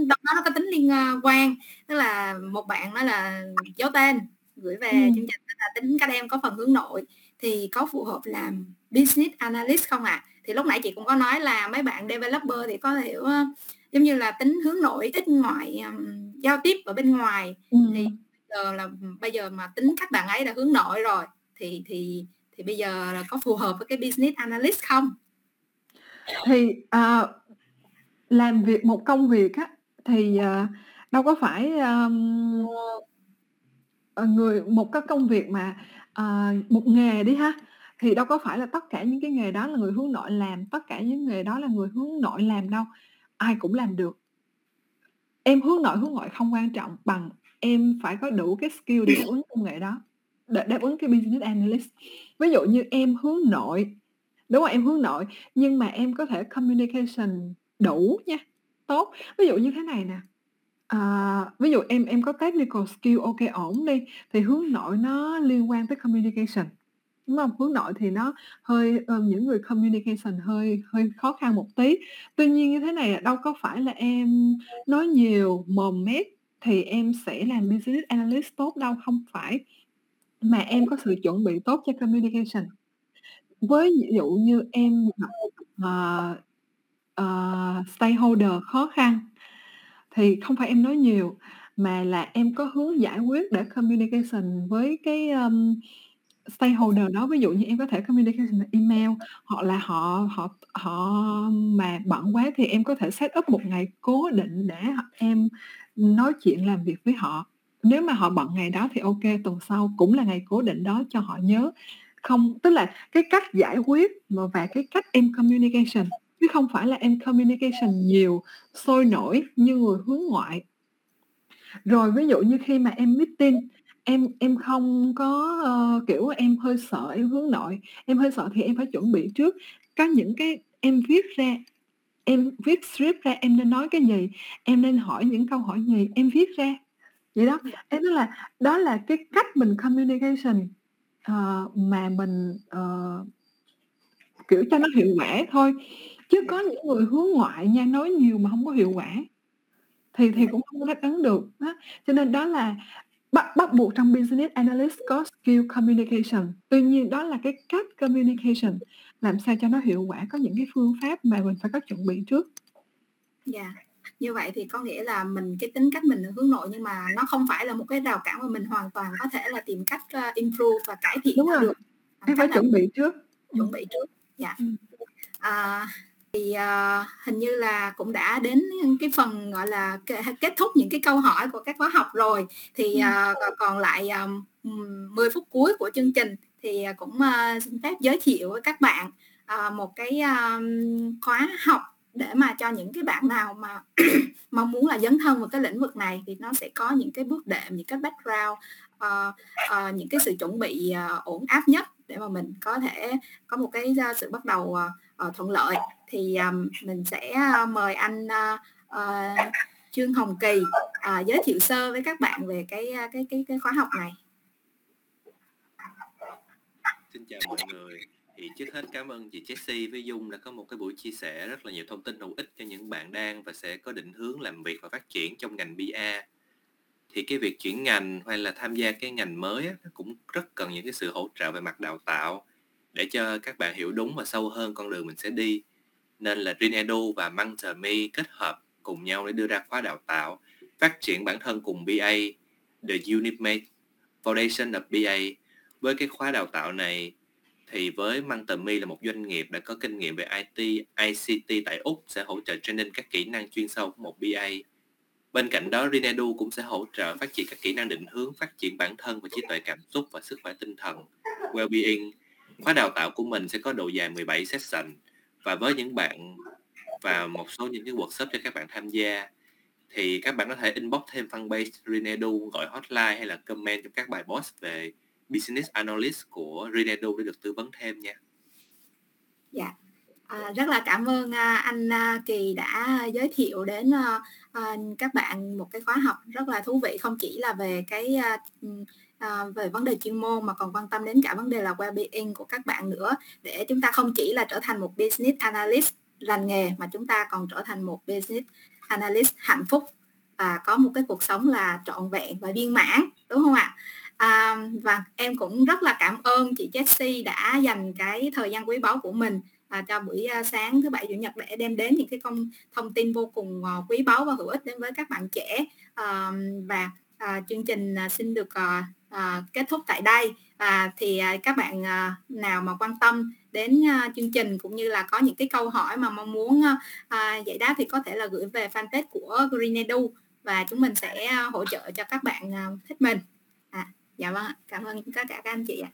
A: đó nó có tính liên quan tức là một bạn nói là dấu tên gửi về ừ. chương trình là tính các em có phần hướng nội thì có phù hợp làm business analyst không ạ à? thì lúc nãy chị cũng có nói là mấy bạn developer thì có thể giống như là tính hướng nội ít ngoại um, giao tiếp ở bên ngoài ừ. thì giờ là bây giờ mà tính các bạn ấy là hướng nội rồi thì thì thì bây giờ là có phù hợp với cái business analyst không
B: thì uh, làm việc một công việc á thì uh, đâu có phải um, người một cái công việc mà uh, một nghề đi ha. Thì đâu có phải là tất cả những cái nghề đó là người hướng nội làm tất cả những nghề đó là người hướng nội làm đâu. Ai cũng làm được. Em hướng nội hướng ngoại không quan trọng bằng em phải có đủ cái skill để đáp ứng công nghệ đó để đáp ứng cái business analyst. Ví dụ như em hướng nội đúng rồi, em hướng nội nhưng mà em có thể communication đủ nha tốt ví dụ như thế này nè à, ví dụ em em có technical skill ok ổn đi thì hướng nội nó liên quan tới communication Đúng không? Hướng nội thì nó hơi ờ, những người communication hơi hơi khó khăn một tí. Tuy nhiên như thế này à, đâu có phải là em nói nhiều, mồm mép thì em sẽ làm business analyst tốt đâu, không phải. Mà em có sự chuẩn bị tốt cho communication. Với ví dụ như em gặp, ờ, ờ, stakeholder khó khăn thì không phải em nói nhiều, mà là em có hướng giải quyết để communication với cái, ờm stakeholder đó, ví dụ như em có thể communication bằng email, hoặc là họ họ họ mà bận quá thì em có thể set up một ngày cố định để em nói chuyện làm việc với họ. Nếu mà họ bận ngày đó thì ok tuần sau cũng là ngày cố định đó cho họ nhớ. Không tức là cái cách giải quyết mà và cái cách em communication, chứ không phải là em communication nhiều, sôi nổi như người hướng ngoại. Rồi ví dụ như khi mà em meeting Em em không có, uh, kiểu, em hơi sợ, em hướng nội, em hơi sợ thì em phải chuẩn bị trước. Có những cái em viết ra, em viết script ra em nên nói cái gì, em nên hỏi những câu hỏi gì, em viết ra. Vậy đó, em nói là đó là cái cách mình communication, ờ, mà mình, ờ, kiểu, cho nó hiệu quả thôi. Chứ có những người hướng ngoại nha, nói nhiều mà hông có hiệu quả, thì thì cũng không có đáp ứng được á. Cho nên đó là Bắt bắt buộc trong business analyst có skill communication. Tuy nhiên đó là cái cách communication, làm sao cho nó hiệu quả, có những cái phương pháp mà mình phải có chuẩn bị trước.
A: Dạ, như vậy thì có nghĩa là mình cái tính cách mình hướng nội nhưng mà nó không phải là một cái rào cản mà mình hoàn toàn có thể là tìm cách, uh, improve và cải thiện
B: Đúng rồi, được. em phải chuẩn bị trước.
A: chuẩn bị trước, dạ. Ừm. À thì uh, hình như là cũng đã đến cái phần gọi là kết thúc những cái câu hỏi của các khóa học rồi thì uh, còn lại um, 10 phút cuối của chương trình thì cũng uh, xin phép giới thiệu với các bạn uh, một cái um, khóa học để mà cho những cái bạn nào mà mong muốn là dấn thân vào cái lĩnh vực này thì nó sẽ có những cái bước đệm những cái background uh, uh, những cái sự chuẩn bị uh, ổn áp nhất để mà mình có thể có một cái uh, sự bắt đầu uh, uh, thuận lợi thì um, mình sẽ uh, mời anh uh, uh, Trương Hồng Kỳ uh, giới thiệu sơ với các bạn về cái cái cái cái khóa học này.
C: Xin chào mọi người. Thì trước hết cảm ơn chị Jessie với Dung đã có một cái buổi chia sẻ rất là nhiều thông tin hữu ích cho những bạn đang và sẽ có định hướng làm việc và phát triển trong ngành BA. Thì cái việc chuyển ngành hay là tham gia cái ngành mới á, nó cũng rất cần những cái sự hỗ trợ về mặt đào tạo để cho các bạn hiểu đúng và sâu hơn con đường mình sẽ đi nên là Green Edu và Mentor Me kết hợp cùng nhau để đưa ra khóa đào tạo phát triển bản thân cùng BA The Unimate Foundation of BA với cái khóa đào tạo này thì với Mentor là một doanh nghiệp đã có kinh nghiệm về IT, ICT tại Úc sẽ hỗ trợ training các kỹ năng chuyên sâu của một BA. Bên cạnh đó, Rinedu cũng sẽ hỗ trợ phát triển các kỹ năng định hướng, phát triển bản thân và trí tuệ cảm xúc và sức khỏe tinh thần, well-being. Khóa đào tạo của mình sẽ có độ dài 17 session và với những bạn và một số những cái workshop cho các bạn tham gia thì các bạn có thể inbox thêm fanpage Rinedu gọi hotline hay là comment trong các bài post về business analyst của Rinedu để được tư vấn thêm nha.
A: Dạ. À, rất là cảm ơn à, anh à, Kỳ đã giới thiệu đến à, các bạn một cái khóa học rất là thú vị không chỉ là về cái à, về vấn đề chuyên môn mà còn quan tâm đến cả vấn đề là well-being của các bạn nữa để chúng ta không chỉ là trở thành một business analyst lành nghề mà chúng ta còn trở thành một business analyst hạnh phúc và có một cái cuộc sống là trọn vẹn và viên mãn đúng không ạ à, và em cũng rất là cảm ơn chị Jessie đã dành cái thời gian quý báu của mình à, cho buổi à, sáng thứ bảy chủ nhật để đem đến những cái công thông tin vô cùng uh, quý báu và hữu ích đến với các bạn trẻ. À, và à, chương trình à, xin được à, à, kết thúc tại đây. Và thì à, các bạn à, nào mà quan tâm đến à, chương trình cũng như là có những cái câu hỏi mà mong muốn à, giải đáp thì có thể là gửi về fanpage của Green Edu và chúng mình sẽ hỗ trợ cho các bạn à, thích mình dạ vâng cảm ơn tất cả các anh chị ạ.